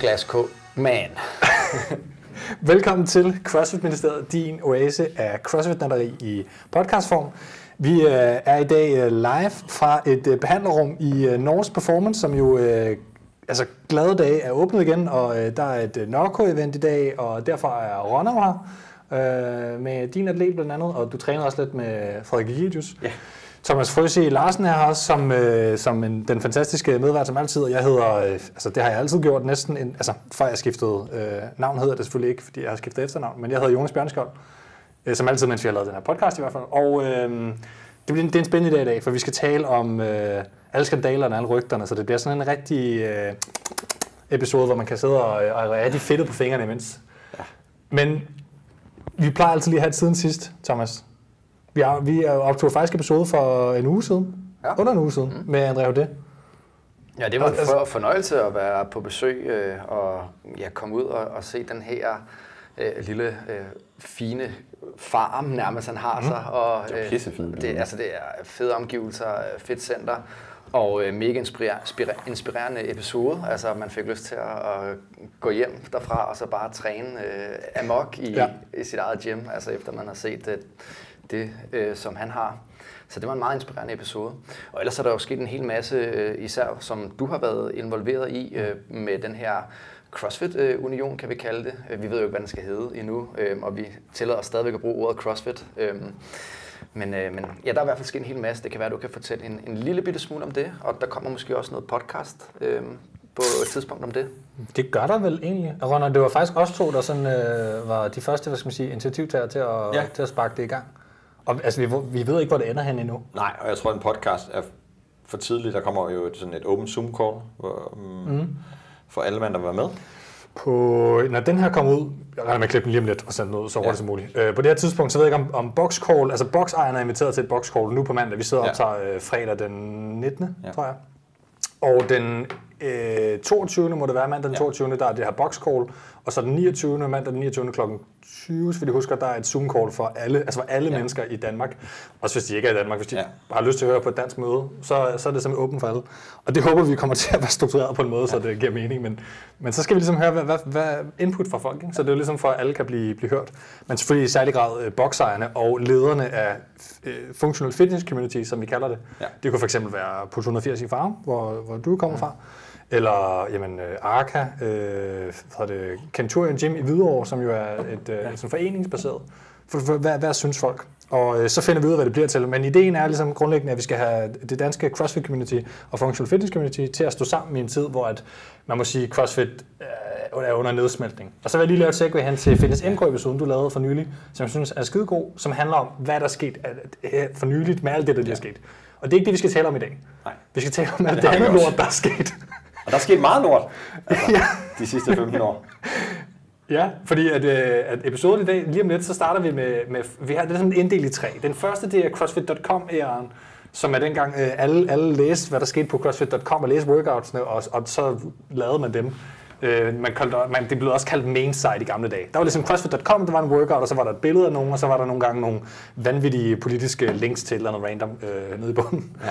K. Man. Velkommen til CrossFit Ministeriet, din oase af crossfit i podcastform. Vi øh, er i dag øh, live fra et øh, behandlerrum i Norse Performance, som jo altså glade dage er åbnet igen, og der er et Nørko-event i dag, og derfor er Ronald her med din atlet blandt andet, og du træner også lidt med Frederik Egidius. Ja. Thomas Frøse Larsen er her også som, øh, som en, den fantastiske medvært som altid, og jeg hedder, øh, altså det har jeg altid gjort næsten, en, altså før jeg skiftede øh, navn hedder det selvfølgelig ikke, fordi jeg har skiftet efternavn, men jeg hedder Jonas Bjørnskjold, øh, som altid, mens vi har lavet den her podcast i hvert fald. Og øh, det, bliver, det er en spændende dag i dag, for vi skal tale om øh, alle skandalerne, alle rygterne, så det bliver sådan en rigtig øh, episode, hvor man kan sidde og, og er rigtig fedtet på fingrene imens. Ja. Men vi plejer altid lige at have det siden sidst, Thomas. Vi, er, vi er optog faktisk episode for en uge siden, ja. under en uge siden, mm. med André Haudet. Ja, det var en altså- for, fornøjelse at være på besøg øh, og ja, komme ud og, og se den her øh, lille øh, fine farm nærmest han har mm. sig. Og, øh, det er pissefint. Det, altså, det er fede omgivelser, fedt center og øh, mega inspirerende, inspirerende episode. Altså, man fik lyst til at, at gå hjem derfra og så bare træne øh, amok i, ja. i sit eget gym, altså efter man har set det det, øh, som han har. Så det var en meget inspirerende episode. Og ellers er der jo sket en hel masse, øh, især som du har været involveret i, øh, med den her CrossFit-union, kan vi kalde det. Øh, vi ved jo ikke, hvad den skal hedde endnu, øh, og vi tillader os stadigvæk at bruge ordet CrossFit. Øh, men, øh, men ja, der er i hvert fald sket en hel masse. Det kan være, at du kan fortælle en, en lille bitte smule om det, og der kommer måske også noget podcast øh, på et tidspunkt om det. Det gør der vel egentlig. Ronald, det var faktisk os to, der sådan, øh, var de første hvad skal man sige, initiativtager til at, ja. til at sparke det i gang. Og altså, vi, vi ved ikke, hvor det ender hen endnu. Nej, og jeg tror, en podcast er for tidligt. Der kommer jo sådan et open Zoom-call hvor, um, mm. for alle mand, der være med. På, når den her kommer ud, jeg regner med at klippe den lige om lidt og sende den ud så hurtigt ja. som muligt. Øh, på det her tidspunkt, så ved jeg ikke om, om boxcall, altså boxejerne er inviteret til et boxcall nu på mandag. Vi sidder og ja. optager øh, fredag den 19. Ja. tror jeg. Og den øh, 22. må det være mandag den 22. Ja. der er det her boxcall, og så den 29. mandag den 29. kl. 20, så vi husker, der er et Zoom-call for alle, altså for alle ja. mennesker i Danmark. Også hvis de ikke er i Danmark, hvis de ja. har lyst til at høre på et dansk møde, så, så er det simpelthen åbent for alle. Og det håber vi kommer til at være struktureret på en måde, ja. så det giver mening. Men, men så skal vi ligesom høre, hvad, hvad, hvad input fra folk, ikke? så det er ligesom for, at alle kan blive, blive hørt. Men selvfølgelig i særlig grad øh, boksejerne og lederne af øh, Functional Fitness Community, som vi kalder det. Ja. Det kunne for eksempel være på 180 i Farm, hvor, hvor du kommer ja. fra. Eller jamen, øh, Arca, øh, hvad det, Kenturian Gym i Hvidovre, som jo er et øh, sådan foreningsbaseret. For, for, hvad, hvad synes folk? Og øh, så finder vi ud af, hvad det bliver til. Men ideen er ligesom grundlæggende, at vi skal have det danske CrossFit community og Functional Fitness community til at stå sammen i en tid, hvor at, man må sige, at CrossFit øh, er under nedsmeltning. Og så vil jeg lige lave et segue hen til Fitness MK-episoden, du lavede for nylig, som jeg synes er skidegod, som handler om, hvad der er sket for nyligt med alt det, der ja. er sket. Og det er ikke det, vi skal tale om i dag. Nej. Vi skal tale om alt det, det andet lort, der er sket. Og der er sket meget lort altså, ja. de sidste 15 år. Ja, fordi at, øh, at episoden i dag, lige om lidt, så starter vi med, med vi har det er sådan inddelt i tre. Den første, det er CrossFit.com-æren, som er dengang øh, alle, alle læste, hvad der skete på CrossFit.com, og læste workoutsene, og, og så lavede man dem. Øh, man kaldte, man, det blev også kaldt main site i gamle dage. Der var ligesom CrossFit.com, der var en workout, og så var der et billede af nogen, og så var der nogle gange nogle vanvittige politiske links til eller noget random øh, nede i bunden. Ja.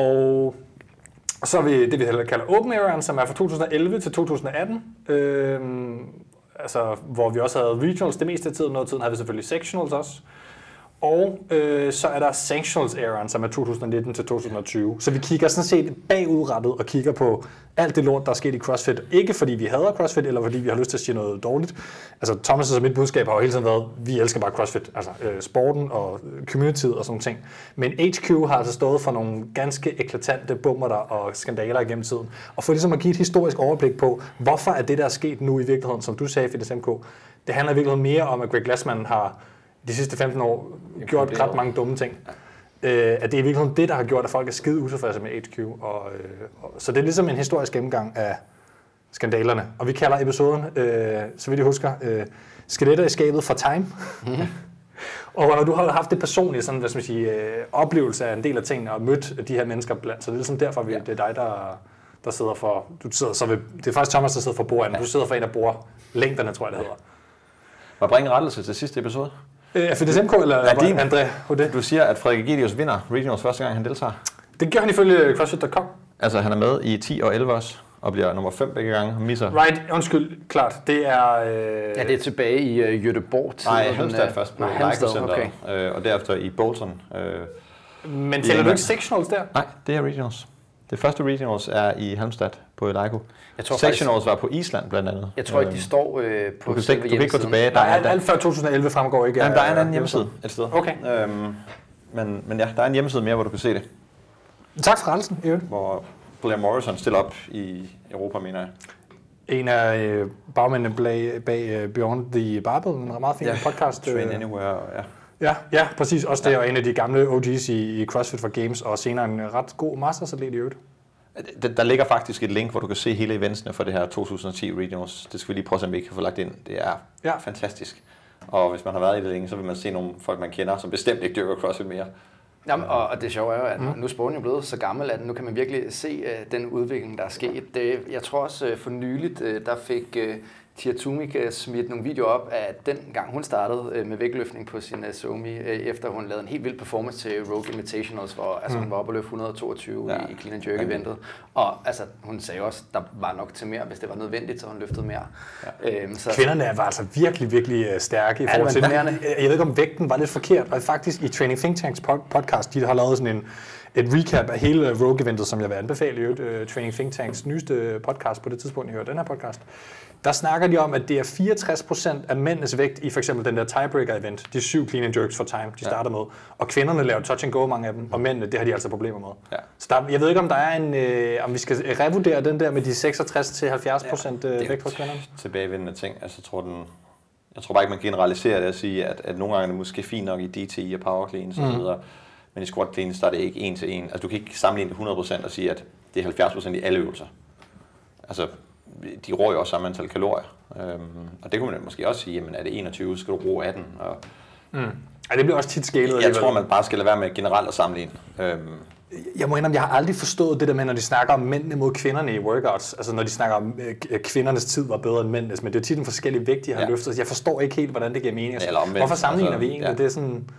Og og så har vi det, vi heller kalder Open Area, som er fra 2011 til 2018. Øh, altså, hvor vi også havde regionals det meste af tiden. Noget tiden havde vi selvfølgelig sectionals også. Og øh, så er der sanctions Era, som er 2019 til 2020. Så vi kigger sådan set bagudrettet og kigger på alt det lort, der er sket i CrossFit. Ikke fordi vi hader CrossFit, eller fordi vi har lyst til at sige noget dårligt. Altså Thomas' og mit budskab har jo hele tiden været, vi elsker bare CrossFit. Altså øh, sporten og communityet og sådan ting. Men HQ har altså stået for nogle ganske eklatante bummer og skandaler gennem tiden. Og for ligesom at give et historisk overblik på, hvorfor er det, der er sket nu i virkeligheden, som du sagde, Fitness MK, det handler i virkeligheden mere om, at Greg Glassman har de sidste 15 år gjort ret mange dumme ting. Ja. Øh, at det er i virkeligheden det, der har gjort, at folk er skide utilfredse med HQ. Og, øh, og, så det er ligesom en historisk gennemgang af skandalerne. Og vi kalder episoden, øh, så vidt jeg husker, øh, Skeletter i skabet for Time. Mm. og når du har haft det personlige sådan, hvad skal man sige, øh, oplevelse af en del af tingene og mødt de her mennesker blandt, så det er ligesom derfor, vi, ja. det er dig, der, der sidder for... Du sidder så ved, det er faktisk Thomas, der sidder for bordet, ja. du sidder for en af bordlængderne, tror jeg, det hedder. Må jeg bringe rettelse til sidste episode? Øh, FDSMK eller ja, din. André Hode? Du siger, at Frederik Egidius vinder regionals første gang, han deltager. Det gør han ifølge CrossFit.com. Altså, han er med i 10 og 11 også, og bliver nummer 5 begge gange. Han misser. Right, undskyld, klart. Det er... Øh, Ja, det er tilbage i uh, Göteborg. Nej, Halmstad øh, først på Center, okay. øh, og derefter i Bolton. Øh, men tæller du ikke sectionals der? nej, det er regionals. Det første regionals er i Halmstad på Leico. Jeg tror faktisk, Sectionals var på Island blandt andet. jeg tror ikke, de Øhm, står øh, på du kan, selve ikke, du kan ikke gå tilbage. Der Nej, er, alt, der, alt før 2011 fremgår ikke. jamen, der er en anden hjemmeside et sted. Okay. Øhm, men, men ja, der er en hjemmeside mere, hvor du kan se det. Tak for rettelsen, i øvrigt. Hvor Blair Morrison stiller op i Europa, mener jeg. En af øh, bagmændene bag, bag øh, Beyond the Bible, en meget fin Ja, podcast. Train øh, Anywhere, ja. Ja, ja, præcis. Også det er en af de gamle OG's i, i CrossFit for Games, og senere en ret god mastersatlet i øvrigt. Der, der ligger faktisk et link, hvor du kan se hele eventsene for det her 2010 Regionals. Det skal vi lige prøve at se, om vi ikke kan få lagt ind. Det er Ja. ja. fantastisk. Og hvis man har været i det længe, så vil man se nogle folk, man kender, som bestemt ikke dyrker CrossFit mere. Jamen, og, og det sjove er jo, at mm. nu er sporten jo blevet så gammel, at nu kan man virkelig se uh, den udvikling, der er sket. Det, jeg tror også uh, for nyligt, uh, der fik uh, Tia Tumik uh, smidt nogle videoer op af den gang, hun startede uh, med vægtløftning på sin Somi, uh, efter hun lavede en helt vild performance til Rogue Invitationals, hvor altså, hun var oppe og løb 122 Ja. i Clean and Jerk eventet. Og altså, hun sagde også, der var nok til mere, hvis det var nødvendigt, så hun løftede mere. Ja. Um, så, Kvinderne var altså virkelig, virkelig øh, stærke i forhold til... imponerende. Jeg ved ikke, om vægten var lidt forkert, og faktisk i Training Think Tanks pod- podcast, de har lavet sådan en, et recap af hele Rogue-eventet, som jeg vil anbefale i øvrigt, øh, Training Think Tanks nyeste podcast på det tidspunkt, I hører den her podcast. Der snakker de om, at det er 64% af mændenes vægt i for eksempel den der tiebreaker-event, de syv clean and jerks for time, de starter med, og kvinderne laver touch and go, mange af dem, og mændene, det har de altså problemer med. Ja. Så der, jeg ved ikke, om der er en, øh, om vi skal revurdere den der med de 66-70% øh, vægt hos kvinderne. tilbagevendende ting. Altså, jeg tror, den, jeg tror bare ikke, man generaliserer det at sige, at, at nogle gange er det måske fint nok i DTI og power cleans og så videre, men i squat cleans, der er det ikke en til en. Altså, du kan ikke sammenligne det 100% og sige, at det er 70% i alle øvelser. Altså, de rår jo også samme antal kalorier. Øhm, og det kunne man måske også sige, jamen er det 21, skal du bruge 18. Og Ja, det bliver også tit skalet. jeg alligevel. tror, man bare skal lade være med generelt at sammenligne. Øhm, Jeg må indrømme, jeg har aldrig forstået det der med, når de snakker om mændene mod kvinderne i workouts. Altså når de snakker om, at kvindernes tid var bedre end mændenes. Men det er tit en forskellig vægt, de har ja. Ja. løftet. Jeg forstår ikke helt, hvordan det giver mening. Altså, Eller omvendt. Hvorfor sammenligner Altså, vi egentlig? ja. Det er sådan...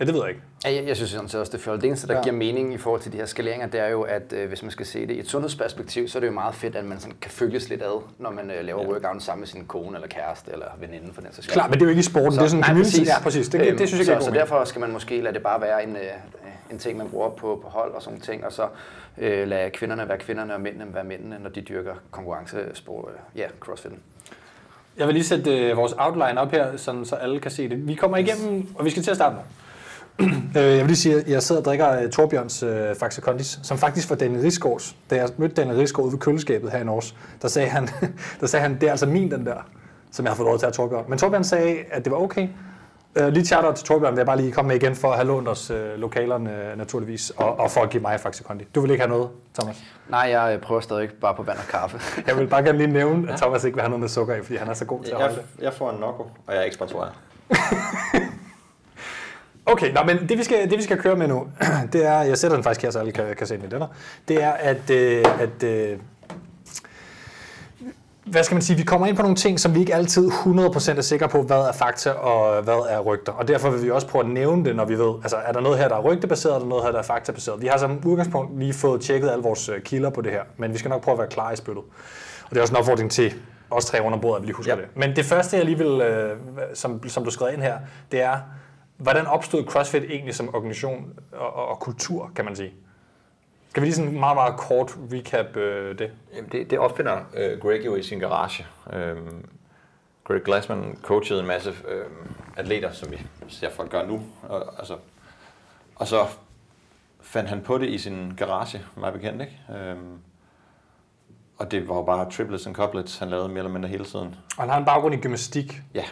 Ja, det ved jeg ikke. Ja, jeg, jeg synes sådan set også, det er fjollet. Det eneste, der Ja. giver mening i forhold til de her skaleringer, det er jo, at øh, hvis man skal se det i et sundhedsperspektiv, så er det jo meget fedt, at man sådan kan følges lidt ad, når man øh, laver ja. workouten sammen med sin kone eller kæreste eller veninde for den sags skyld. Klar, men det er jo ikke i sporten. det er sådan en community. præcis. Ja, præcis. Det, det, det synes jeg så, ikke så mening. derfor skal man måske lade det bare være en, øh, en ting, man bruger på, på hold og sådan ting, og så øh, lade kvinderne være kvinderne og mændene være mændene, når de dyrker konkurrencesport, øh, ja, crossfit. Jeg vil lige sætte øh, vores outline op her, sådan, så alle kan se det. Vi kommer igennem, og vi skal til at starte nu. Øh, jeg vil lige sige, at jeg sidder og drikker uh, Torbjørns uh, Faxe Condis, som faktisk var Daniel Rigsgaards. Da jeg mødte Daniel Rigsgaard ude ved køleskabet her i Norge, der sagde han, der sagde han, det er altså min den der, som jeg har fået lov til at Torbjørn. Men Torbjørn sagde, at det var okay. Uh, lige charter til Torbjørn vil jeg bare lige komme med igen for at have lånt os uh, lokalerne uh, naturligvis, og, og for at give mig Faxe Kondi. Du vil ikke have noget, Thomas? Nej, jeg øh, prøver stadig bare på vand og kaffe. Jeg vil bare gerne lige nævne, at Thomas ikke vil have noget med sukker i, fordi han er så god til at holde jeg, det. jeg får en Nocco, og jeg er ikke sponsoreret. Okay, nå, men det vi, skal, det vi skal køre med nu, det er, jeg sætter den faktisk her, så alle kan, kan se den i den her, det er, at, øh, at øh, hvad skal man sige, vi kommer ind på nogle ting, som vi ikke altid 100% er sikre på, hvad er fakta og hvad er rygter. Og derfor vil vi også prøve at nævne det, når vi ved, altså er der noget her, der er rygtebaseret, er der noget her, der er faktabaseret. Vi har som udgangspunkt lige fået tjekket alle vores øh, kilder på det her, men vi skal nok prøve at være klar i spyttet. Og det er også en opfordring til os tre under bordet, at vi lige husker Ja. det. Men det første, jeg lige vil, øh, som, som du skrev ind her, det er, hvordan opstod CrossFit egentlig som organisation og, og, og kultur, kan man sige? Skal vi lige sådan meget, meget kort recap øh, det? Jamen, det, det opfinder øh, Greg jo i sin garage. Øhm, Greg Glassman coachede en masse øh, atleter, som vi ser folk gøre nu. Og, altså, og så fandt han på det i sin garage, meget bekendt, ikke? Øhm, og det var jo bare triplets and couplets, han lavede mere eller mindre hele tiden. Og han har en baggrund i gymnastik. Ja,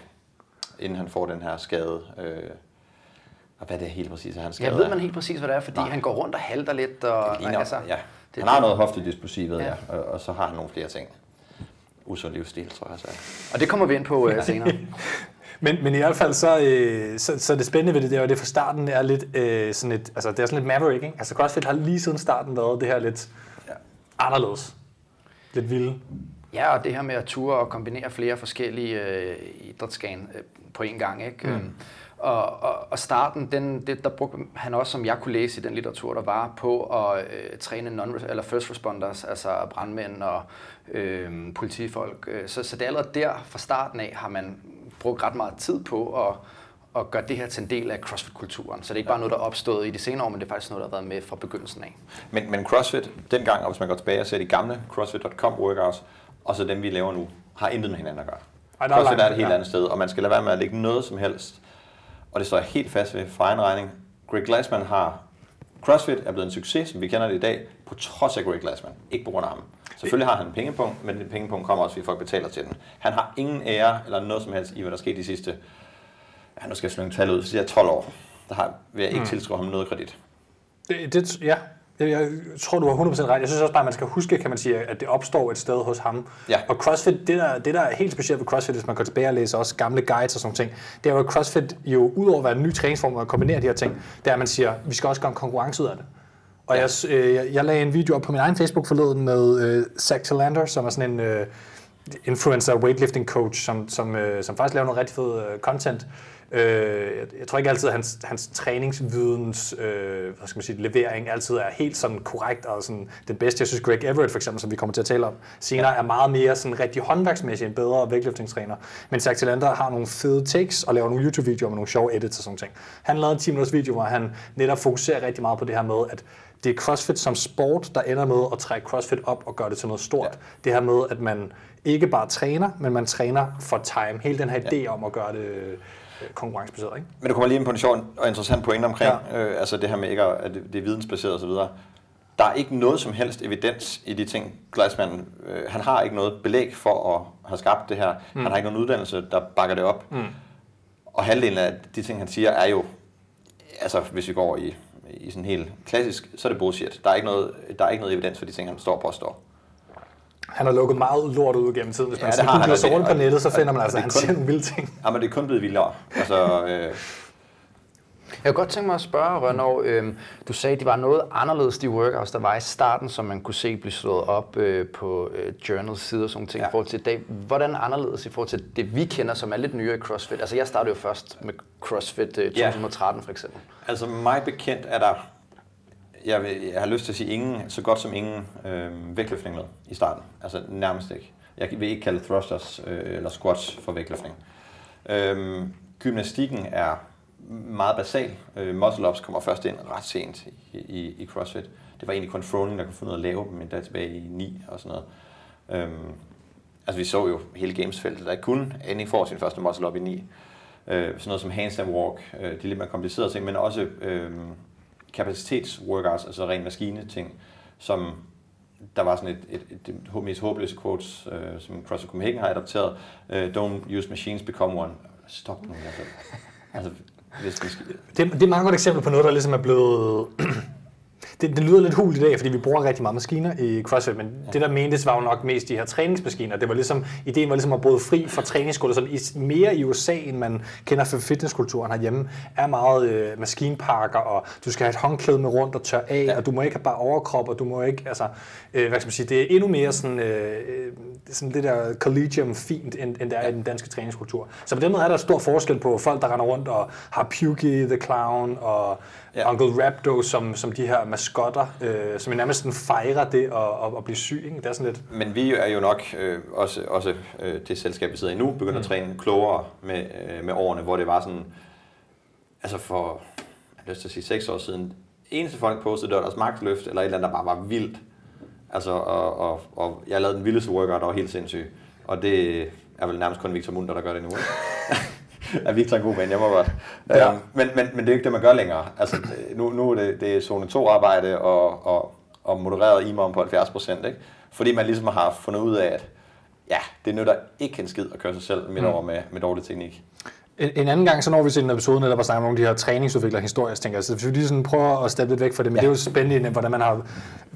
inden han får den her skade. Øh, og hvad er det helt præcis, han skade Jeg ved man helt præcis, hvad det er, fordi Nej. han går rundt og halter lidt. Og, Det ligner, altså, ja. det- Han har noget hoftedysplasi, ved Ja. jeg, og, og så har han nogle flere ting. Usund livsstil, tror jeg så. Og det kommer vi ind på uh, senere. Men, men i hvert fald så, øh, så, så det spændende ved det, det er jo, at det fra starten er lidt øh, sådan et, altså det er sådan lidt maverick, ikke? Altså CrossFit har lige siden starten været det her lidt Ja. anderledes. Lidt vilde. Ja, og det her med at ture og kombinere flere forskellige øh, idrætsgren øh, på en gang. Ikke? Mm. Og, og, og starten, den, det, der brugte han også, som jeg kunne læse i den litteratur, der var på at øh, træne non eller first responders, altså brandmænd og øh, politifolk. Så, så det er allerede der fra starten af, har man brugt ret meget tid på at, at gøre det her til en del af CrossFit-kulturen. Så det er ikke bare noget, der er opstået i de senere år, men det er faktisk noget, der har været med fra begyndelsen af. Men, men CrossFit, dengang, og hvis man går tilbage og ser de gamle CrossFit.com workouts, og så dem, vi laver nu, har intet med hinanden at gøre. Ej, CrossFit er et helt ja. andet sted, og man skal lade være med at lægge noget som helst. Og det står jeg helt fast ved for egen regning. Greg Glassman har CrossFit er blevet en succes, som vi kender det i dag, på trods af Greg Glassman. Ikke på grund af ham. Selvfølgelig har han en pengepunkt, men den pengepunkt kommer også, fordi folk betaler til den. Han har ingen ære eller noget som helst i, hvad der skete de sidste, ja, nu skal jeg slå en tal ud, så siger 12 år. Der har, vil jeg ikke mm. tilskrive ham noget kredit. Det, det, ja, jeg, tror, du har 100% ret. Jeg synes også bare, at man skal huske, kan man sige, at det opstår et sted hos ham. Ja. Og CrossFit, det der, det der er helt specielt ved CrossFit, hvis man går tilbage og læser også gamle guides og sådan ting, det er jo, at CrossFit jo, udover at være en ny træningsform og kombinere de her ting, det er, at man siger, at vi skal også gøre en konkurrence ud af det. Og ja. jeg, øh, jeg, jeg lagde en video op på min egen Facebook forleden med øh, Zach Tillander, som er sådan en øh, influencer weightlifting coach, som, som, øh, som faktisk laver noget rigtig fed øh, content. Øh, jeg, jeg tror ikke altid, at hans, hans træningsvidens øh, hvad skal man sige, levering altid er helt sådan korrekt og sådan den bedste. Jeg synes, Greg Everett for eksempel, som vi kommer til at tale om senere, er meget mere sådan rigtig håndværksmæssig en bedre weightlifting-træner. Men Zach Tillander har nogle fede takes og laver nogle YouTube-videoer med nogle sjove edits og sådan ting. Han lavede en 10 minutters video, hvor han netop fokuserer rigtig meget på det her med, at det er CrossFit som sport, der ender med at trække CrossFit op og gøre det til noget stort. Ja. Det her med, at man ikke bare træner, men man træner for time. Hele den her idé ja. om at gøre det konkurrencebaseret. Ikke? Men du kommer lige ind på en sjov og interessant point omkring, ja. øh, altså det her med ikke at, det, det er vidensbaseret osv. Der er ikke noget som helst evidens i de ting, Glassman, øh, han har ikke noget belæg for at have skabt det her. Mm. Han har ikke nogen uddannelse, der bakker det op. Mm. Og halvdelen af de ting, han siger, er jo, altså hvis vi går i i sådan helt klassisk, så er det bullshit. Der er ikke noget, der er ikke noget evidens for de ting, han står og påstår. Han har lukket meget lort ud gennem tiden. Hvis man ja, googler sig rundt på nettet, så finder man altså, at han siger nogle vilde ting. Ja, men det er kun blevet vildere. Altså, øh, jeg kunne godt tænke mig at spørge, Rønnow, øh, du sagde, at det var noget anderledes, de workouts, der var i starten, som man kunne se blive slået op øh, på øh, Journals side og sådan ting ja. i forhold til i dag. Hvordan anderledes i forhold til det, vi kender, som er lidt nyere i CrossFit? Altså, jeg startede jo først med CrossFit øh, 2013 ja. for eksempel. Altså, mig bekendt er der, jeg, vil, jeg har lyst til at sige ingen, så godt som ingen øh, vægtløftning med i starten. Altså, nærmest ikke. Jeg vil ikke kalde thrusters øh, eller squats for vægtløftning. Øh, gymnastikken er meget basal. Øh, muscle-ups kommer først ind ret sent i, i, i CrossFit. Det var egentlig kun Froning, der kunne finde ud af at lave dem endda tilbage i 9 og sådan noget. Øhm, altså vi så jo hele gamesfeltet, der ikke kun Andy får sin første muscle-up i 9. Øh, sådan noget som handstand walk, øh, det er lidt mere komplicerede ting, men også øh, kapacitetsworkouts, altså ren maskine ting, som der var sådan et, et, et, et mest håbløse quotes, øh, som CrossFit Copenhagen har adopteret. Øh, Don't use machines, become one. Stop nu, altså. altså hvis vi skal... det, det er et meget godt eksempel på noget, der ligesom er blevet det, det lyder lidt hul i dag, fordi vi bruger rigtig meget maskiner i CrossFit, men ja. det der mentes var jo nok mest de her træningsmaskiner. Det var ligesom, ideen var ligesom at bryde fri fra træningsskoler, sådan i, mere i USA, end man kender for fitnesskulturen herhjemme, er meget øh, maskinparker, og du skal have et håndklæde med rundt og tør af, ja. og du må ikke have bare overkrop, og du må ikke, altså, øh, hvad skal man sige, det er endnu mere sådan, øh, øh sådan det der collegium fint, end, end det er i den danske træningskultur. Så på den måde er der stor forskel på folk, der render rundt og har Pukey the Clown, og ja. Uncle Rapdo som, som de her maskotter, øh, som nærmest sådan fejrer det at, at, at blive syg. Ikke? Det er sådan lidt... Men vi er jo nok øh, også, også øh, det selskab, vi sidder i nu, begyndt mm. at træne klogere med, øh, med årene, hvor det var sådan, altså for, jeg har lyst til at sige, seks år siden, eneste folk postede, det var deres magtløft, eller et eller andet, der bare var vildt. Altså, og, og, og jeg lavede den vildeste workout, der var helt sindssyg. Og det er vel nærmest kun Victor Munter, der gør det nu. er Victor en god ven, jeg må godt. Ja. Um, men, men, men det er ikke det, man gør længere. Altså, nu, nu er det, det er zone 2 arbejde og, og, og modereret IMOM på 70 procent, ikke? Fordi man ligesom har fundet ud af, at ja, det nytter ikke en skid at køre sig selv midt mm. over med, med dårlig teknik. En, en anden gang, så når vi til en episode, der var snakke om nogle af de her træningsudviklere historier, så tænker jeg, så hvis vi lige sådan prøver at steppe lidt væk fra det, men ja. det er jo spændende, hvordan man har,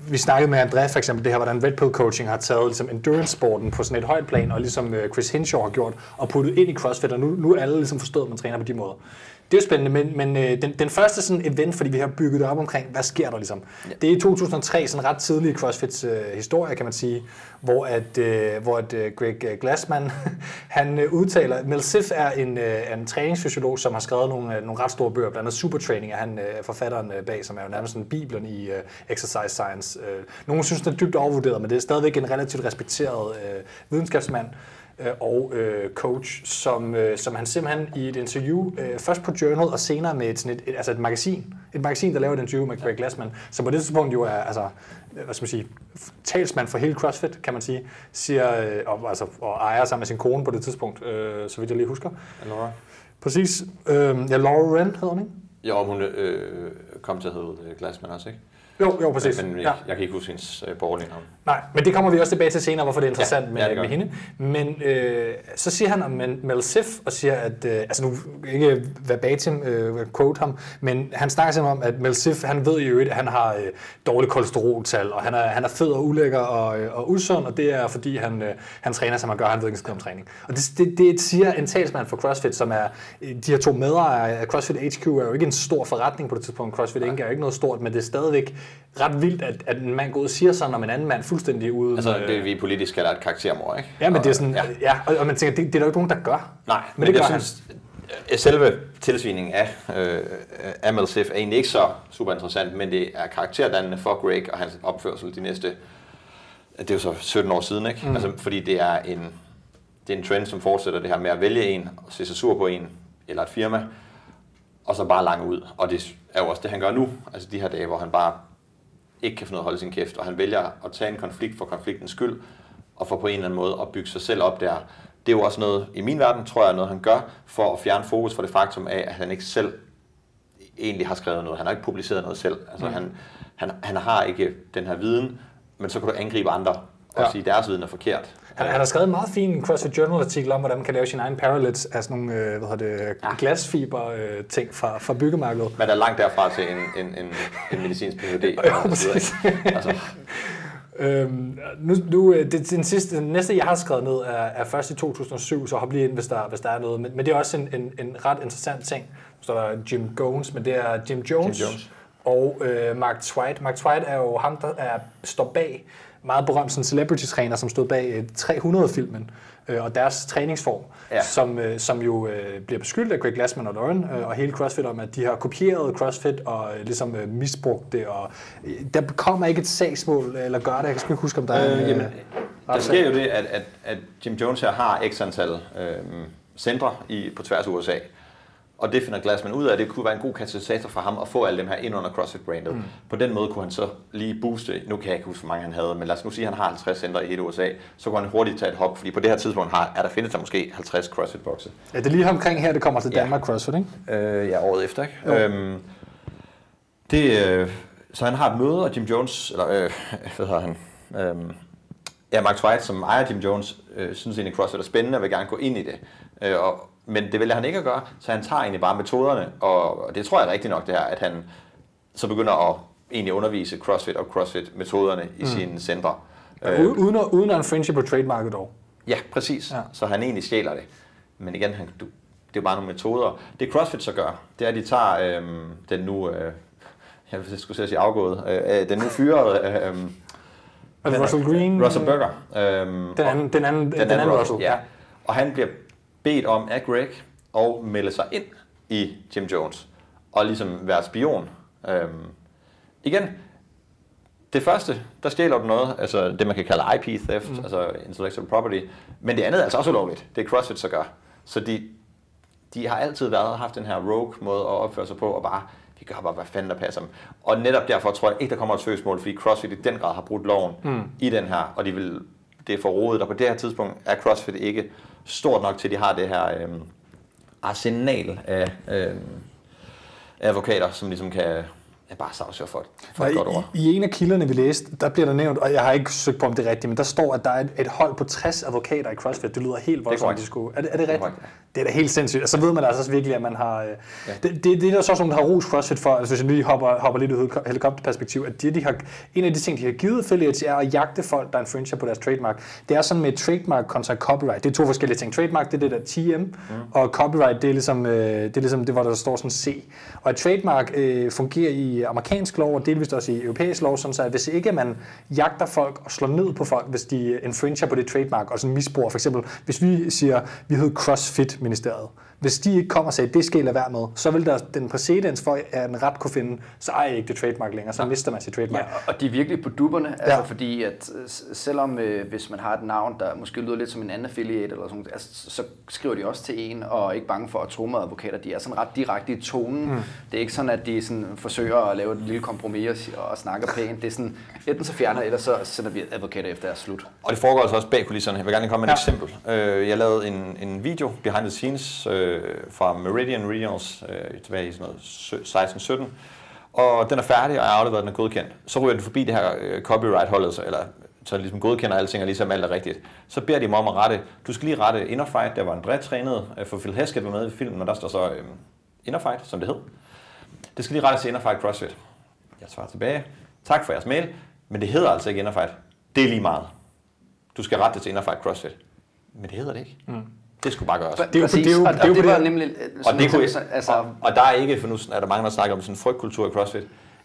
vi snakkede med André for eksempel, det her, hvordan Red Pill Coaching har taget ligesom endurance-sporten på sådan et højt plan, og ligesom øh, Chris Hinshaw har gjort, og puttet ind i CrossFit, og nu, nu er alle ligesom forstået, at man træner på de måder det er jo spændende, men, men øh, den, den første sådan event, fordi vi har bygget det op omkring, hvad sker der ligesom? Ja. Det er i 2003, sådan ret tidlig CrossFits øh, historie, kan man sige, hvor at, øh, hvor at øh, Greg Glassman, han øh, udtaler, Mel Sif er en, øh, en træningsfysiolog, som har skrevet nogle, øh, nogle ret store bøger, blandt andet Supertraining er han øh, forfatteren øh, bag, som er jo nærmest sådan bibelen i øh, exercise science. Øh, nogle synes, den er dybt overvurderet, men det er stadigvæk en relativt respekteret øh, videnskabsmand øh, og øh, coach, som, øh, som han simpelthen i et interview, øh, først på Journal og senere med et, sådan et, et, altså et magasin, et magasin, der laver et interview med Greg Glassman, som på det tidspunkt jo er, altså, hvad skal man sige, talsmand for hele CrossFit, kan man sige, siger, øh, og, altså, og ejer sammen med sin kone på det tidspunkt, øh, så vidt jeg lige husker. Laura. Præcis. Øh, ja, Laura Wren hedder hun, ikke? Jo, hun øh, kom til at hedde øh, Glassman også, ikke? Jo, jo, præcis. Men jeg, ja. jeg kan ikke huske hendes øh, borgerlige navn. Nej, men det kommer vi også tilbage til senere, hvorfor det er interessant Ja, med, ja, det med hende. Men øh, så siger han om Mel Sif, og siger, at, øh, altså nu ikke verbatim øh, quote ham, men han snakker simpelthen om, at Mel Sif, han ved jo, at han har øh, dårligt kolesteroltal, og han er, han er fed og ulækker og, øh, og usund, og det er fordi, han, øh, han træner, som han gør, han ved ikke skid om træning. Og det, det, det siger en talsmand for CrossFit, som er, de her to medejere af CrossFit HQ, er jo ikke en stor forretning på det tidspunkt. CrossFit Inc. er jo ikke noget stort, men det er stadigvæk ret vildt, at, at en mand går ud og siger sådan om en anden mand fuldstændig uden... Altså, det vi politisk kalder et karaktermor, ikke? Ja, men det er sådan, Ja. ja, og, og man tænker, det, det er der jo ikke nogen, der gør. Nej, men, men, det gør jeg han. synes, at selve tilsviningen af øh, af MLSIF er egentlig ikke så super interessant, men det er karakterdannende for Greg og hans opførsel de næste, det er jo så 17 år siden, ikke? Mm. Altså, fordi det er en, det er en trend, som fortsætter det her med at vælge en, og se sig sur på en, eller et firma, og så bare lange ud. Og det er jo også det, han gør nu, altså de her dage, hvor han bare ikke kan finde ud af at holde sin kæft, og han vælger at tage en konflikt for konfliktens skyld, og for på en eller anden måde at bygge sig selv op der. Det er jo også noget, i min verden, tror jeg, noget han gør, for at fjerne fokus fra det faktum af, at han ikke selv egentlig har skrevet noget. Han har ikke publiceret noget selv. Altså, mm. han, han, han har ikke den her viden, men så kan du angribe andre og Ja. ja. sige, at deres viden er forkert. Han, han har skrevet en meget fin CrossFit Journal-artikel om, hvordan man kan lave sin egen parallels af sådan nogle øh, hvad hedder det, glasfiber-ting fra, fra byggemarkedet. Men der er langt derfra til en, en, en, en medicinsk Ph.D. Jo, og så videre, præcis. altså, Øhm, nu, nu, øh, det, den, sidste, den næste, jeg har skrevet ned, er, er først i 2007, så hop lige ind, hvis der, hvis der er noget. Men, men det er også en, en, en ret interessant ting. Så der Jim Jones, men det er Jim Jones, Jim Jones. og øh, Mark Twight. Mark Twight er jo ham, der er, står bag, meget berømt sådan celebrity-træner, som stod bag øh, 300-filmen øh, og deres træningsform, Ja. som, øh, som jo øh, bliver beskyldt af Greg Glassman og Lauren øh, og hele CrossFit om, at de har kopieret CrossFit og øh, ligesom øh, misbrugt det. Og, øh, der kommer ikke et sagsmål, eller gør det, jeg kan sgu ikke huske, om der er... Øh, jamen, der sker jo det, at, at, at Jim Jones her har x antal øh, centre i, på tværs af USA. Og det finder Glassman ud af, at det kunne være en god katalysator for ham at få alle dem her ind under CrossFit-brandet. Mm. På den måde kunne han så lige booste, nu kan jeg ikke huske, hvor mange han havde, men lad os nu sige, at han har 50 centre i hele USA, så kunne han hurtigt tage et hop, fordi på det her tidspunkt har, er der findes der måske 50 CrossFit-bokse. Ja, det er lige omkring her, det kommer til Ja. Danmark CrossFit, ikke? Øh, ja, året efter, ikke? Jo. Øhm, det, øh, så han har et møde, og Jim Jones, eller øh, hvad hedder han? Øhm, ja, Mark Twight, som ejer Jim Jones, øh, synes egentlig, CrossFit er spændende og vil gerne gå ind i det. Øh, og, men det vælger han ikke at gøre, så han tager egentlig bare metoderne, og, og det tror jeg rigtigt nok det her, at han så begynder at egentlig undervise CrossFit og CrossFit-metoderne i mm. sine centre. Øh. Uden, at, uden at infringe på trademarket dog. Ja, præcis. Ja. Så han egentlig stjæler det. Men igen, han, du, det er bare nogle metoder. Det CrossFit så gør, det er, at de tager øhm, den nu, øh, jeg skulle sige afgået, øh, øh, den nu fyrede øh, øh, Russell Green? Russell Burger. Øh, Den anden, den anden, den anden, Russell. ja. Og han bliver bedt om af Greg at melde sig ind i Jim Jones og ligesom være spion. Øhm, igen, det første, der stjæler du noget, altså det man kan kalde IP theft, mm. altså intellectual property, men det andet er altså også ulovligt. Det er CrossFit så gør. Så de, de har altid været haft den her rogue måde at opføre sig på, og bare, vi gør bare, hvad fanden der passer dem. Og netop derfor tror jeg ikke, der kommer et søgsmål, fordi CrossFit i den grad har brudt loven mm. i den her, og de vil, det er for rodet, og på det her tidspunkt er CrossFit ikke stort nok til, at de har det her øh, arsenal af øh, advokater, som ligesom kan er bare sagsøger for, for et i, godt ord. i, I en af kilderne, vi læste, der bliver der nævnt, og jeg har ikke søgt på, om det er rigtigt, men der står, at der er et, et hold på 60 advokater i CrossFit. Det lyder helt voldsomt, korrekt. de skulle. Er det, er det rigtigt? korrekt, ja. Det er da helt sindssygt. Og så ved man altså også virkelig, at man har... Ja. Det, det, det er der så også nogen, der har ros CrossFit for, altså hvis jeg lige hopper, hopper lidt ud af helikopterperspektiv, at de, de har, en af de ting, de har givet affiliates, er at jagte folk, der infringer på deres trademark. Det er sådan med trademark kontra copyright. Det er to forskellige ting. Trademark, det er det der TM, mm. og copyright, det er ligesom, øh, det er ligesom det, hvor der står sådan C. Og et trademark øh, fungerer i amerikansk lov, og delvist også i europæisk lov, sådan så at hvis ikke man jagter folk og slår ned på folk, hvis de infringer på det trademark og sådan misbruger, for eksempel, hvis vi siger, vi hed CrossFit-ministeriet, hvis de ikke kommer og siger, det skal I lade være med, så vil der den præcedens for, at en ret kunne finde, så ejer I ikke det trademark længere, så mister man sit trademark. Ja, og de er virkelig på dupperne, altså Ja. ja. fordi at selvom øh, hvis man har et navn, der måske lyder lidt som en anden affiliate eller sådan, altså, så skriver de også til en, og er ikke bange for at tro med advokater. De er sådan ret direkte i tonen. Mm. Det er ikke sådan, at de sådan forsøger at lave et lille kompromis og, og snakker pænt. Det er sådan, enten så fjerner, eller så sender vi advokater efter deres slut. Og det foregår altså også bag kulisserne. Jeg vil gerne komme med et Ja. eksempel. Øh, Jeg lavede en, en video, behind the scenes, øh, Øh, fra Meridian Regionals øh, tilbage i sådan noget 16-17. Og den er færdig, og jeg har afleveret, den er godkendt. Så ryger den forbi det her øh, copyright-holdet, så- eller så ligesom godkender alting, og ligesom alt er rigtigt. Så beder de mig om at rette. Du skal lige rette Innerfight, der var André trænet, øh, for Phil Heskett var med i filmen, og der står så øh, Innerfight, som det hed. Det skal lige rettes til Innerfight CrossFit. Jeg svarer tilbage. Tak for jeres mail, men det hedder altså ikke Innerfight. Det er lige meget. Du skal rette det til Innerfight CrossFit. Men det hedder det ikke. Mm. Det skulle bare gøres. Det er det er jo- og, det er og det var det- nemlig... Og, det kunne, altså, og, og der er ikke, for nu er der mange, der snakker om sådan en frygtkultur i CrossFit.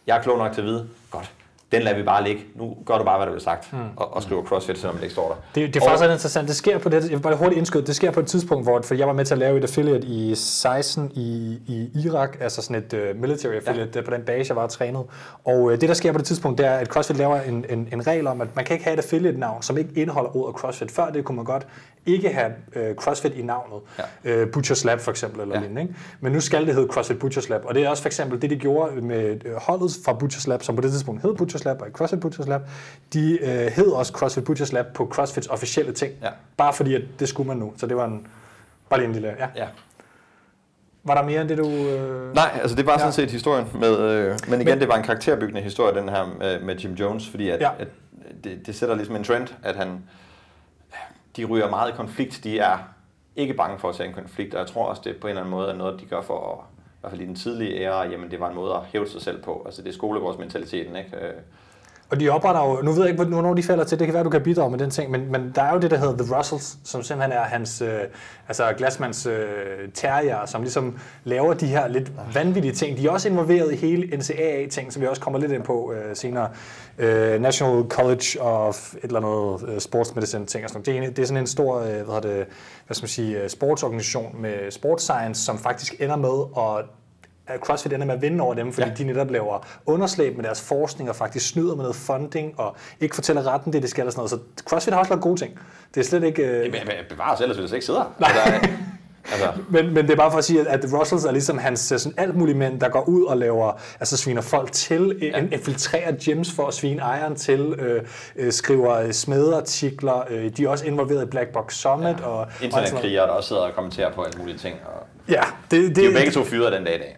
Jeg er klog nok til at vide, godt, den lader vi bare ligge. Nu gør du bare, hvad der bliver sagt, mm. og, og skriver CrossFit, selvom det ikke står der. Det, det er faktisk ret interessant. Det sker på det, jeg vil bare hurtigt indskyde, det sker på et tidspunkt, hvor for jeg var med til at lave et affiliate i 16 i, i Irak, altså sådan et uh, military affiliate ja. på den base, jeg var trænet. Og uh, det, der sker på det tidspunkt, det er, at CrossFit laver en, en, en regel om, at man kan ikke have et affiliate-navn, som ikke indeholder ordet CrossFit. Før det kunne man godt ikke have uh, CrossFit i navnet. Ja. Uh, Butcher's Lab for eksempel, eller ja. Lignende. Ikke? Men nu skal det hedde CrossFit Butcher's Lab. Og det er også for eksempel det, de gjorde med øh, holdet fra Butcher's Lab, som på det tidspunkt hed Butcher's Lab, og CrossFit Butcher's Lab. De uh, hed også CrossFit Butcher's Lab på CrossFits officielle ting. Ja. Bare fordi, at det skulle man nu. Så det var en, bare lige en lille... Ja. Ja. Var der mere end det, du... Øh... Nej, altså det var sådan Ja. set historien. Med, øh, men igen, Men- det var en karakterbyggende historie, den her med, med Jim Jones, fordi at, ja. at det, det sætter ligesom en trend, at han, de ryger meget i konflikt. De er ikke bange for at tage en konflikt, og jeg tror også, det på en eller anden måde er noget, de gør for, at, i hvert fald i den tidlige æra, jamen det var en måde at hæve sig selv på. Altså det er skolegårdsmentaliteten, ikke? Øh, og de opretter jo, nu ved jeg ikke, hvornår de falder til, det kan være, du kan bidrage med den ting, men, men der er jo det, der hedder The Russells, som simpelthen er hans, øh, altså Glassmans øh, terrier, som ligesom laver de her lidt vanvittige ting. De er også involveret i hele NCAA-ting, som vi også kommer lidt ind på øh, senere. Øh, National College of et eller andet øh, sports medicine ting og sådan noget. Det er, en- det er sådan en stor, øh, hvad hedder det, hvad skal man sige, øh, sportsorganisation med sports science, som faktisk ender med at at CrossFit ender med at vinde over dem, fordi ja. De netop laver underslæb med deres forskning og faktisk snyder med noget funding og ikke fortæller retten det, det skal og sådan noget. Så CrossFit har også lavet gode ting. Det er slet ikke... Øh... Jamen, bevares, ellers jeg slet ikke sidde her. Altså, altså, Men, men det er bare for at sige, at, Russells er ligesom hans øh, sådan alt muligt mænd, der går ud og laver, altså sviner folk til, ja. infiltrerer gyms for at svine ejeren til, øh, øh, skriver øh, smedeartikler, øh, de er også involveret i Black Box Summit. Ja. Og, og noget. internetkrigere, der også sidder og kommenterer på alle mulige ting. Og Ja, det, det, de er jo begge to fyret den dag i dag.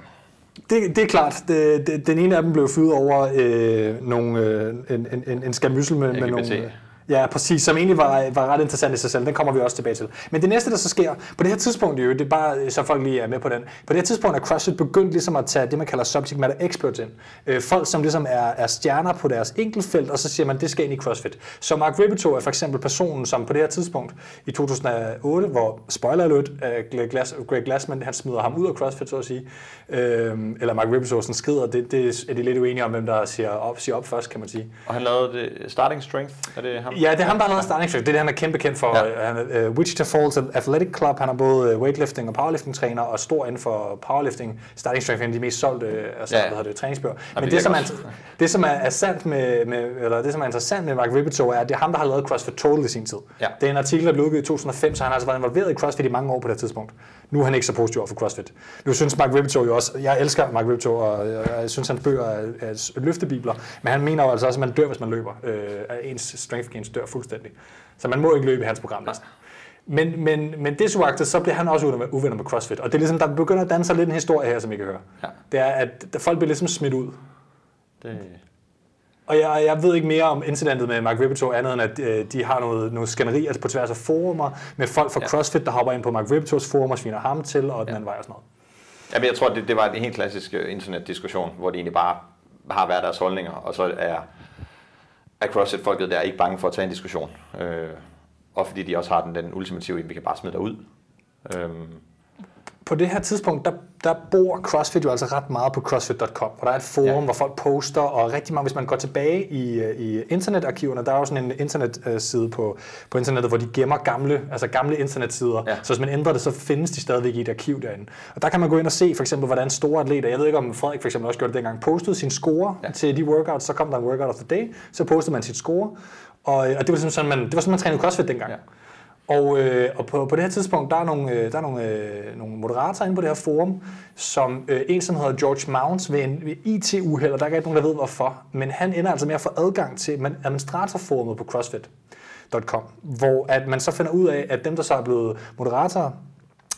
Det, det er klart. Det, det, den ene af dem blev fyret over øh, nogle, øh, en, en, en, skamyssel med, med LGBT. nogle... øh, Ja, præcis, som egentlig var, var ret interessant i sig selv. Den kommer vi også tilbage til. Men det næste, der så sker, på det her tidspunkt jo, det er bare, så folk lige er med på den. På det her tidspunkt er CrossFit begyndt ligesom at tage det, man kalder subject matter experts ind. Øh, folk, som ligesom er, er stjerner på deres enkeltfelt, og så siger man, det skal ind i CrossFit. Så Mark Ribito er for eksempel personen, som på det her tidspunkt i 2008, hvor, spoiler alert, øh, Glass, Greg Glassman, han smider ham ud af CrossFit, så at sige. Øh, eller Mark Ribito sådan skrider, det, det er de lidt uenige om, hvem der siger op, siger op først, kan man sige. Og han lavede det, Starting Strength, er det ham? Ja, det er ham, der har lavet Starting Strength. Det er det, han er kæmpe kendt for. Ja. Han er uh, Wichita Falls Athletic Club. Han er både øh, weightlifting og powerlifting-træner, og stor inden for powerlifting. Starting Strength er en af de mest solgte øh, altså, Ja, hvad det, træningsbøger. Men det det, som er, det, som er, er sandt med, med, eller det, som er interessant med Mark Ribito, er, at det er ham, der har lavet CrossFit Total i sin tid. Ja. Det er en artikel, der blev udgivet i 2005, så han har altså været involveret i CrossFit i mange år på det tidspunkt. Nu er han ikke så positiv over for CrossFit. Nu synes Mark Ribito jo også, jeg elsker Mark Ribito, og jeg, synes, hans bøger er, er løftebibler, men han mener jo altså også, at man dør, hvis man løber. Øh, ens strength gains dør fuldstændig. Så man må ikke løbe i hans program næsten. Men, men, men desuagtet, så bliver han også uvenner med, uvenner med CrossFit. Og det er ligesom, der begynder at danne sig lidt en historie her, som I kan høre. Ja. Det er, at folk bliver ligesom smidt ud. Det, Og jeg, jeg ved ikke mere om incidentet med Mark Rippetoe, andet end at øh, de har noget, noget skænderi altså på tværs af forumer, med folk fra Ja. CrossFit, der hopper ind på Mark Rippetoes forum og sviner ham til, og den anden vej og sådan noget. Jamen, jeg tror, det, det var en helt klassisk øh, internetdiskussion, hvor de egentlig bare har hver deres holdninger, og så er, er CrossFit-folket der ikke bange for at tage en diskussion. Øh, og fordi de også har den, den ultimative, vi kan bare smide dig ud. Øhm, På det her tidspunkt, der, der bor CrossFit jo altså ret meget på CrossFit.com, hvor der er et forum, ja. Hvor folk poster, og rigtig mange, hvis man går tilbage i, i internetarkiverne, der er jo sådan en internetside på, på internettet, hvor de gemmer gamle, altså gamle internetsider. Ja. Så hvis man ændrer det, så findes de stadigvæk i et arkiv derinde. Og der kan man gå ind og se, for eksempel, hvordan store atleter, jeg ved ikke om Frederik for eksempel også gjorde det dengang, postede sin score ja. Til de workouts, så kom der en workout of the day, så postede man sit score, og, og det var simpelthen sådan, man, det var sådan, man trænede CrossFit dengang. Ja. Og, øh, og på, på det her tidspunkt, der er nogle, øh, der er nogle, øh, nogle moderatorer inde på det her forum, som øh, en, som hedder George Mounts ved en ved IT-uheld, og der er ikke nogen, der ved hvorfor, men han ender altså med at få adgang til man- administratorforumet på CrossFit.com, hvor at man så finder ud af, at dem, der så er blevet moderatorer,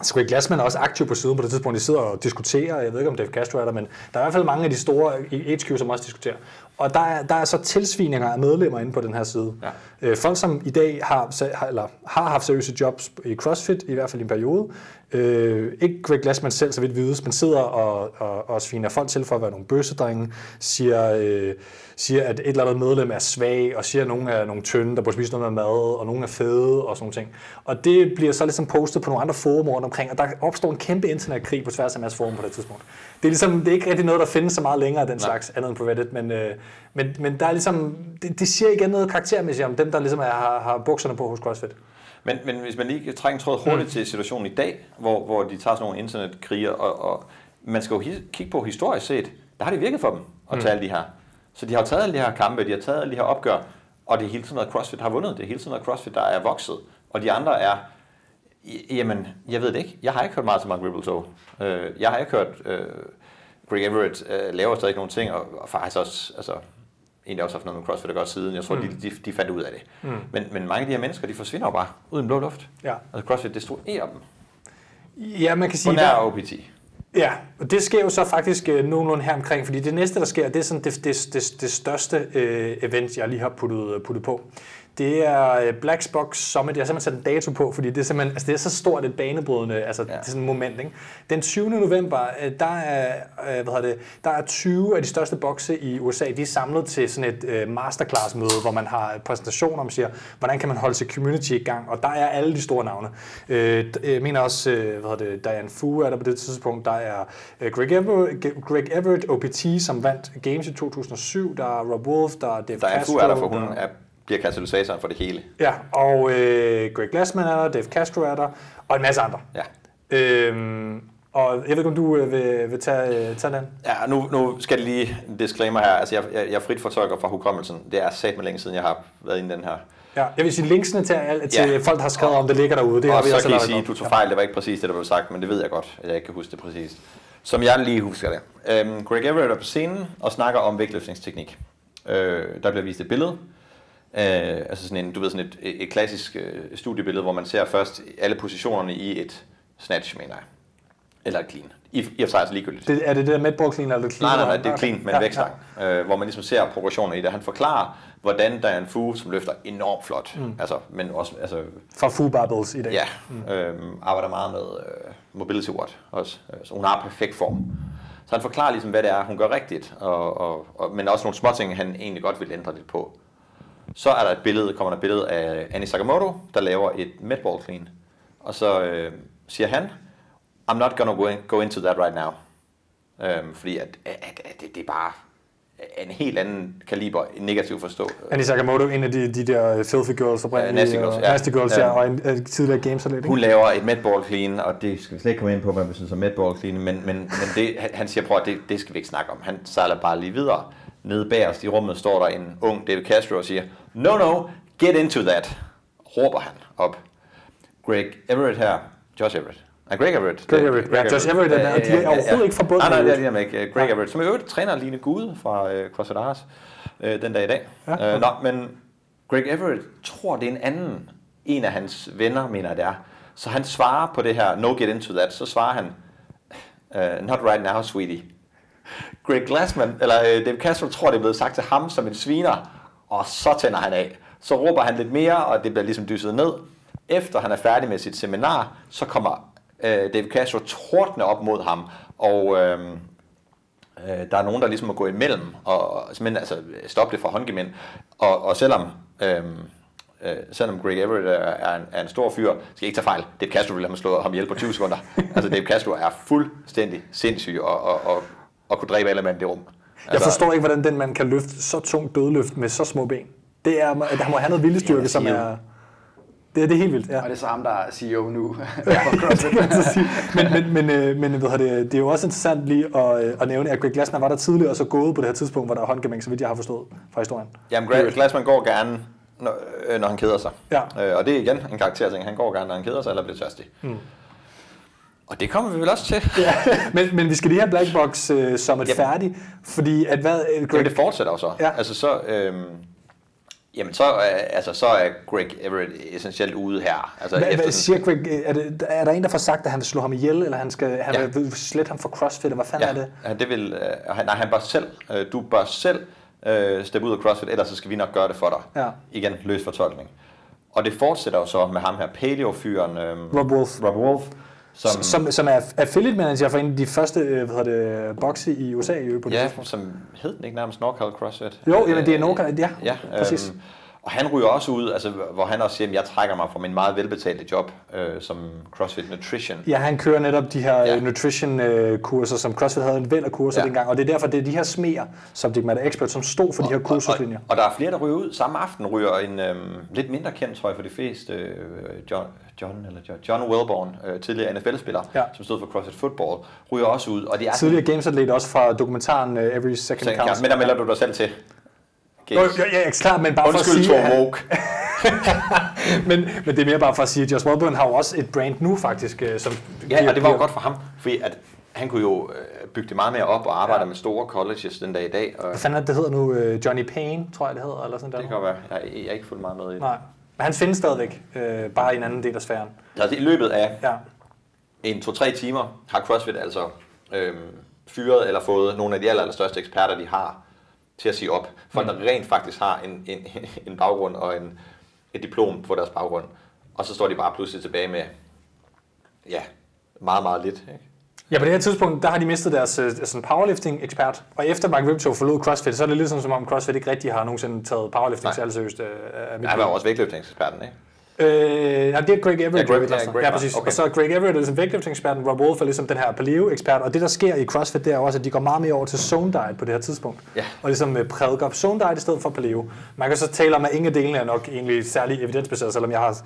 Squid Glassman er også aktiv på siden på det tidspunkt, de sidder og diskuterer, jeg ved ikke om Dave Castro er der, men der er i hvert fald mange af de store i HQ, som også diskuterer. Og der er, der er så tilsvininger af medlemmer inde på den her side. Ja. Øh, folk, som i dag har, har, eller har haft seriøse jobs i CrossFit, i hvert fald i en periode. Øh, ikke Greg Glassman selv, så vidt vides, men sidder og, og, og sviner folk til for at være nogle bøssedrenge, siger, øh, siger, at et eller andet medlem er svag, og siger, at nogen er nogle tynde, der burde spise noget med mad, og nogen er fede, og sådan nogle ting. Og det bliver så ligesom postet på nogle andre forumer rundt omkring, og der opstår en kæmpe internetkrig på tværs af en masse forum på det tidspunkt. Det er ligesom, det er ikke rigtig noget, der findes så meget længere af den slags, andet end på Reddit, men, øh, men, men der er ligesom, det, det siger igen noget karaktermæssigt om dem, der ligesom er, har, har bukserne på hos CrossFit. Men, men hvis man lige kan trække en tråd hurtigt mm. til situationen i dag, hvor, hvor de tager sådan nogle internetkriger, og, og man skal jo hi- kigge på historisk set, der har det virket for dem at tage alle de her. Så de har taget alle de her kampe, de har taget alle de her opgør, og det er hele tiden noget, CrossFit har vundet. Det er hele tiden noget, CrossFit, der er vokset. Og de andre er, jamen, jeg ved det ikke. Jeg har ikke hørt meget til Mark Ribbletoe. Øh, jeg har ikke hørt øh, Greg Everett øh, laver stadig nogle ting, og, og faktisk også, altså, egentlig også haft noget med CrossFit at gøre siden. Jeg tror, mm. de, de, de fandt ud af det. Mm. Men, men mange af de her mennesker, de forsvinder jo bare uden blå luft. Ja. Altså CrossFit destruerer dem. Ja, man kan På sige, nær der, OPT. Ja, og det sker jo så faktisk øh, nogenlunde her omkring, fordi det næste, der sker, det er sådan det, det, det, det største øh, event, jeg lige har puttet, puttet på. Det er øh, Black Box Summit. Jeg har simpelthen sat en dato på, fordi det er simpelthen altså det er så stort et banebrydende, altså ja. det er sådan et moment. Ikke? Den 20. november, øh, der er, øh, hvad hedder det, der er 20 af de største bokse i USA, de er samlet til sådan et masterclass-møde, hvor man har præsentationer om, siger, hvordan kan man holde sit community i gang, og der er alle de store navne. Jeg mener også, hvad hedder det, Diane Fu er der på det tidspunkt, der er Greg, Everett, Greg Everett, OPT, som vandt Games i 2007, der er Rob Wolf, der er Dave Der er Castro, Fu er der, for hun er, bliver katalysatoren for det hele. Ja, og øh, Greg Glassman er der, Dave Castro er der, og en masse andre. Ja. Øhm, og jeg ved ikke, om du øh, vil, vil tage, øh, tage den? Ja, nu, nu skal det lige en disclaimer her. Altså, jeg, jeg, jeg frit fortolker fra hukommelsen. Det er sat med længe siden, jeg har været inde i den her. Ja, jeg vil sige, linksene til, til Ja. folk, der har skrevet om, det ligger derude. Det og så kan I sige, du tog fejl. Det var ikke præcis det, der blev sagt, men det ved jeg godt, at jeg ikke kan huske det præcist. Som jeg lige husker det. Øhm, Greg Everett er på scenen og snakker om vægtløftningsteknik. Øh, der bliver vist et billede. Øh, altså sådan en, du ved, sådan et, et, klassisk øh, studiebillede, hvor man ser først alle positionerne i et snatch, mener jeg. Eller et clean. I, i og for sig altså ligegyldigt. Det, er det det der medball clean, eller det clean? Nej, nej, nej, det er clean med en Ja, vægtstang, øh, hvor man ligesom ser progressioner i det. Han forklarer, hvordan Diane Fu, som løfter enormt flot, mm. altså, men også, altså, Fra Fu Bubbles i dag. ja, mm. øh, arbejder meget med øh, mobility watt også, øh, så hun har perfekt form. Så han forklarer ligesom, hvad det er, hun gør rigtigt, og, og, og, men også nogle små ting, han egentlig godt vil ændre lidt på. Så er der et billede, kommer der et billede af Annie Sakamoto, der laver et medball clean. Og så øh, siger han, I'm not gonna go, in, go into that right now. Øhm, fordi at, at, at det, det er bare en helt anden kaliber, en negativ forstå. Annie Sakamoto, en af de, de der filthy girls, oprindeligt. Nasty Girls, og- ja. Nasty Girls, ja. Og en, en tidligere games lidt. Hun laver et medball clean, og det skal vi slet ikke komme ind på, hvad vi synes om medball clean, men, men, men det, han- han siger, prøv at det, det skal vi ikke snakke om. Han sejler bare lige videre. Nede bag os i rummet står der en ung David Castro og siger, no, no, get into that, råber han op. Greg Everett her, Josh Everett. Nej, Greg Everett. Greg Everett. Ja, Josh Everett er- de er overhovedet ikke forbundet Nej, nej, det er de ikke. Greg Everett, som i øvrigt træner Line Gude fra øh, CrossFit Ars øh, den dag i dag. Ja. Øh, nå, men Greg Everett tror, det er en anden, en af hans venner, mener det er. Så han svarer på det her, no get into that, så svarer han, uh, not right now, sweetie. Greg Glassman, eller øh, Dave Castro tror, det er blevet sagt til ham som en sviner, og så tænder han af. Så råber han lidt mere, og det bliver ligesom dysset ned. Efter han er færdig med sit seminar, så kommer øh, Dave Castro tordne op mod ham, og øh, øh, der er nogen, der ligesom må gå imellem, og, og simpelthen altså, stoppe det fra håndgemænd. Og, og selvom... Øh, øh, selvom Greg Everett er, er, en, er en stor fyr, skal ikke tage fejl. Dave Castro ville have slået ham ihjel på 20 sekunder. altså Dave Castro er fuldstændig sindssyg og, og, og, og kunne dræbe alle mand i det rum. Altså, Jeg forstår ikke, hvordan den mand kan løfte så tung dødløft med så små ben. Det er, at han må have noget viljestyrke, som er... Det er, det er helt vildt, ja. Og det er så ham, der er CEO nu. det kan man så sige. Men, men, men, øh, men ved det, det er jo også interessant lige at, øh, at nævne, at Greg Glassman var der tidligere, og så gået på det her tidspunkt, hvor der er håndgemæng, så vidt jeg har forstået fra historien. Jamen, Greg Glassman går gerne, når, øh, når han keder sig. Ja. Øh, og det er igen en karakterting. Han går gerne, når han keder sig, eller bliver tørstig. Mm. Og det kommer vi vel også til. Ja. men, men vi skal lige have Black Box øh, som et Jamen. færdigt, fordi at hvad... øh, Greg... det fortsætter jo så. Ja. Altså så... Øhm, Jamen, så, er- altså, så er Greg Everett essentielt ude her. Altså, Hvad, efter hvad siger Greg, øh, er, det, er der en, der får sagt, at han vil slå ham ihjel, eller han, skal, han Ja. vil slette ham for CrossFit, eller hvad fanden Ja, er det? ja, det vil, øh, nej, han bør selv, øh, du bør selv øh, steppe ud af CrossFit, ellers så skal vi nok gøre det for dig. Ja. Igen, løs fortolkning. Og det fortsætter jo så med ham her, paleo-fyren, øh, Rob Wolf. Rob Wolf, som, Som, som er affiliate manager for en af de første øh, hvad hedder det, bokse i USA i øvrigt på det ja, tidspunkt. som hed den ikke nærmest NorCal CrossFit? Jo, jamen det er NorCal, ja, ja præcis. Øhm, og han ryger også ud, altså, hvor han også siger, at jeg trækker mig fra min meget velbetalte job øh, som CrossFit Nutrition. Ja, han kører netop de her Ja. ja. nutrition-kurser, som CrossFit havde en væld af kurser Ja. dengang, og det er derfor, det er de her smeer, subject matter expert, som stod for de her Og, kursuslinjer. og, og der er flere, der ryger ud. Samme aften ryger en øhm, lidt mindre kendt, tror jeg, for de fleste, øh, John, John, eller John, John Wellborn, øh, tidligere NFL-spiller, Ja. som stod for CrossFit Football, ryger også ud. Og det er Tidligere games også fra dokumentaren uh, Every Second sådan, Counts. men der melder du dig selv til. Jo, jo, ja, ja, klart, men bare Undskyld, for at sige, Woke. men, men det er mere bare for at sige, at Josh Wellborn har jo også et brand nu faktisk, øh, som Ja, og det var jo godt for ham, fordi at han kunne jo øh, bygge det meget mere op og arbejde ja. Med store colleges den dag i dag. Og Hvad fanden er det, det hedder nu? Johnny Payne, tror jeg det hedder, eller sådan der. det kan godt være, jeg, jeg er ikke fuldt meget med i det. Nej, men han findes stadigvæk, øh, bare i en anden del af sfæren. Så i løbet af Ja. en to-tre timer har CrossFit altså øhm, fyret eller fået nogle af de aller, allerstørste eksperter, de har til at sige op. Folk, der rent faktisk har en, en, en baggrund og en, et diplom på deres baggrund. Og så står de bare pludselig tilbage med, ja, meget, meget lidt. Ikke? Ja, på det her tidspunkt, der har de mistet deres øh, sådan powerlifting-ekspert, og efter Mark Ripto forlod CrossFit, så er det lidt sådan, som om CrossFit ikke rigtig har nogensinde taget powerlifting Nej. særlig seriøst. Øh, mit Han var også vægtløftningseksperten, ikke? Øh, ja, det er Greg Everett. Ja, Greg- ja. Greg ja, præcis. okay. Og så er Greg Everett er ligesom vægtløftningseksperten, Rob Wolf er ligesom den her paleo-ekspert, og det der sker i CrossFit, det er også, at de går meget mere over til zone diet på det her tidspunkt. Ja. Og ligesom øh, prædiker zone diet i stedet for paleo. Man kan så tale om, at ingen af delene er nok egentlig særlig evidensbaseret, selvom jeg har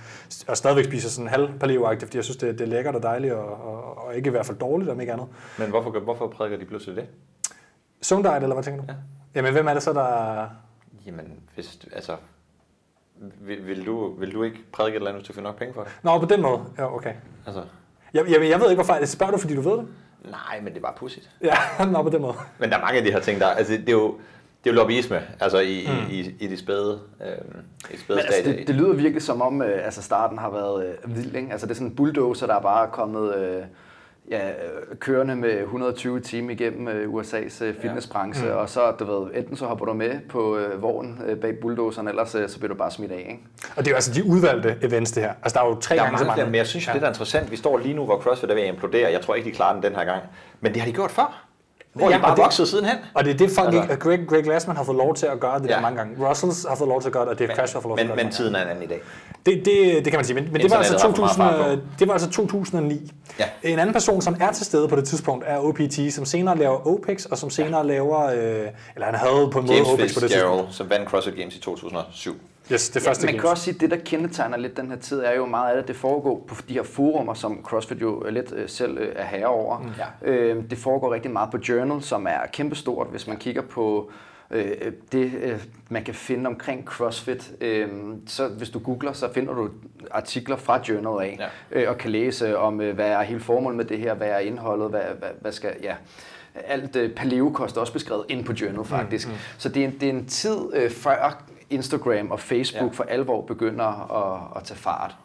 og stadigvæk spiser sådan halv paleo fordi jeg synes, det, det er lækkert og dejligt, og, og, og ikke i hvert fald dårligt, om ikke andet. Men hvorfor, hvorfor prædiker de pludselig det? Zone diet, eller hvad tænker du? Ja. Jamen, hvem er det så, der... Jamen, hvis, altså, vil, vil, du, vil du ikke prædike et eller andet, hvis du får nok penge for det? Nå, på den måde. Ja, okay. Altså, Jeg, jeg, jeg ved ikke, hvorfor. Spørger du, fordi du ved det? nej, men det er bare pudsigt. Ja, nå, på den måde. Men der er mange af de her ting, der... Altså, det er jo, det er jo lobbyisme, altså i, mm. i, i de spæde, øh, i de spæde Men altså, det, det lyder virkelig som om, øh, altså starten har været øh, vild, ikke? Altså det er sådan en bulldozer, der er bare kommet øh, ja, kørende med 120 timer igennem øh, USA's øh, fitnessbranche, ja. mm. og så, du ved, enten så hopper du med på øh, vognen øh, bag bulldozeren, ellers øh, så bliver du bare smidt af, ikke? Og det er jo altså de udvalgte events, det her. Altså, der er jo tre der er gange så mange flere, men jeg synes, ja. det der er interessant, vi står lige nu, hvor CrossFit er ved at implodere. Jeg tror ikke, de klarer den den her gang. Men det har de gjort før. Hvor Ja, de bare det- vokset sidenhen. Og det er det, folk Altså- ikke, Greg, Greg Glassman har fået lov til at gøre det Ja. der mange gange. Russells har fået lov til at gøre det, og Dave Crash har fået lov til Men, at gøre men det. tiden er en anden i dag. Det, det, det kan man sige, men, men det, var altså Internettet har for meget 2000, fart øh, det var altså 2009. Ja. En anden person, som er til stede på det tidspunkt, er OPT, som senere laver OPEX, og som senere ja. laver, øh, eller han havde på en måde James OPEX på det tidspunkt. Fitzgerald, som vandt CrossFit Games i 2007. Yes, det Ja, første man games. kan også sige, at det, der kendetegner lidt den her tid, er jo meget af det, det foregår på de her forumer, som CrossFit jo lidt øh, selv øh, er herre over. Mm. Ja. Øh, det foregår rigtig meget på Journal, som er kæmpestort, hvis man kigger på øh, det, øh, man kan finde omkring CrossFit. Øh, så hvis du googler, så finder du artikler fra Journal af, Ja. øh, og kan læse om, øh, hvad er hele formålet med det her, hvad er indholdet, hvad, hvad, hvad skal, ja, alt øh, paleo-kost er også beskrevet ind på Journal faktisk. Mm, mm. Så det er, en, det er en tid øh, før Instagram og Facebook Ja. for alvor begynder at, at tage fart.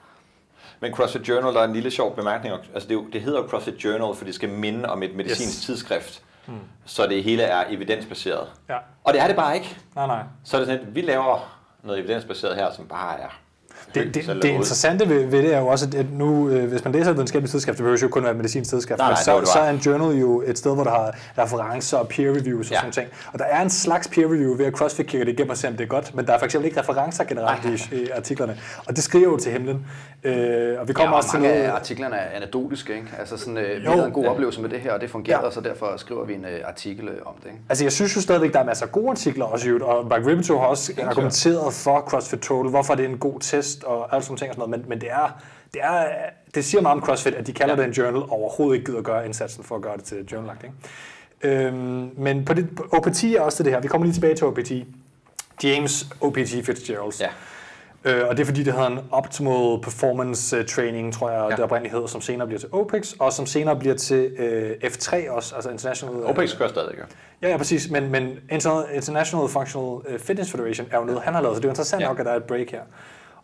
Men CrossFit Journal, der er en lille sjov bemærkning. Altså det, det hedder CrossFit Journal, for det skal minde om et medicinsk Yes. yes. tidsskrift. mm. så det hele er evidensbaseret. Ja. Og det er det bare ikke. Nej, nej. Så er det sådan, at vi laver noget evidensbaseret her, som bare er det, det, det interessante ved, ved det er jo også, at nu, øh, hvis man læser et videnskabeligt tidsskrift, det behøver jo kun være et medicinsk tidsskrift, nej, men nej, så, så er en journal jo et sted, hvor der har referencer og peer reviews og ja. sådan ting. Og der er en slags peer review ved at CrossFit kigger det igennem og se, om det er godt, men der er for eksempel ikke referencer generelt i, i artiklerne. Og det skriver jo til himlen. Øh, og vi kommer ja, og også til noget... af artiklerne er anekdotiske, ikke? Altså sådan, øh, vi havde en god ja. oplevelse med det her, og det fungerede, ja. så derfor skriver vi en uh, artikel øh, om det. Ikke? Altså jeg synes jo stadigvæk, der er masser af gode artikler også, og Mark Ribbentrop har også argumenteret for CrossFit Total, hvorfor det er en god test og alt sådan ting og sådan noget, men, men det er, det, er, det siger meget om CrossFit, at de kalder ja. det en journal, og overhovedet ikke gider gøre indsatsen for at gøre det til journalagt. Ikke? Øhm, men på det, OPT er også det her. Vi kommer lige tilbage til OPT. James OPT Fitzgerald. Ja. Øh, og det er fordi, det hedder en Optimal Performance uh, Training, tror jeg, ja. det oprindeligt hedder, som senere bliver til OPEX, og som senere bliver til øh, F3 også, altså International... Uh, OPEX gør stadig, ja. Ja, ja, præcis, men, men International Functional Fitness Federation er jo noget, han har lavet, så det er jo interessant ja. nok, at der er et break her.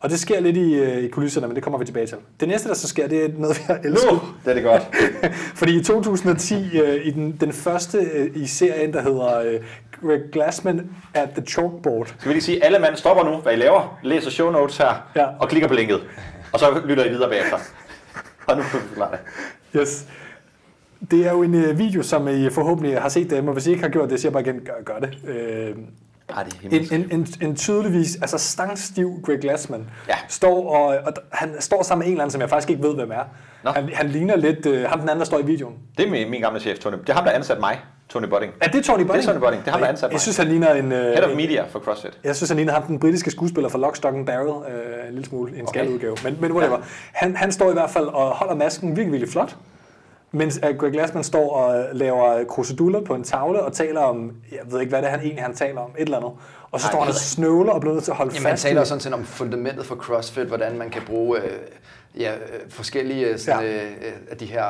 Og det sker lidt i, øh, i kulisserne, men det kommer vi tilbage til. Det næste, der så sker, det er noget, vi har elsket. Nu, det er det godt. Fordi i 2010, øh, i den, den første øh, i serien, der hedder Greg Glassman at the Chalkboard. Skal vi lige sige, alle mand stopper nu, hvad I laver, læser show notes her, ja. og klikker på linket. Og så lytter I videre bagefter. Og nu kan vi forklare det. Yes. Det er jo en video, som I forhåbentlig har set dem, og hvis I ikke har gjort det, så jeg bare igen, gør, gør det. Ah, det en, en, en, en tydeligvis, altså stangstiv Greg Glassman, ja. står og, og, han står sammen med en eller anden, som jeg faktisk ikke ved, hvem er. Han, han ligner lidt uh, ham den anden, der står i videoen. Det er min, min gamle chef, Tony. Det er ham, der ansat mig, Tony Budding. Er det Tony Budding? Det er Tony Budding. Det er ham, der ansat mig. Jeg synes, han ligner en... Uh, Head of Media for CrossFit. Jeg synes, han ligner ham, den britiske skuespiller fra Lock, Stock and Barrel, uh, en lille smule, en okay. udgave. Men, men whatever. Ja. Han, han står i hvert fald og holder masken virkelig, virkelig flot mens at Greg Glassman står og laver kruseduller på en tavle og taler om, jeg ved ikke, hvad det er, han egentlig han taler om, et eller andet. Og så Ej, står han og snøvler og bliver nødt til at holde Jamen, fast man taler sådan set om fundamentet for CrossFit, hvordan man kan bruge øh, ja, øh, forskellige sådan, ja. øh, af de her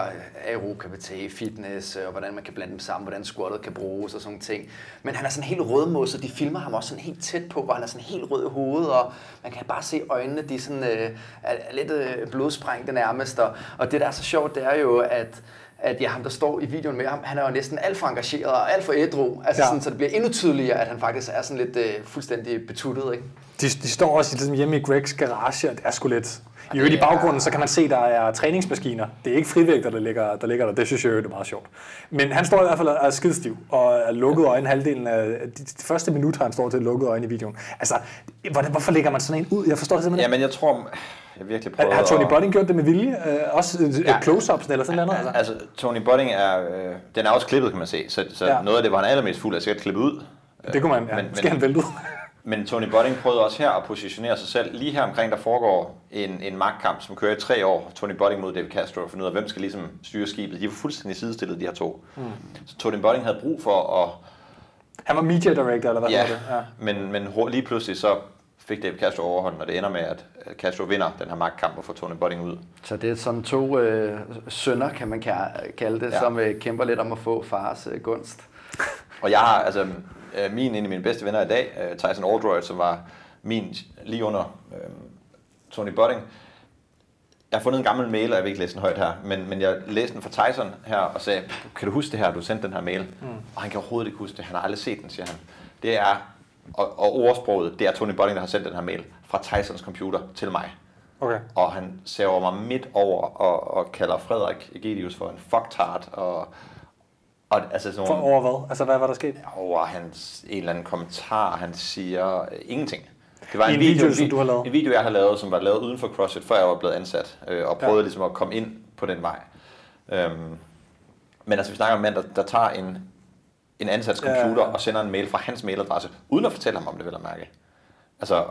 aero KBT, fitness, øh, og hvordan man kan blande dem sammen, hvordan squattet kan bruges og sådan ting. Men han er sådan helt rødmos, og de filmer ham også sådan helt tæt på, hvor han er sådan helt rød i hovedet, og man kan bare se øjnene, de sådan, øh, er lidt øh, blodsprængte nærmest. Og, og det, der er så sjovt, det er jo, at at ja, ham, der står i videoen med ham, han er jo næsten alt for engageret og alt for ædru, altså ja. sådan, så det bliver endnu tydeligere, at han faktisk er sådan lidt uh, fuldstændig betuttet, ikke? De, de står også ligesom hjemme i Gregs garage, og det er sgu lidt... I øvrigt i baggrunden, så kan man se, at der er træningsmaskiner. Det er ikke frivægter, der ligger, der ligger der. Det synes jeg er meget sjovt. Men han står i hvert fald og er skidstiv, og er lukket øjne halvdelen af... De, de første minut har han står til lukket øjne i videoen. Altså, hvorfor lægger man sådan en ud? Jeg forstår det simpelthen Ja, men jeg tror jeg virkelig prøvet Har Tony Budding gjort det med vilje? Øh, også øh, ja, close-ups eller sådan noget? Altså, altså Tony Budding er, øh, den er også klippet, kan man se. Så, så ja. noget af det, var han allermest fuld af, sikkert klippet ud. Det kunne man, ja. Men, men, han vælte ud. men Tony Budding prøvede også her at positionere sig selv. Lige her omkring, der foregår en, en magtkamp, som kører i tre år. Tony Budding mod David Castro, for ud af, hvem skal ligesom styre skibet. De var fuldstændig sidestillet, de her to. Mm. Så Tony Budding havde brug for at... Han var media director, eller hvad ja, det? Ja, men, men lige pludselig så fik David Castro overhånden, og det ender med, at Castro vinder den her magtkamp og får Tony Budding ud. Så det er sådan to øh, sønner, kan man kalde det, ja. som øh, kæmper lidt om at få fars øh, gunst. og jeg har, altså, øh, min, en af mine bedste venner i dag, øh, Tyson Aldroyd, som var min lige under øh, Tony Budding, jeg har fundet en gammel mail, og jeg vil ikke læse den højt her, men, men jeg læste den fra Tyson her og sagde, kan du huske det her, du sendte den her mail? Mm. Og han kan overhovedet ikke huske det, han har aldrig set den, siger han. Det er og, og ordsproget, det er Tony Budding, der har sendt den her mail fra Tysons computer til mig. Okay. Og han ser mig midt over og, og kalder Frederik Egedius for en fucktard. Og, og, altså sådan nogle, for over hvad? Altså hvad var der sket? Over hans, en eller anden kommentar, han siger uh, ingenting. Det var en, en video, video, som du har lavet? En video, jeg har lavet, som var lavet uden for CrossFit, før jeg var blevet ansat, øh, og prøvede ja. ligesom at komme ind på den vej. Øhm, men altså, vi snakker om en mand, der, der tager en en ansats computer ja. og sender en mail fra hans mailadresse, uden at fortælle ham om det, vil jeg mærke. Altså,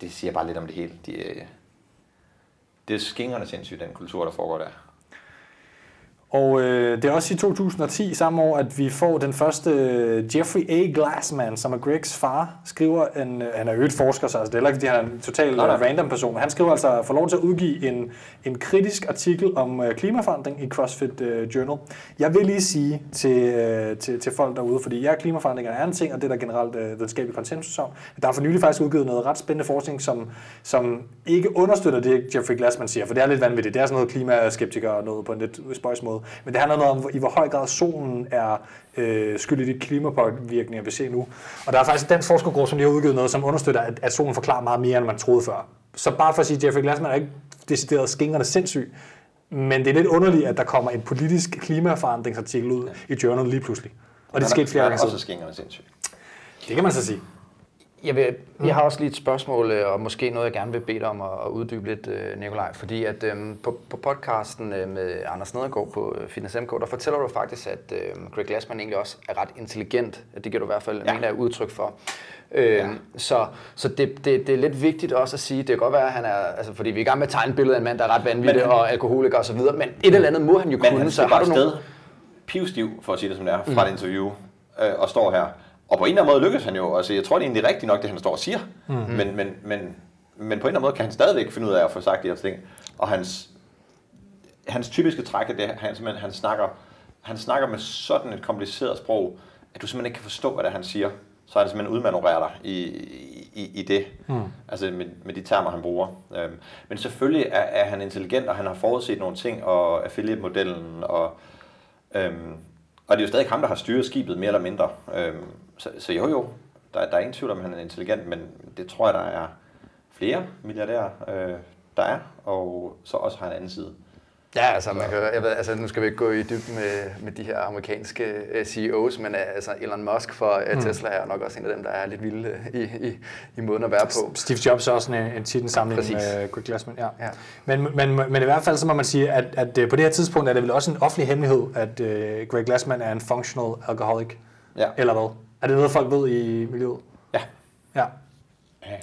det siger bare lidt om det hele. De, øh, det er skingerne sindssygt, den kultur, der foregår der. Og øh, det er også i 2010, samme år, at vi får den første øh, Jeffrey A. Glassman, som er Gregs far, skriver, en, øh, han er øget forsker, så altså, det er ikke, fordi han er en total nej, nej. random person, han skriver altså, får lov til at udgive en, en kritisk artikel om øh, klimaforandring i CrossFit øh, Journal. Jeg vil lige sige til, øh, til, til folk derude, fordi ja, klimaforandring er en ting, og det er der generelt øh, videnskabelig konsensus om. Der er for nylig faktisk udgivet noget ret spændende forskning, som, som ikke understøtter det, Jeffrey Glassman siger, for det er lidt vanvittigt. Det er sådan noget klimaskeptiker og noget på en lidt spøjs måde. Men det handler noget om, i hvor høj grad solen er øh, skyld i de klimapåvirkninger, vi ser nu. Og der er faktisk en dansk forskergruppe, som lige har udgivet noget, som understøtter, at, at solen forklarer meget mere, end man troede før. Så bare for at sige, at Jeffrey Glassman er ikke decideret skingerne sindssyg, men det er lidt underligt, at der kommer en politisk klimaforandringsartikel ud ja. i Journal lige pludselig. Og det skete flere gange. Er også skingerne sindssygt. Det kan man så sige. Jeg, vil, jeg har også lige et spørgsmål, øh, og måske noget, jeg gerne vil bede dig om at uddybe lidt, øh, Nikolaj. Fordi at øhm, på, på podcasten øh, med Anders Nedergaard på Fitness MK, der fortæller du faktisk, at øhm, Greg Glassman egentlig også er ret intelligent. Det giver du i hvert fald ja. mener, udtryk for. Øhm, ja. Så, så det, det, det er lidt vigtigt også at sige, det kan godt være, at han er, altså fordi vi er i gang med at tegne et billede af en mand, der er ret vanvittig og alkoholiker osv., men et eller andet må han jo men kunne. Han så har du nogle... pivstiv, for at sige det som det er, fra mm. et interview, øh, og står her og på en eller anden måde lykkes han jo. Altså, jeg tror, det er egentlig rigtigt nok, det han står og siger. Mm-hmm. Men, men, men, men på en eller anden måde kan han stadigvæk finde ud af at få sagt de her ting. Og hans, hans typiske træk er det, han, simpelthen, han, snakker, han snakker med sådan et kompliceret sprog, at du simpelthen ikke kan forstå, hvad det er, han siger. Så han simpelthen udmanøvrerer dig i, i, i det, mm. altså med, med de termer, han bruger. Øhm, men selvfølgelig er, er han intelligent, og han har forudset nogle ting, og affiliate-modellen, og, øhm, og det er jo stadig ham, der har styret skibet mere eller mindre. Øhm, så, så jo jo, der, der er ingen tvivl om, at han er intelligent, men det tror jeg, der er flere milliardærer, øh, der er, og så også har en anden side. Ja, altså, man kan, jeg ved, altså nu skal vi ikke gå i dybden med, med de her amerikanske uh, CEOs, men uh, altså Elon Musk for uh, Tesla er nok også en af dem, der er lidt vilde uh, i, i, i måden at være på. Steve Jobs er også en, en tit en sammenligning med Greg Glassman. Ja. ja. Men, men, men i hvert fald så må man sige, at, at, at på det her tidspunkt er det vel også en offentlig hemmelighed, at uh, Greg Glassman er en functional alcoholic. Ja. Eller hvad? Er det noget, folk ved i miljøet? Ja. Ja. ja.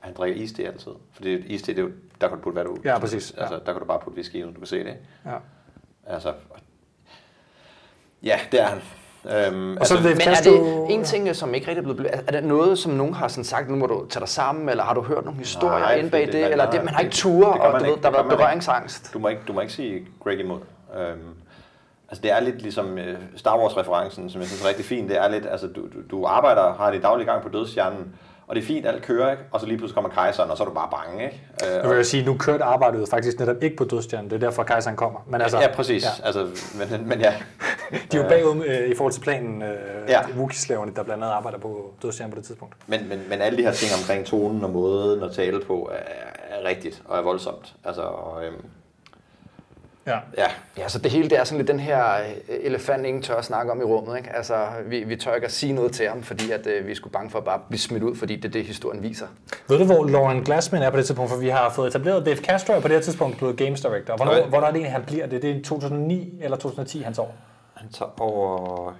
Han drikker iste altid. For det, iste, det er jo, der kan du putte hvad du Ja, præcis. Altså, ja. der kan du bare putte whisky i, du kan se det. Ja. Altså, ja, det er han. Øhm, og så altså, men er det en ting, som ikke rigtig er blevet... Er det noget, som nogen har sådan sagt, nu må du tage dig sammen, eller har du hørt nogle historier Nej, ind bag det? det eller det, man har ikke ture, og du ved, der har været berøringsangst? Du må ikke, du må ikke sige Greg imod. Øhm, Altså det er lidt ligesom øh, Star Wars-referencen, som jeg synes er rigtig fint. Det er lidt, altså du, du, arbejder, har det daglig gang på dødstjernen, og det er fint, alt kører, ikke? og så lige pludselig kommer kejseren, og så er du bare bange. Ikke? Øh, jeg vil sige, nu kørte arbejdet faktisk netop ikke på dødstjernen, det er derfor kejseren kommer. Men altså, ja, præcis. Ja. Altså, men, men ja. De er jo bagud øh, i forhold til planen, øh, ja. Wookiee-slaverne, der blandt andet arbejder på dødstjernen på det tidspunkt. Men, men, men alle de her ting omkring tonen og måden at tale på er, er rigtigt og er voldsomt. Altså, og, øhm, Ja. ja. Ja, så det hele det er sådan lidt den her øh, elefant, ingen tør at snakke om i rummet. Ikke? Altså, vi, vi tør ikke at sige noget til ham, fordi at, øh, vi sgu bange for at bare blive smidt ud, fordi det er det, historien viser. Ved du, hvor Lauren Glassman er på det tidspunkt? For vi har fået etableret, Dave Castro er på det her tidspunkt blevet Games Director. Hvornår, okay. hvornår er det egentlig, han bliver det? Det er 2009 eller 2010, hans år? Han tager over...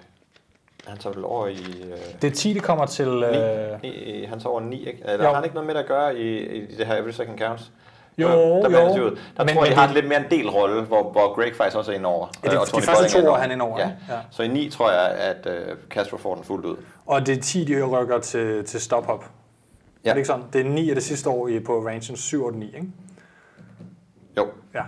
Han tager vel over i... Øh... Det er 10, det kommer til... Øh... 9, han tager over 9, ikke? Eller jo. har han ikke noget med at gøre i, i det her Every Second Counts? Jo, der, der jo. Der men, tror jeg, de har lidt mere en del rolle, hvor, hvor Greg faktisk også er inde over. Ja, det, og Tony de første to år er han inde over. Ja. ja. Så i 9 tror jeg, at uh, Castro får den fuldt ud. Og det er 10, de rykker til, til Stop Hop. Ja. Er det ikke sådan? Det er 9 af det sidste år i, på rangen 7 og 9, ikke? Jo. Ja.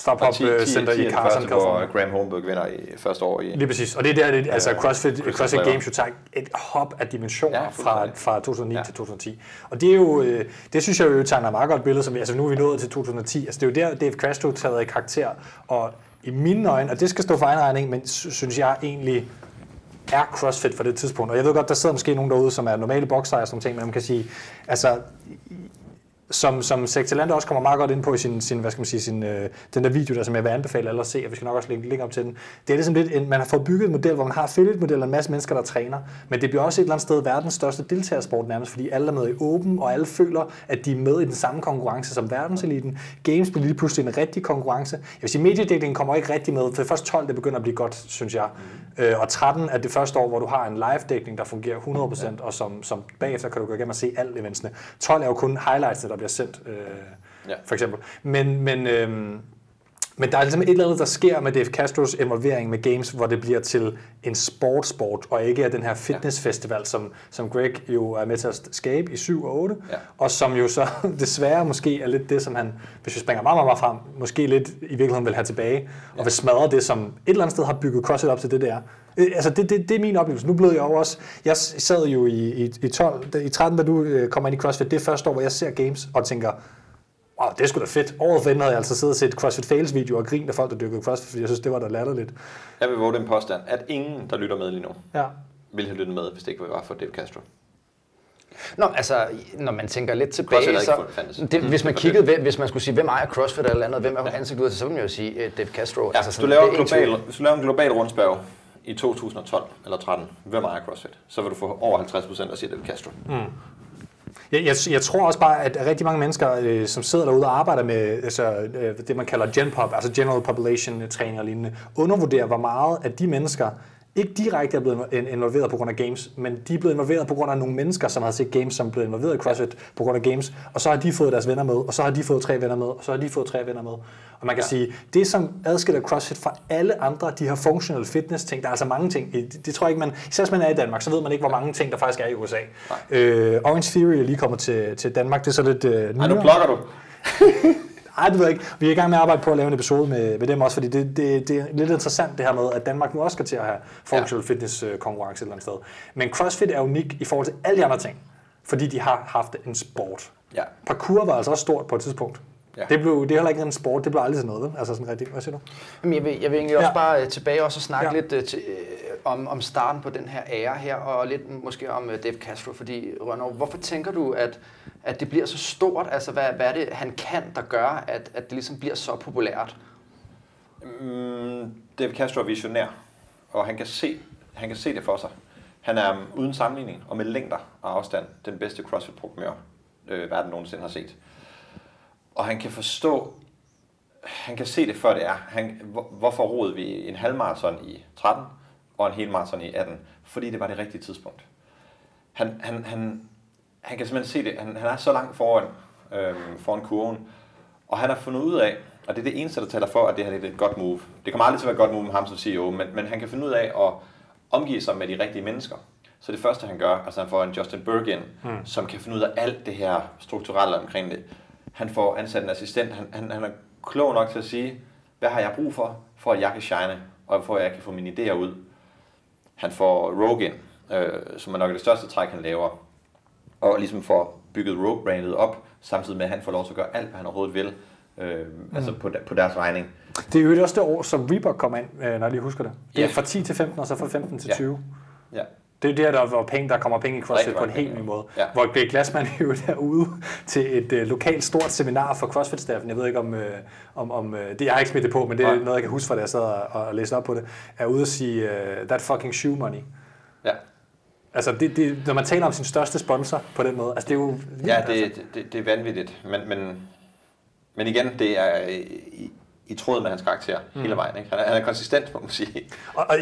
Stop Hop Center i Carson, California. Hvor Graham Holmberg vinder i første år i... Lige præcis. Og det er der, det, altså CrossFit, CrossFit, CrossFit Games jo tager et hop af dimensioner ja, fra, fra 2009 ja. til 2010. Og det er jo, øh, det synes jeg jo tegner meget godt billede, som altså nu er vi nået til 2010. Altså det er jo der, Dave Castro taget i karakter, og i mine øjne, og det skal stå for egen regning, men synes jeg egentlig, er CrossFit for det tidspunkt. Og jeg ved godt, der sidder måske nogen derude, som er normale boksere og sådan ting, men man kan sige, altså som, som Sektalant også kommer meget godt ind på i sin, sin hvad skal man sige, sin, øh, den der video, der som jeg vil anbefale alle at se, og vi skal nok også lægge link op til den. Det er ligesom lidt, en, man har fået bygget et model, hvor man har affiliate modeller en masse mennesker, der træner, men det bliver også et eller andet sted verdens største deltagersport nærmest, fordi alle er med i åben, og alle føler, at de er med i den samme konkurrence som verdenseliten. Games bliver lige pludselig en rigtig konkurrence. Jeg vil sige, mediedækningen kommer ikke rigtig med, for først 12, det begynder at blive godt, synes jeg. Mm. Øh, og 13 er det første år, hvor du har en live-dækning, der fungerer 100%, ja. og som, som bagefter kan du gå igennem og se alle eventsene. 12 er jo kun highlights, der bliver sendt, øh, ja. for eksempel. Men, men, øh, men der er ligesom et eller andet, der sker med Dave Castros involvering med games, hvor det bliver til en sportsport, og ikke af den her fitnessfestival, som, som Greg jo er med til at skabe i 7 og 8, ja. og som jo så desværre måske er lidt det, som han, hvis vi springer meget, meget, meget frem, måske lidt i virkeligheden vil have tilbage, og ja. vil smadre det, som et eller andet sted har bygget CrossFit op til det der. Øh, altså det, det, det er min oplevelse. Nu blev jeg jo også, jeg sad jo i, i, i 12, i 13, da du øh, kommer ind i CrossFit, det er første år, hvor jeg ser games og tænker, Åh, det er sgu da fedt. Året for inden havde jeg altså siddet og set CrossFit Fails video og grint af folk, der dyrkede CrossFit, fordi jeg synes, det var da latterligt. Jeg vil våge den påstand, at ingen, der lytter med lige nu, Ja. ville have lyttet med, hvis det ikke var for Dave Castro. Nå, altså, når man tænker lidt tilbage, så, det, hvis man kiggede, hvem- hvis man skulle sige, hvem ejer CrossFit eller andet, hvem er ansigt ud, så ville man jo sige uh, Dave Castro. Ja, altså, hvis, du sådan, laver er global, hvis du laver en global rundspørg i 2012 eller 13, hvem ejer CrossFit? Så vil du få over 50 procent, af siger Dave Castro. Mm. Jeg, jeg, jeg tror også bare, at rigtig mange mennesker, øh, som sidder derude og arbejder med altså, øh, det, man kalder GenPop, altså General Population træning og lignende, undervurderer, hvor meget at de mennesker ikke direkte er blevet in- involveret på grund af games, men de er blevet involveret på grund af nogle mennesker, som har set games, som blevet involveret i CrossFit på grund af games, og så har de fået deres venner med, og så har de fået tre venner med, og så har de fået tre venner med. Og man kan ja. sige, det som adskiller CrossFit fra alle andre, de her functional fitness ting, der er altså mange ting, det, det tror jeg ikke man, især hvis man er i Danmark, så ved man ikke, hvor mange ting der faktisk er i USA. Øh, Orange Theory er lige kommet til, til Danmark, det er så lidt øh, Ej, nu nyere. plukker du. Ej, det ved jeg ikke. Vi er i gang med at arbejde på at lave en episode med, med dem også, fordi det, det, det er lidt interessant det her med, at Danmark nu også skal til at have functional ja. fitness øh, konkurrence et eller andet sted. Men CrossFit er unik i forhold til alle de andre ting, fordi de har haft en sport. Ja. Parkour var altså også stort på et tidspunkt. Ja. Det, blev, det er heller ikke en sport, det blev aldrig til noget, vel? Altså sådan rigtigt. Hvad siger du? Jamen, jeg, vil, jeg vil egentlig også Ja. bare øh, tilbage også og snakke Ja. ja. lidt øh, til, øh, om, om starten på den her ære her, og lidt måske om uh, Dave Castro, fordi Rønner, hvorfor tænker du, at, at det bliver så stort? Altså, hvad, hvad er det, han kan, der gør, at, at det ligesom bliver så populært? Mm, Dave Castro er visionær, og han kan, se, han kan se det for sig. Han er um, uden sammenligning og med længder og afstand den bedste CrossFit-programmør, øh, verden nogensinde har set. Og han kan forstå, han kan se det før det er. Han, hvor, hvorfor roede vi en halvmarathon i 13 og en helmarathon i 18? Fordi det var det rigtige tidspunkt. Han, han, han, han kan simpelthen se det. Han, han er så langt foran, øhm, foran kurven, og han har fundet ud af, og det er det eneste, der taler for, at det her er et godt move. Det kommer aldrig til at være et godt move med ham som CEO, men, men han kan finde ud af at omgive sig med de rigtige mennesker. Så det første, han gør, altså han får en Justin Berg ind, mm. som kan finde ud af alt det her strukturelle omkring det. Han får ansat en assistent. Han, han, han er klog nok til at sige, hvad har jeg brug for, for at jeg kan shine, og for at jeg kan få mine idéer ud. Han får Rogan, øh, som er nok det største træk, han laver, og ligesom får bygget Rogue-brandet op, samtidig med, at han får lov til at gøre alt, hvad han overhovedet vil, øh, mm. altså på, på deres regning. Det er jo også det år, som Reebok kom ind, øh, når jeg lige husker det. Det er Ja. fra 10 til 15, og så fra 15 til Ja. 20. Ja. Det er der, der, hvor penge, der kommer penge i CrossFit på en helt ny måde. ja. Hvor Greg Glassman jo er ude til et øh, lokalt stort seminar for CrossFit-staffen. Jeg ved ikke om, øh, om, om øh, det, jeg har ikke smidt det på, men det er Nej. noget, jeg kan huske fra, da jeg sad og, og læste op på det. Er ude at sige, øh, that fucking shoe money. Ja, Altså, det, det, når man taler om sin største sponsor på den måde, altså det er jo... vildt, ja altså. det, det, det er vanvittigt, men, men, men igen, det er i, i tråd med hans karakter mm. hele vejen. Ikke? Han, er, han er konsistent, må man sige. Og, og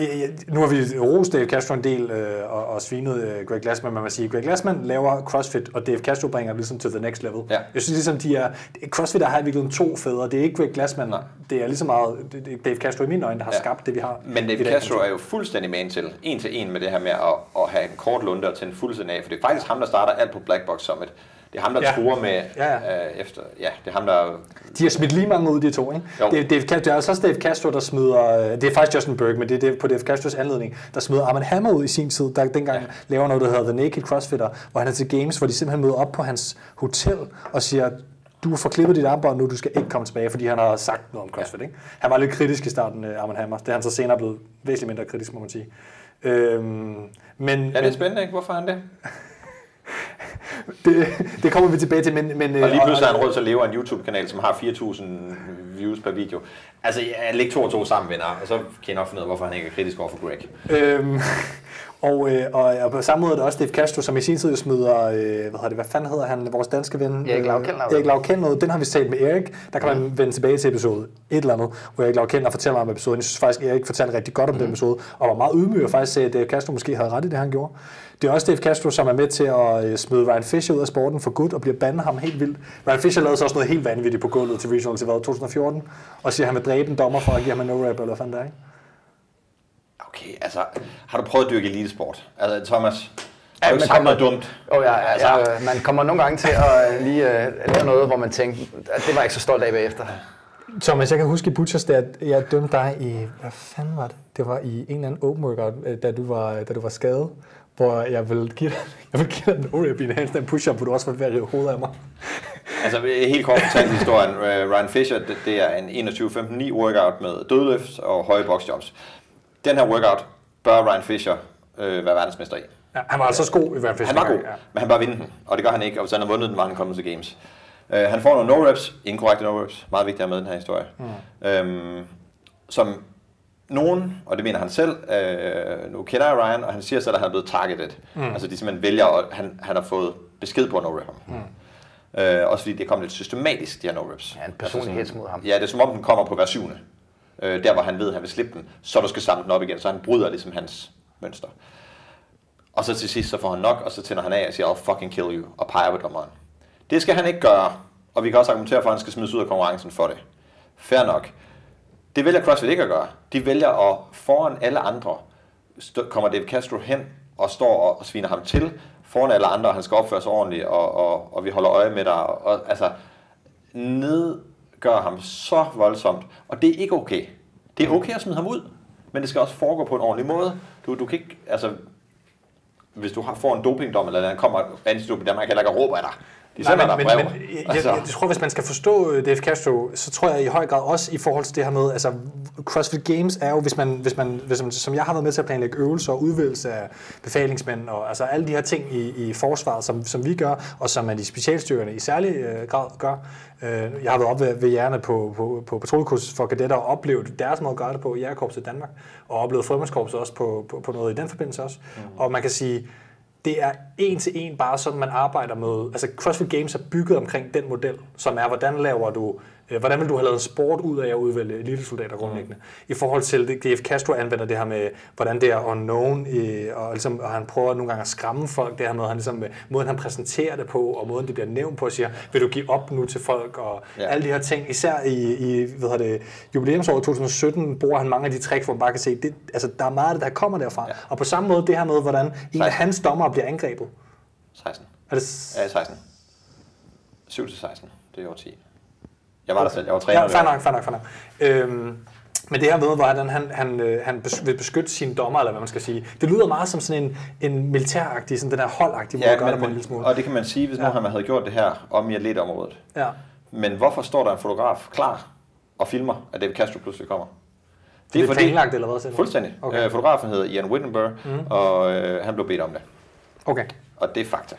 nu har vi rost Dave Castro en del øh, og, og svinet øh, Greg Glassman, men man må sige, Greg Glassman laver CrossFit, og Dave Castro bringer det ligesom to the next level. Ja. Jeg synes ligesom, de er, CrossFit har virkelig to fædre. Det er ikke Greg Glassman, Nej. det er lige så meget det, det Dave Castro i mine øjne, der har Ja. skabt det, vi har. Men i dag. Castro er jo fuldstændig med til, en til en med det her med at, at have en kort lunde og tænde fuldstændig af, for det er faktisk ham, der starter alt på Black Box Summit. Det er ham, der Ja. ja. truer med Ja, Øh, efter, ja, det er ham, der De har smidt lige mange ud, de to, ikke? Jo. Det, er det er også Dave Castro, der smider, øh, det er faktisk Justin Berg, men det er det- på Dave Castros anledning, der smider Arman Hammer ud i sin tid, der dengang ja. laver noget, der hedder The Naked Crossfitter, hvor han er til games, hvor de simpelthen møder op på hans hotel og siger, du får klippet dit armbånd nu, du skal ikke komme tilbage, fordi han har sagt noget om CrossFit. Ikke? Han var lidt kritisk i starten, øh, Arman Hammer. Det er han så senere blevet væsentligt mindre kritisk, må man sige. Øhm, men, Ja, det er men spændende, ikke? Hvorfor han det? det, det kommer vi tilbage til. Men, men, Og lige øh, pludselig har han råd til at leve af en YouTube-kanal, som har 4.000 views per video. Altså, jeg lægger to og to sammen, venner, og så kan jeg nok finde ud af, hvorfor han ikke er kritisk over for Greg. Øhm, og, øh, og, og på samme måde er det også Dave Castro, som i sin tid smider, øh, hvad, hedder det, hvad fanden hedder han, vores danske ven? Erik Øh, Erik Lavkend noget. Den har vi talt med Erik. Der kan man vende tilbage til episode et eller andet, hvor Erik Lavkend og fortæller om episoden. Jeg synes faktisk, Erik fortalte rigtig godt om mm. den episode, og var meget ydmyg og faktisk sagde, at Dave Castro måske havde ret i det, han gjorde. Det er også Dave Castro, som er med til at øh, smide Ryan Fisher ud af sporten for godt og bliver bandet ham helt vildt. Ryan Fisher lavede så også noget helt vanvittigt på gulvet til Regional til hvad, 2014, og siger, at han vil dræbe en dommer for at give ham en no-rap, eller hvad fanden der, ikke? Okay, altså, har du prøvet at dyrke elitesport? Altså, Thomas, har Ja, du man ikke sagt kommer- noget dumt? Oh, ja, Altså- ja, ja, man kommer nogle gange til at øh, lige uh, lave noget, hvor man tænker, at det var jeg ikke så stolt af bagefter. Thomas, jeg kan huske i Butchers, da jeg dømte dig i, hvad fanden var det? Det var i en eller anden open workout, øh, da du var, da du var skadet, hvor jeg vil give dig, jeg vil give dig en no-rep i en handstand push-up, hvor du også vil være rive hovedet af mig. Altså helt kort fortalt historien. Øh, Ryan Fisher, det, det er en 21-15-9 workout med dødløft og høje boxjumps. Den her workout bør Ryan Fisher øh, være verdensmester i. Ja, han var altså så god i hvert fald. Han var god, ja. men han bør vinde den, og det gør han ikke, og hvis han har vundet den, var han kommet til games. Uh, han får nogle no-reps, inkorrekte no-reps, meget vigtigt at med i den her historie, mm. um, som nogen, og det mener han selv, uh, nu kender jeg Ryan, og han siger selv, at han er blevet targeted. Mm. Altså de simpelthen vælger, og han, han har fået besked på at no-rep ham. Mm. Uh, også fordi det kom lidt systematisk, de her no-reps. Ja, en personlig hets mod ham. Ja, det er som om den kommer på hver syvende øh, der hvor han ved, at han vil slippe den, så du skal samle den op igen, så han bryder ligesom hans mønster. Og så til sidst, så får han nok, og så tænder han af og siger, I'll fucking kill you, og peger på dommeren. Det skal han ikke gøre, og vi kan også argumentere for, at han skal smides ud af konkurrencen for det. Fair nok. Det vælger CrossFit ikke at gøre. De vælger at foran alle andre, kommer David Castro hen og står og sviner ham til, foran alle andre, og han skal opføre sig ordentligt, og, og, og vi holder øje med dig. Og, og, altså, nedgør ham så voldsomt, og det er ikke okay. Det er okay at smide ham ud, men det skal også foregå på en ordentlig måde. Du, du kan ikke, altså, hvis du har, får en dopingdom, eller der kommer antidoping, der man kan heller ikke råbe af dig. De Nej, men, men, men jeg, altså. jeg, jeg tror, hvis man skal forstå øh, Dave Castro, så tror jeg i høj grad også i forhold til det her med, altså CrossFit Games er jo, hvis man, hvis man, hvis man som jeg har været med til at planlægge øvelser og udvælgelse af befalingsmænd, og altså alle de her ting i, i forsvaret, som, som vi gør, og som man i specialstyrkerne i særlig øh, grad gør. Øh, jeg har været op ved, ved hjerne på, på, på patruljekursus for kadetter og oplevet deres måde at gøre det på i Jægerkorpset i Danmark, og oplevet Frømandskorpset også på, på, på noget i den forbindelse også. Mm. Og man kan sige, det er en til en bare sådan, man arbejder med. Altså CrossFit Games er bygget omkring den model, som er, hvordan laver du hvordan vil du have lavet sport ud af at udvælge elitesoldater grundlæggende? Mm. I forhold til, det, DF Castro anvender det her med, hvordan det er unknown, og, ligesom, og han prøver nogle gange at skræmme folk, det her med, han ligesom, måden han præsenterer det på, og måden det bliver nævnt på, og siger, vil du give op nu til folk, og ja. alle de her ting. Især i, i hvad det, jubilæumsåret 2017 bruger han mange af de tricks, hvor man bare kan se, det, altså, der er meget af det, der kommer derfra. Ja. Og på samme måde det her med, hvordan en af hans dommer bliver angrebet. 16. Er det... Ja, 16. 7 til 16. Det er over 10. Jeg var der selv, jeg var træner. Ja, fair nok, fair nok, fair nok. Øhm, men det her med, hvordan han, han, øh, han vil beskytte sine dommer, eller hvad man skal sige, det lyder meget som sådan en, en militæragtig, sådan den her holdagtige måde ja, at gøre det på en lille smule. Og det kan man sige, hvis ja. nu han havde gjort det her om i atletområdet. Ja. Men hvorfor står der en fotograf klar og filmer, at David Castro pludselig kommer? Det er, det er planlagt, eller hvad? Selv? Fuldstændig. Okay. Øh, fotografen hedder Ian Wittenberg, mm. og øh, han blev bedt om det. Okay. Og det er fakta.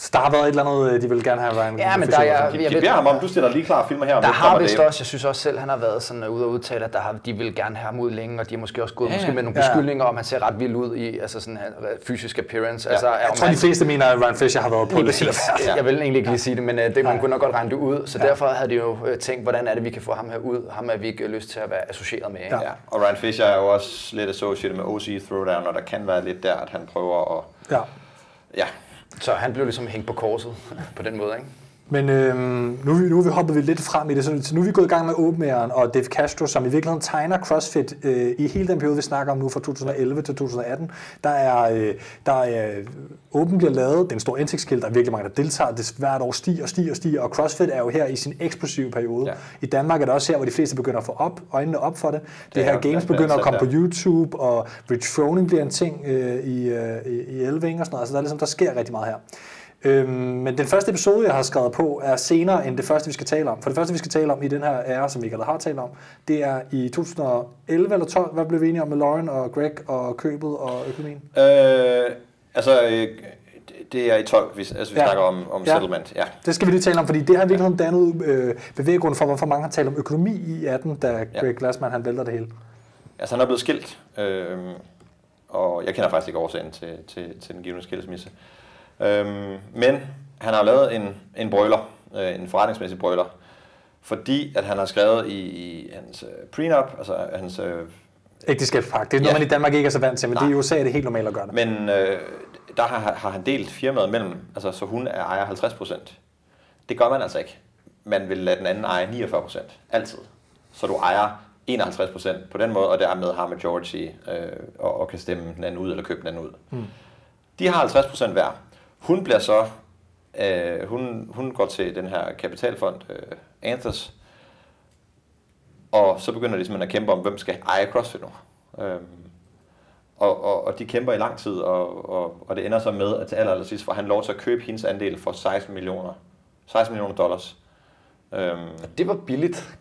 Så der har været et eller andet, øh, de vil gerne have Ryan Ja, men der, jeg, jeg, jeg beder ham om, du stiller lige klar filmer her. Om der har vist også, jeg synes også selv, han har været sådan ude og udtale, at der har, de vil gerne have ham ud længe, og de har måske også gået ja, måske med nogle beskyldninger om, han ser ret vild ud i altså sådan fysisk appearance. Ja. Altså, jeg tror, de fleste mener, at Ryan Fisher har været på det. Ja. Jeg vil egentlig ikke lige sige det, men uh, det, man kunne nok godt regne det ud. Så ja. derfor havde de jo tænkt, hvordan er det, vi kan få ham her ud. Ham er vi ikke lyst til at være associeret med. Ja. ja. Og Ryan Fisher er jo også lidt associeret med OC Throwdown, og der kan være lidt der, at han prøver at... Ja. Ja, så han blev ligesom hængt på korset på den måde, ikke? Men øhm, nu, nu er vi hoppet vi lidt frem i det, så nu er vi gået i gang med åbenmæren og Dave Castro, som i virkeligheden tegner CrossFit øh, i hele den periode, vi snakker om nu fra 2011 til 2018. Der er, øh, der er øh, åben bliver lavet, det er en stor indtægtskilt, der er virkelig mange, der deltager, det hvert år stiger og stiger og stiger, og CrossFit er jo her i sin eksplosive periode. Ja. I Danmark er det også her, hvor de fleste begynder at få op, øjnene op for det. Det, det her games begynder at komme på YouTube, og Rich Froning bliver en ting øh, i, øh, i, i Elving og sådan noget, altså der, er ligesom, der sker rigtig meget her. Øhm, men den første episode, jeg har skrevet på, er senere end det første, vi skal tale om. For det første, vi skal tale om i den her ære, som vi ikke har talt om, det er i 2011 eller 12. Hvad blev vi enige om med Lauren og Greg og købet og økonomien? Øh, altså, øh, det er i 12, hvis altså, vi ja. snakker om, om ja. settlement. Ja. Det skal vi lige tale om, fordi det har virkelig dannet øh, bevæggrund for, hvorfor mange har talt om økonomi i 18, da Greg ja. Glassman han vælter det hele. Altså, han er blevet skilt, øh, og jeg kender faktisk ikke årsagen til, til, til den givende skilsmisse. Øhm, men han har lavet en, en brøler, øh, en forretningsmæssig brøler, fordi at han har skrevet i, i hans øh, prenup, altså hans... Øh, Ægteskabspagt. Det er noget, ja. man i Danmark ikke er så vant til, men Nej. det i USA er det helt normalt at gøre det. Men øh, der har, har han delt firmaet mellem, altså så hun er ejer 50 procent. Det gør man altså ikke. Man vil lade den anden eje 49 procent. Altid. Så du ejer 51 procent på den måde, og dermed har majority øh, og, og kan stemme den anden ud eller købe den anden ud. Hmm. De har 50% hver. Hun bliver så, øh, hun, hun går til den her kapitalfond, øh, Anthos, og så begynder de simpelthen at kæmpe om, hvem skal eje CrossFit nu. Øhm, Og, og, og de kæmper i lang tid, og, og, og det ender så med, at til aller, aller sidst får han lov til at købe hendes andel for 16 millioner. 16 millioner dollars. Øhm, Det var billigt,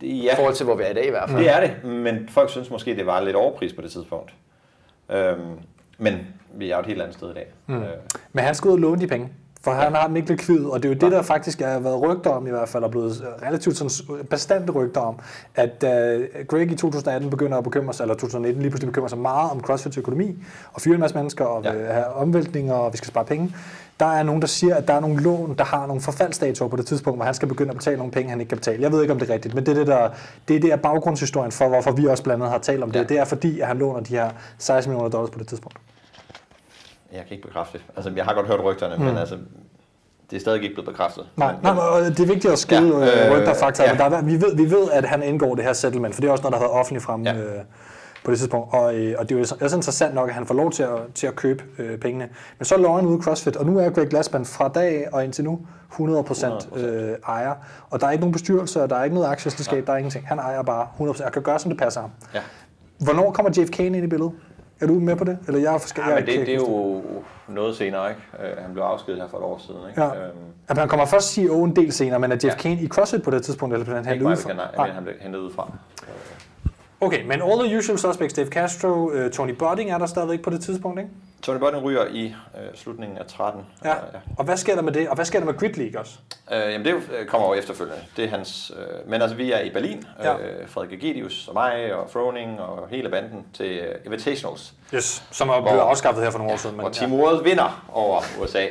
det, i ja, forhold til, hvor vi er i dag i hvert fald. det er det, men folk synes måske, det var lidt overpris på det tidspunkt. Øhm, men vi er jo et helt andet sted i dag. Mm. Øh, Men han skal ud og låne de penge, for han har dem ikke likvid, og det er jo det, der faktisk har været rygter om i hvert fald, og blevet relativt sådan bestandte rygter om, at uh, Greg i 2018 begynder at bekymre sig, eller 2019 lige pludselig bekymrer sig meget om CrossFit's økonomi, og fyre en masse mennesker, og Ja. ja. have omvæltninger, og vi skal spare penge. Der er nogen, der siger, at der er nogle lån, der har nogle forfaldsdatoer på det tidspunkt, hvor han skal begynde at betale nogle penge, han ikke kan betale. Jeg ved ikke, om det er rigtigt, men det er det, der, det er det er baggrundshistorien for, hvorfor vi også blandt andet har talt om det. Ja. Det er fordi, at han låner de her 16 millioner dollars på det tidspunkt. Jeg kan ikke bekræfte det. Altså, jeg har godt hørt rygterne, mm. men altså, det er stadig ikke blevet bekræftet. Nej, men, nej, men, og det er vigtigt at skille Ja, ja, øh, øh, rygter og fakta, ja. ja. men der er, vi, ved, vi ved, at han indgår det her settlement, for det er også noget, der har været offentligt fremme Ja. ja. øh, på det tidspunkt. Og, øh, og det er jo også interessant nok, at han får lov til at, til at købe øh, pengene. Men så lå han ude i CrossFit, og nu er Greg Glassman fra dag og indtil nu 100%, øh, ejer. Og der er ikke nogen bestyrelse, og der er ikke noget aktieselskab, der er ingenting. Han ejer bare 100%, og kan gøre, som det passer ham. Ja. Hvornår kommer Jeff Kane ind i billedet? Er du med på det? Eller jeg er forskellig. Ja, men det, det er jo noget senere, ikke? Øh, Han blev afskedet her for et år siden, ikke? Ja. Øhm, At han kommer først CEO en del senere, men er Jeff Ja. Kane i CrossFit på det tidspunkt, eller bliver han hentet udefra? bekendt, nej, han blev hentet udefra. Okay, men all the usual suspects, Dave Castro, uh, Tony Budding er der stadigvæk på det tidspunkt, ikke? Tony Button ryger i øh, slutningen af 13. Ja. Øh, Og hvad sker der med det? Og hvad sker der med Grid League også? Øh, jamen det øh, kommer jo efterfølgende. Det er hans, øh, men altså vi er i Berlin. Ja. Øh, Frederik Egidius og mig og Froning og hele banden til øh, Invitationals. Yes, som er blevet afskaffet her for nogle år siden. Og Team World vinder over USA.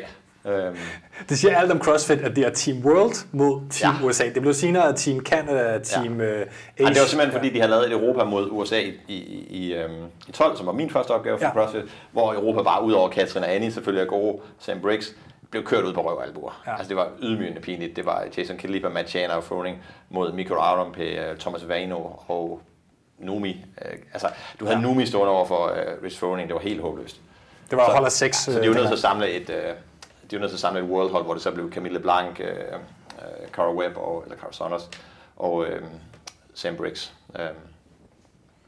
Øhm, Det siger alt om CrossFit, at det er Team World mod Team Ja. USA. Det blev senere Team Canada, Team ja. uh, Ej, det var simpelthen fordi, de havde lavet et Europa mod USA i, i, i, øhm, i 12, som var min første opgave for Ja. CrossFit, hvor Europa bare ud over Katrin og Annie, selvfølgelig er gode, Sam Briggs, blev kørt ud på røv og albuer. Ja. Altså det var ydmygende pinligt. Det var Jason Kalipa, Matt Chandler og Froning mod Mikko Arampe, øh, Thomas Vano og Numi. Øh, Altså, du havde ja. Numi stående over for uh, Rich Froning, det var helt håbløst. Det var Så- hold af seks. Så de er jo nødt til at samle et, øh, de var nødt til at samle et world hold, hvor det så blev Camille LeBlanc, øh, øh, Cara Webb, og, eller Cara Saunders, og øh, Sam Briggs. Øh.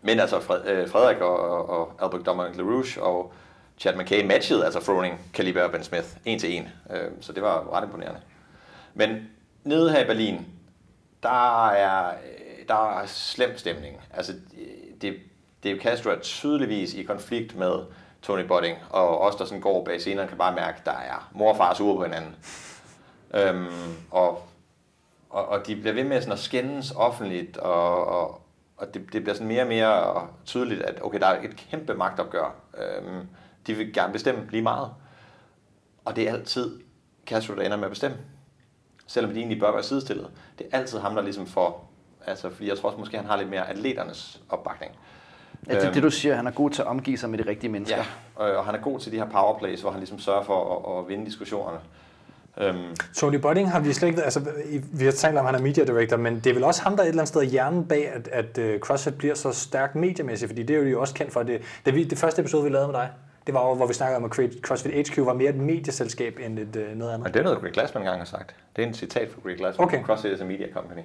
Men altså Fred, øh, Frederik og, og, og Albert Dominic LaRouche og Chad McKay matchede altså Froning, Kaliber og Ben Smith en til en. Øh, så det var ret imponerende. Men nede her i Berlin, der er, øh, der er slem stemning. Altså, det, det Castro er tydeligvis i konflikt med Tony Bodding, og os, der sådan går bag scenerne, kan bare mærke, at der er mor og far sure på hinanden. Øhm, og, og, og de bliver ved med sådan at skændes offentligt, og, og, og det, det bliver sådan mere og mere tydeligt, at okay, der er et kæmpe magtopgør. Øhm, de vil gerne bestemme lige meget. Og det er altid Castro, der ender med at bestemme. Selvom de egentlig bør være sidestillet. Det er altid ham, der ligesom får... Altså, fordi jeg tror også, måske han har lidt mere atleternes opbakning. Ja, det er Øhm, det, du siger, han er god til at omgive sig med de rigtige mennesker. Ja, og, han er god til de her powerplays, hvor han ligesom sørger for at, at vinde diskussionerne. Øhm, Tony Budding har vi slet ikke, altså vi har talt om, at han er media director, men det er vel også ham, der er et eller andet sted hjernen bag, at, at uh, CrossFit bliver så stærkt mediemæssigt, fordi det er jo også kendt for. Det, det, vi, det første episode, vi lavede med dig, det var jo, hvor vi snakkede om, at CrossFit HQ var mere et medieselskab end et, uh, noget andet. og det er noget, Greg Glassman engang har sagt. Det er en citat fra Greg Glassman. Okay. CrossFit is a media company.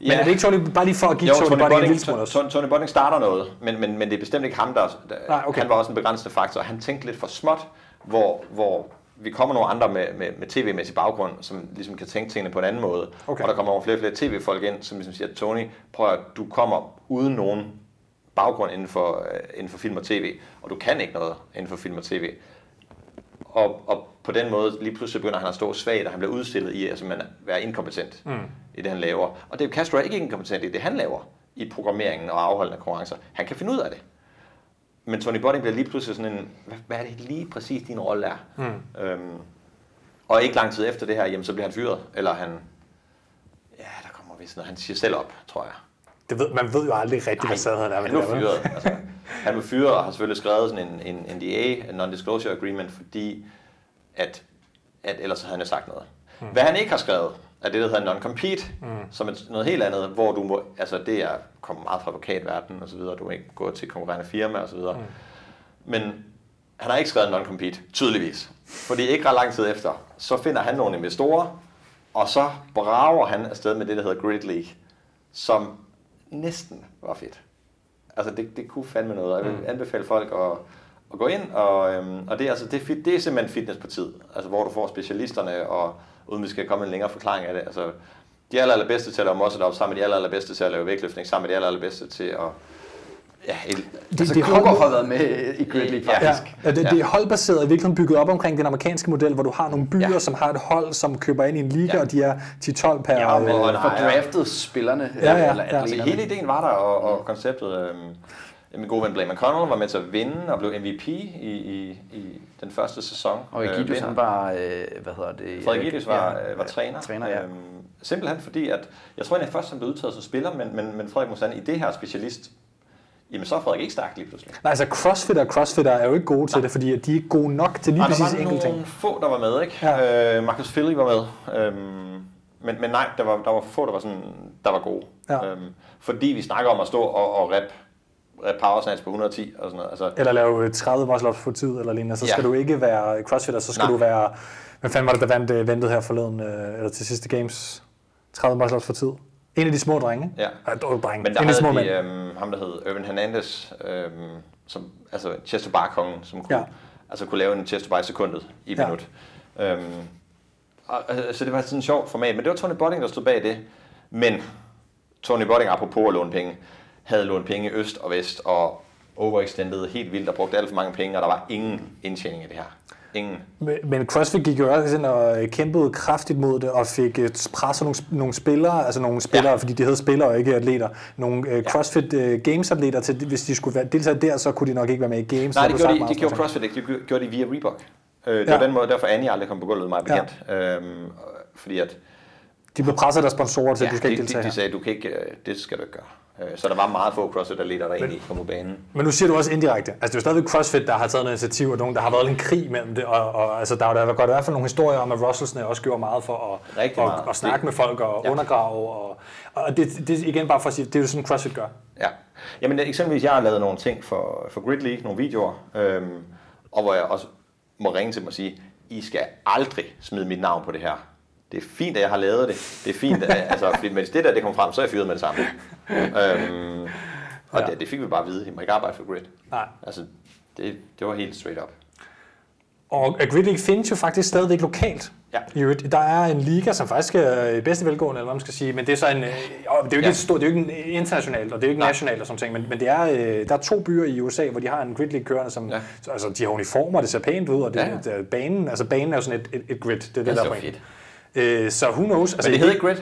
Men er det ikke Tony, bare lige for at give Jo, Tony, Tony, Budding en lille smule også? Tony, Budding starter noget, men, men, men det er bestemt ikke ham, der... der Nej, okay. Han var også en begrænsende faktor. Han tænkte lidt for småt, hvor, hvor vi kommer nogle andre med, med, med tv-mæssig baggrund, som ligesom kan tænke tingene på en anden måde. Okay. Og der kommer nogle flere og flere tv-folk ind, som ligesom siger, Tony, prøv at du kommer uden nogen baggrund inden for, øh, inden for film og tv, og du kan ikke noget inden for film og tv. Og, og på den måde lige pludselig begynder han at stå svagt, og han bliver udstillet i at simpelthen være inkompetent mm. I det, han laver. Og Dave Castro er ikke inkompetent i det, han laver i programmeringen og afholdende konkurrencer. Han kan finde ud af det. Men Tony Budding bliver lige pludselig sådan en, hvad, hvad er det lige præcis din rolle er? Mm. Øhm, og ikke lang tid efter det her, jamen, så bliver han fyret. Eller han, ja, der kommer vist noget, han siger selv op, tror jeg. Det ved, man ved jo aldrig rigtigt, hvad sad han med han blev fyret. Altså, han blev fyret og har selvfølgelig skrevet sådan en, en NDA, en Non-Disclosure Agreement, fordi at, at ellers havde han jo sagt noget. Mm. Hvad han ikke har skrevet, er det, der hedder non-compete, mm. som er noget helt andet, hvor du må, altså det er kommer meget fra advokatverdenen og så videre, du må ikke gå til konkurrerende firma og så videre. Mm. Men han har ikke skrevet non-compete, tydeligvis. Fordi ikke ret lang tid efter, så finder han nogle investorer, og så brager han afsted med det, der hedder Grid League, som næsten var fedt. Altså, det, det kunne fandme noget, og jeg vil anbefale folk at, at gå ind, og, øhm, og det, er altså, det, er det er simpelthen fitness på tid, altså hvor du får specialisterne, og uden vi skal komme en længere forklaring af det, altså de aller, allerbedste til at lave muscle up, sammen med de aller, allerbedste til at lave vægtløftning, sammen med de aller, allerbedste til at... Ja, et, Det, Altså, det, er hold, har været med i Grid League, Ja. faktisk. ja, det, det Ja. er holdbaseret, i virkeligheden bygget op omkring den amerikanske model, hvor du har nogle byer, Ja. som har et hold, som køber ind i en liga, Ja. og de er 10-12 per... Ja, og- øh, og- For ja. draftet spillerne, Ja, ja, eller ja. Altså, hele ideen var der, og, og konceptet... Øhm, min gode ven Blake McConnell var med til at vinde og blev MVP i, i, i den første sæson. Og Øh, Egidius, vinder. han var, øh, hvad hedder det? Frederik Gittes var, Ja, øh, var træner. træner ja. Øhm, simpelthen fordi, at jeg tror egentlig først, han blev udtaget som spiller, men, men, men Frederik Mosan i det her specialist, jamen så er Frederik ikke stærk lige pludselig. Nej, altså crossfitter og crossfitter er jo ikke gode til det, fordi at de er ikke gode nok til lige Nej, der præcis var enkelte nogle ting. få, der var med, ikke? Ja. Øh, Marcus Philly var med. Øhm, men, men nej, der var, der var få, der var, sådan, der var gode. Ja. Øhm, fordi vi snakker om at stå og, og rep power snatch på 110 og sådan noget. Altså, Eller lave 30 muscle ups på tid eller lignende, så skal Ja. du ikke være crossfitter, så skal Nej. du være... Hvad fanden var det, der vandt øh, ventet her forleden, øh, eller til sidste games? 30 muscle ups for tid. En af de små drenge. Ja. Ja, dog, drenge. Men der en af de små havde mænd. de øhm, ham, der hed Irvin Hernandez, øhm, som, altså chest to bar kongen, som kunne, Ja. altså kunne lave en chest to bar i sekundet i et Ja. minut. Øhm, og, altså, så det var sådan en sjov format, men det var Tony Botting, der stod bag det. Men Tony Botting, apropos at låne penge, havde lånt penge øst og vest og overextended helt vildt og brugte alt for mange penge, og der var ingen indtjening i det her. Ingen. Men- Men CrossFit gik jo også ind og kæmpede kraftigt mod det, og fik presset nogle, nogle spillere, altså nogle spillere, ja. Fordi de hed spillere og ikke atleter, nogle øh, CrossFit øh, Games-atleter, til, hvis de skulle være deltage der, så kunne de nok ikke være med i Games. Nej, det gjorde, de, meget det gjorde CrossFit ikke. Det gjorde- gjorde de via Reebok. Øh, det Ja. var den måde, derfor Annie aldrig kom på gulvet, meget bekendt. Ja. Øhm, fordi at, De blev presset af sponsorer til, at du skal de, ikke deltage de, de sagde, du kan ikke, øh, det skal du ikke gøre. Øh, Så der var meget få CrossFit-atleter, der egentlig kom på banen. Men nu siger du også indirekte. Altså, det er jo stadigvæk CrossFit, der har taget noget initiativ, og nogen, der har været en krig mellem det. Og, og altså, der er der godt i hvert fald nogle historier om, at Russelsne også gjorde meget for at, Rigtig at, meget. at, snakke Det- med folk og Ja. undergrave. Og, og det, det, igen bare for at sige, det er jo sådan, CrossFit gør. Ja. Jamen eksempelvis, jeg har lavet nogle ting for, for Grid League, nogle videoer, øhm, og hvor jeg også må ringe til dem og sige, I skal aldrig smide mit navn på det her. Det er fint, at jeg har lavet det. Det er fint, at, altså, fordi hvis det der det kommer frem, så er jeg fyret med det samme. øhm, og Ja. det, det, fik vi bare at vide. I må ikke arbejde for Grid. Nej. Altså, det, det var helt straight up. Og Grid League findes jo faktisk stadigvæk lokalt. Ja. Der er en liga, som faktisk er i bedste velgående, eller hvad man skal sige, men det er så en, øh, det er jo ikke Ja. et stort, det er jo ikke en internationalt, og det er jo ikke Nej. nationalt og sådan ting, men, men det er, øh, der er to byer i USA, hvor de har en grid league kørende, som, ja. Altså de har uniformer, det ser pænt ud, og det, Ja, det, banen, altså banen er jo sådan et, et, et grid, det er det, Det der er er så pointen. fedt. Øh, så who knows? Altså, Men det hed ikke Grid.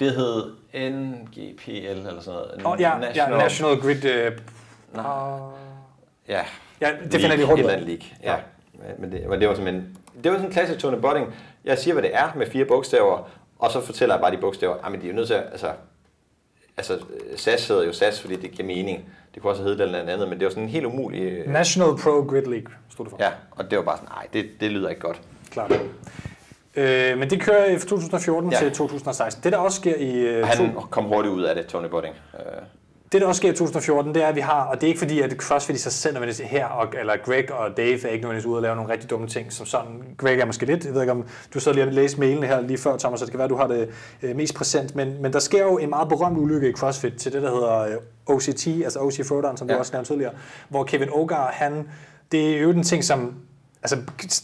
Det hed NGPL eller sådan noget. Oh, ja, National, ja, National Grid... Øh, Ja, ja, det finder de hurtigt Et eller andet league. Ja. Men det, men det var simpelthen... Det var sådan en klassisk Tony Botting. Jeg siger, hvad det er med fire bogstaver, og så fortæller jeg bare de bogstaver. Jamen, de er jo nødt til at... Altså, altså SAS hedder jo SAS, fordi det giver mening. Det kunne også hedde det eller andet, men det var sådan en helt umulig... National Pro Grid League, stod det for. Ja, og det var bare sådan, nej, det, det lyder ikke godt. Klart. Øh, men det kører fra 2014 ja. Til 2016. Det, der også sker i... Øh, Og to, han kom hurtigt ud af det, Tony Botting. Øh, Det, der også sker i 2014, det er, at vi har, og det er ikke fordi, at CrossFit i sig selv nødvendigvis her, og, eller Greg og Dave er ikke nødvendigvis ude og lave nogle rigtig dumme ting, som sådan. Greg er måske lidt, jeg ved ikke om du sad lige og læste mailene her lige før, Thomas, så det kan være, at du har det øh, mest præsent, men, men der sker jo en meget berømt ulykke i CrossFit til det, der hedder øh, OCT, altså OC Throwdown, som ja. du også nævnte tidligere, hvor Kevin Ogar, han, det er jo en ting, som Altså,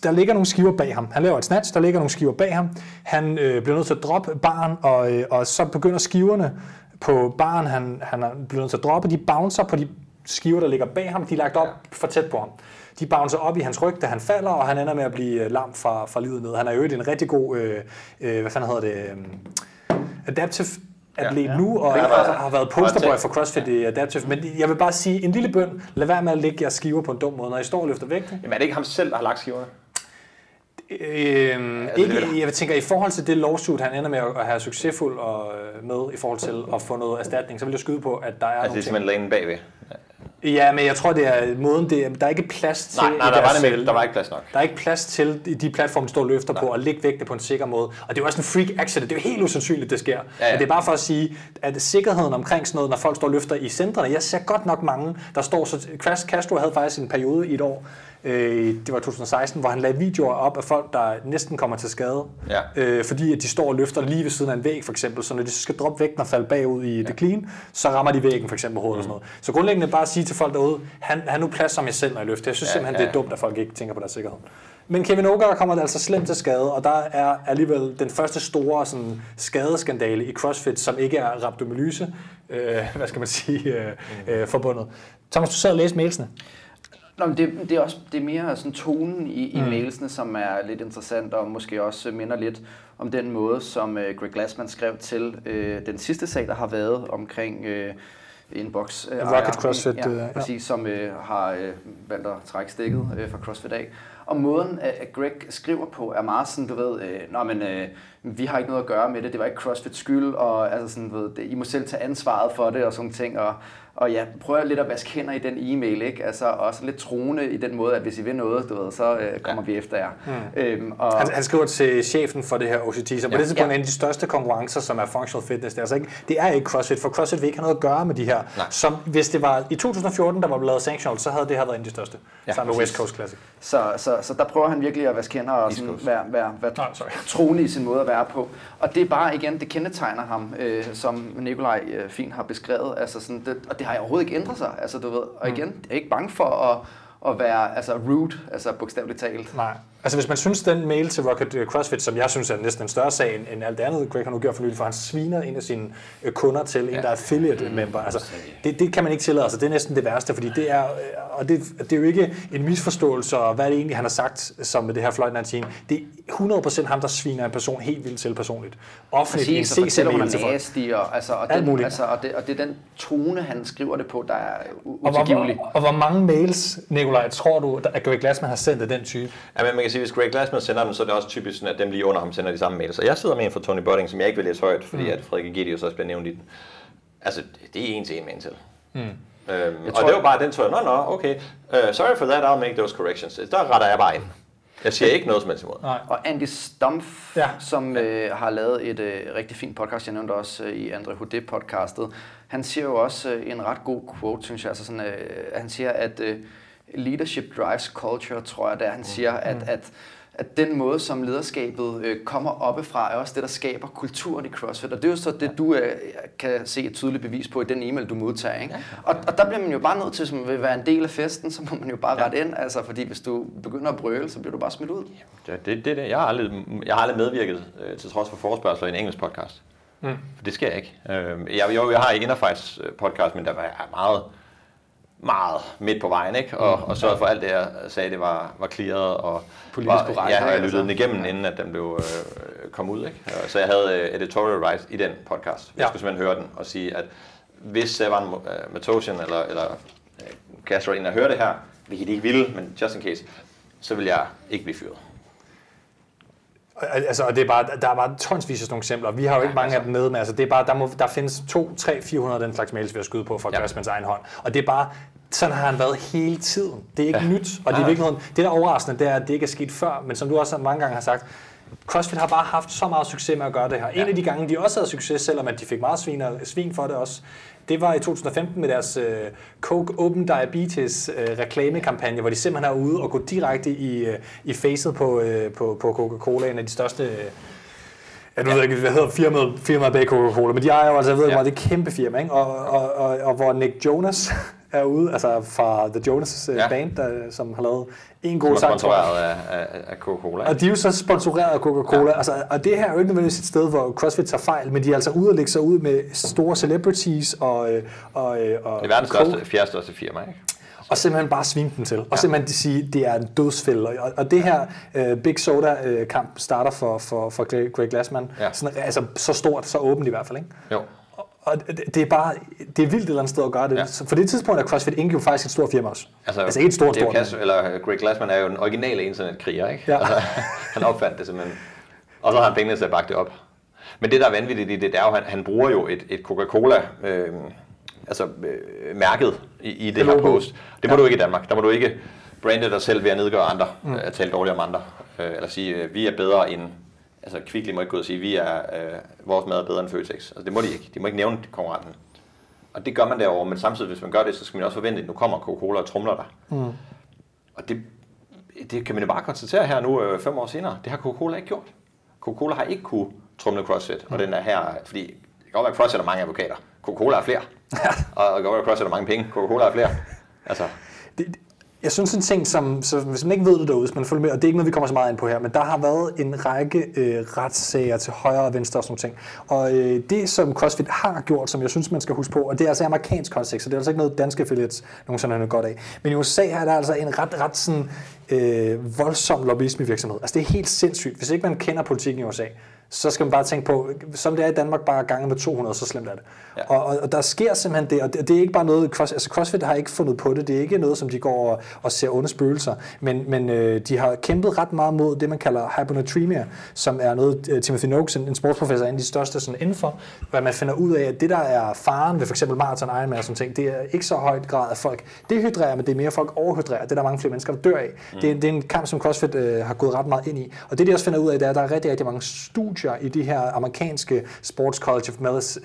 der ligger nogle skiver bag ham. Han laver et snatch, der ligger nogle skiver bag ham. Han øh, bliver nødt til at droppe baren, og, øh, og så begynder skiverne på baren, han, han er blevet nødt til at droppe, de bouncer på de skiver, der ligger bag ham. De er lagt op for tæt på ham. De bouncer op i hans ryg, da han falder, og han ender med at blive øh, lam fra, fra livet ned. Han er jo en rigtig god, øh, øh, hvad fanden hedder det, øh, adaptive atlet ja, nu, og Ja, har, har været posterboy for CrossFit i Adaptive. Men jeg vil bare sige, en lille bøn, lad være med at lægge jeres skiver på en dum måde. Når I står og løfter vægte, jamen er det ikke ham selv, der har lagt skiverne? Øhm, Altså, ikke, vil- jeg tænker, i forhold til det lawsuit, han ender med at have succesfuld og, øh, med i forhold til at få noget erstatning, så vil jeg skyde på, at der er Altså det er nogle ting. simpelthen lanen bagved. Ja, men jeg tror, det er måden, det er, der er ikke plads til... Nej, nej der, var der var ikke plads nok. Der er ikke plads til i de platforme, de står og løfter på, at lægge vægte på en sikker måde. Og det er jo også en freak accident. Det er jo helt usandsynligt, det sker. Ja. ja. Men det er bare for at sige, at sikkerheden omkring sådan noget, når folk står og løfter i centrene, jeg ser godt nok mange, der står så... Crash Castro havde faktisk en periode i et år, øh, det var 2016, hvor han lagde videoer op af folk, der næsten kommer til skade. Ja. Øh, fordi at de står og løfter lige ved siden af en væg, for eksempel. Så når de så skal droppe vægten og falde bagud i ja. decline, så rammer de væggen, for eksempel hovedet mm. og sådan noget. Så grundlæggende bare at sige til folk derude, han, han nu plads som jeg selv, når jeg løfter. Jeg synes ja, simpelthen, ja, det er dumt, at folk ikke tænker på deres sikkerhed. Men Kevin Oger kommer altså slemt til skade, og der er alligevel den første store sådan, skadeskandale i CrossFit, som ikke er rhabdomyolyse, øh, hvad skal man sige, øh, øh, forbundet. Thomas, du sad og læste mailsene. Nå, men det, det er også det er mere sådan tonen i, i mm. mailsene, som er lidt interessant og måske også minder lidt om den måde, som øh, Greg Glassman skrev til øh, den sidste sag, der har været omkring øh, Inbox. Øh, Rocket. CrossFit, ja, øh, ja. præcis, som øh, har øh, valgt at trække stikket øh, fra CrossFit af. Og måden, at at Greg skriver på, er meget sådan, du ved, øh, Nå, men, øh, vi har ikke noget at gøre med det, det var ikke CrossFit skyld, og altså sådan, du ved, det, I må selv tage ansvaret for det og sådan ting, og, og ja, prøver lidt at vaske hænder i den e-mail, ikke? Altså også lidt troende i den måde, at hvis I vil noget, du ved, så øh, kommer ja. vi efter jer. Mm. Øhm, og, Han, han skriver til chefen for det her OCT, som på Ja. det tidspunkt er en af de største konkurrencer, som er functional fitness. Det er, altså ikke, det er ikke CrossFit, for CrossFit vil ikke have noget at gøre med de her. Nej. Som hvis det var i 2014, der var blevet lavet sanctional, så havde det her været en af de største. Ja, Ja, sammen med. West Coast Classic. Så, så, så der prøver han virkelig at vaske hænder og sådan være, være, være Nå, sorry. troende i sin måde at være på. Og det er bare igen, det kendetegner ham, øh, som Nikolaj øh, fint har beskrevet. Altså sådan, det, og det har overhovedet ikke ændret sig. Altså, du ved, og igen, jeg er ikke bange for at, at være altså, rude, altså bogstaveligt talt. Nej. Altså hvis man synes, den mail til Rocket øh, CrossFit, som jeg synes er næsten en større sag end, end alt det andet, Greg har nu gjort for nylig, for han sviner en af sine øh, kunder til, en der er affiliate member. Altså, det, det kan man ikke tillade sig. Det er næsten det værste, fordi det er, øh, og det, det er jo ikke en misforståelse, og hvad er det egentlig, han har sagt, som med det her Floyd 19. Det er 100% ham, der sviner en person helt vildt til personligt. Offentligt en Præcis, så fortæller hun CC-mail er til folk. nasty, og, altså, og, Alt den, muligt. altså, og, det, og det er den tone, han skriver det på, der er u- Og hvor, utilgivelig. og hvor mange mails, Nikolaj, tror du, at Greg Glassman har sendt af den type? Ja, men man kan sige, hvis Greg Glassman sender dem, så er det også typisk sådan, at dem lige under ham sender de samme mails. Så jeg sidder med en fra Tony Budding, som jeg ikke vil læse højt, fordi mm. at Frederik Egidius også bliver nævnt i den. Altså, det er en til en med en til. Mm. Øhm, og tror- det var bare den, tror jeg, nå, nå, okay, uh, sorry for that, I'll make those corrections. Der retter jeg bare ind. Jeg siger ikke noget som helst imod. Nej. Og Andy Stumpf, Ja. ja. som øh, har lavet et øh, rigtig fint podcast, jeg nævnte også øh, i Andre Hudet podcastet, han siger jo også øh, en ret god quote, synes jeg. Altså sådan, øh, han siger, at øh, leadership drives culture, tror jeg, det er. Han siger, at, at, at den måde, som lederskabet øh, kommer oppefra, er også det, der skaber kulturen i CrossFit. Og det er jo så det, du øh, kan se et tydeligt bevis på i den e-mail, du modtager. Ikke? Og, og der bliver man jo bare nødt til, som vil være en del af festen, så må man jo bare rette ind. Altså, fordi hvis du begynder at brøle, så bliver du bare smidt ud. Det, det, det, det. Jeg, har aldrig, jeg har aldrig medvirket øh, til trods for forespørgsler i en engelsk podcast. Mm. For det skal jeg ikke. Øh, jeg, jo, jeg har en Interface podcast, men der var jeg meget, meget midt på vejen, ikke? Og, og sørgede for alt det, jeg sagde, det var, var clearet. Og Politisk var, korrekt, Ja, og jeg lyttede den igennem, inden at den blev øh, kom ud, ikke? Så jeg havde øh, editorial rights i den podcast. Jeg Ja. skulle simpelthen høre den og sige, at hvis Sevan øh, Matosian eller, eller øh, Castro inden at høre det her, hvilket de ikke ville, men just in case, så vil jeg ikke blive fyret. Altså, og det er bare, der er bare tonsvis af sådan nogle eksempler. Vi har jo ikke mange af dem med, men altså, det er bare, der, må, der findes 2, 3, 400 af den slags mails, vi har skyde på fra Ja. Egen hånd. Og det er bare, sådan har han været hele tiden. Det er ikke Ja. nyt, og det er Nej. virkelig noget, det der er overraskende, det er, at det ikke er sket før, men som du også mange gange har sagt, CrossFit har bare haft så meget succes med at gøre det her. En af de gange, de også havde succes, selvom at de fik meget svin, svin for det også, det var i 2015 med deres øh, Coke Open Diabetes øh, reklamekampagne, hvor de simpelthen er ude og gå direkte i, øh, i facet på, øh, på, på Coca-Cola, en af de største... Øh, Ja, du ved ikke, hvad hedder firmaet, firmaet bag Coca-Cola, men de ejer jo altså, jeg ved ikke, ja. det er et kæmpe firma, ikke? Og, og, og, og, hvor Nick Jonas er ude, altså fra The Jonas Ja. ja. Band, der, som har lavet en god sang, sponsoreret af, af, af Coca-Cola. Og de er jo så sponsoreret af Coca-Cola. Ja. Altså, og det her er jo ikke nødvendigvis et sted, hvor CrossFit tager fejl, men de er altså ude og lægge sig ud med store celebrities og, øh, og, øh, og, Det er verdens største, fjerde største firma, ikke? og simpelthen bare svine dem til. Og ja. simpelthen de sige, det er en dødsfælde. Og, og det her øh, Big Soda-kamp starter for, for, for Greg Glassman. Ja. Sådan, altså, så stort, så åbent i hvert fald. Ikke? Jo. Og det det er bare, det er vildt et eller andet sted at gøre det. Ja. For det tidspunkt er CrossFit Inc. jo faktisk et stort firma også. Altså, altså ikke et stort, stort. Castro, eller Greg Glassman er jo den originale internetkriger, ikke? Ja. Altså, han opfandt det simpelthen. Og så har han pengene til at bakke det op. Men det, der er vanvittigt i det, det er jo, at han, han bruger jo et, et Coca-Cola øh, altså, øh, mærket i, i det her post. Det må ja. du ikke i Danmark. Der må du ikke brande dig selv ved at nedgøre andre, mm. at tale dårligt om andre, øh, eller sige, øh, vi er bedre end, altså Kvickly må ikke gå ud og sige, vi er, øh, vores mad er bedre end Føtex. Altså det må de ikke. De må ikke nævne konkurrenten. Og det gør man derovre, men samtidig, hvis man gør det, så skal man også forvente, at nu kommer Coca-Cola og trumler dig. Mm. Og det, det kan man jo bare konstatere her nu, øh, fem år senere. Det har Coca-Cola ikke gjort. Coca-Cola har ikke kunne trumle CrossFit, mm. og den er her, fordi det kan godt være, at CrossFit har mange advokater. Coca-Cola er flere. og det kan godt være, at CrossFit har mange penge. Coca-Cola er flere. Altså. Det, jeg synes en ting, som, så hvis man ikke ved det derude, hvis man følger med, og det er ikke noget, vi kommer så meget ind på her, men der har været en række øh, retssager til højre og venstre og sådan ting. Og øh, det, som CrossFit har gjort, som jeg synes, man skal huske på, og det er altså amerikansk kontekst, så det er altså ikke noget danske affiliates nogensinde har noget godt af. Men i USA er der altså en ret, ret sådan, øh, voldsom lobbyisme virksomhed. Altså det er helt sindssygt. Hvis ikke man kender politikken i USA, så skal man bare tænke på, som det er i Danmark, bare gange med 200, så slemt er det. Ja. Og, og, og der sker simpelthen det, og det, det er ikke bare noget, cross, altså CrossFit har ikke fundet på det, det er ikke noget, som de går og, og ser onde spøgelser, men, men øh, de har kæmpet ret meget mod det, man kalder hyponatremia, som er noget, uh, Timothy Noakes, en, en sportsprofessor, en af de største sådan indenfor, hvor man finder ud af, at det, der er faren ved f.eks. maraton Ironman og sådan ting, det er ikke så højt grad af folk dehydrerer, men det er mere folk overhydrerer. Det er der mange flere mennesker, der dør af. Mm. Det, er, det er en kamp, som CrossFit øh, har gået ret meget ind i. Og det, de også finder ud af, det er, at der er rigtig, rigtig mange studier i de her amerikanske Sports College of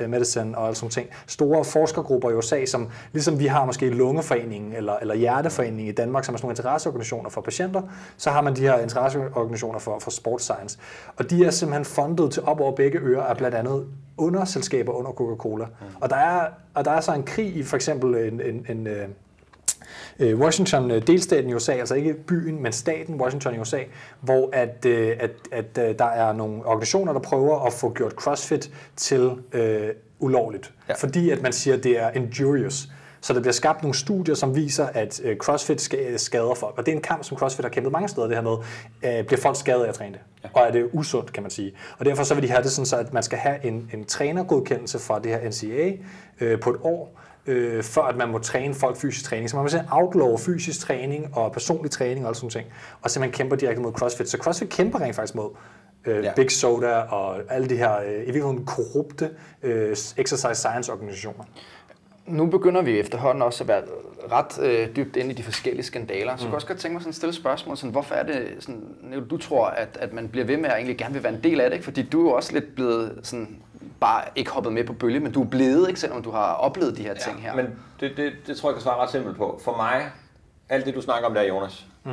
Medicine og sådan ting. Store forskergrupper i USA, som ligesom vi har måske Lungeforeningen eller, eller Hjerteforeningen i Danmark, som er sådan nogle interesseorganisationer for patienter, så har man de her interesseorganisationer for, for sports science. Og de er simpelthen fundet til op over begge ører af blandt andet underselskaber under Coca-Cola. Mm. Og, der er, og der er så en krig i for eksempel en, en, en øh, Øh, Washington, øh, delstaten i USA, altså ikke byen, men staten Washington i USA, hvor at, øh, at, at, at der er nogle organisationer, der prøver at få gjort CrossFit til øh, ulovligt. Ja. Fordi at man siger, at det er injurious. Så der bliver skabt nogle studier, som viser, at CrossFit skader folk. Og det er en kamp, som CrossFit har kæmpet mange steder, det her med, øh, bliver folk skadet af at træne det? Ja. Og er det usundt, kan man sige. Og derfor så vil de have det sådan, så at man skal have en, en trænergodkendelse fra det her NCAA øh, på et år, øh, før at man må træne folk fysisk træning. Så man må simpelthen outlaw fysisk træning og personlig træning og sådan ting, og simpelthen kæmper direkte mod CrossFit. Så CrossFit kæmper rent faktisk mod øh, ja. Big Soda og alle de her øh, i virkeligheden korrupte øh, exercise science organisationer. Nu begynder vi efterhånden også at være ret øh, dybt inde i de forskellige skandaler. Så mm. jeg kunne også godt tænke mig sådan at stille spørgsmål, sådan, hvorfor er det, sådan, du tror, at, at man bliver ved med at egentlig gerne vil være en del af det? Ikke? Fordi du er jo også lidt blevet sådan, bare ikke hoppet med på bølge, men du er blevet, ikke, selvom du har oplevet de her ting her. men det, det, det tror jeg kan svare ret simpelt på. For mig, alt det du snakker om der, Jonas, mm.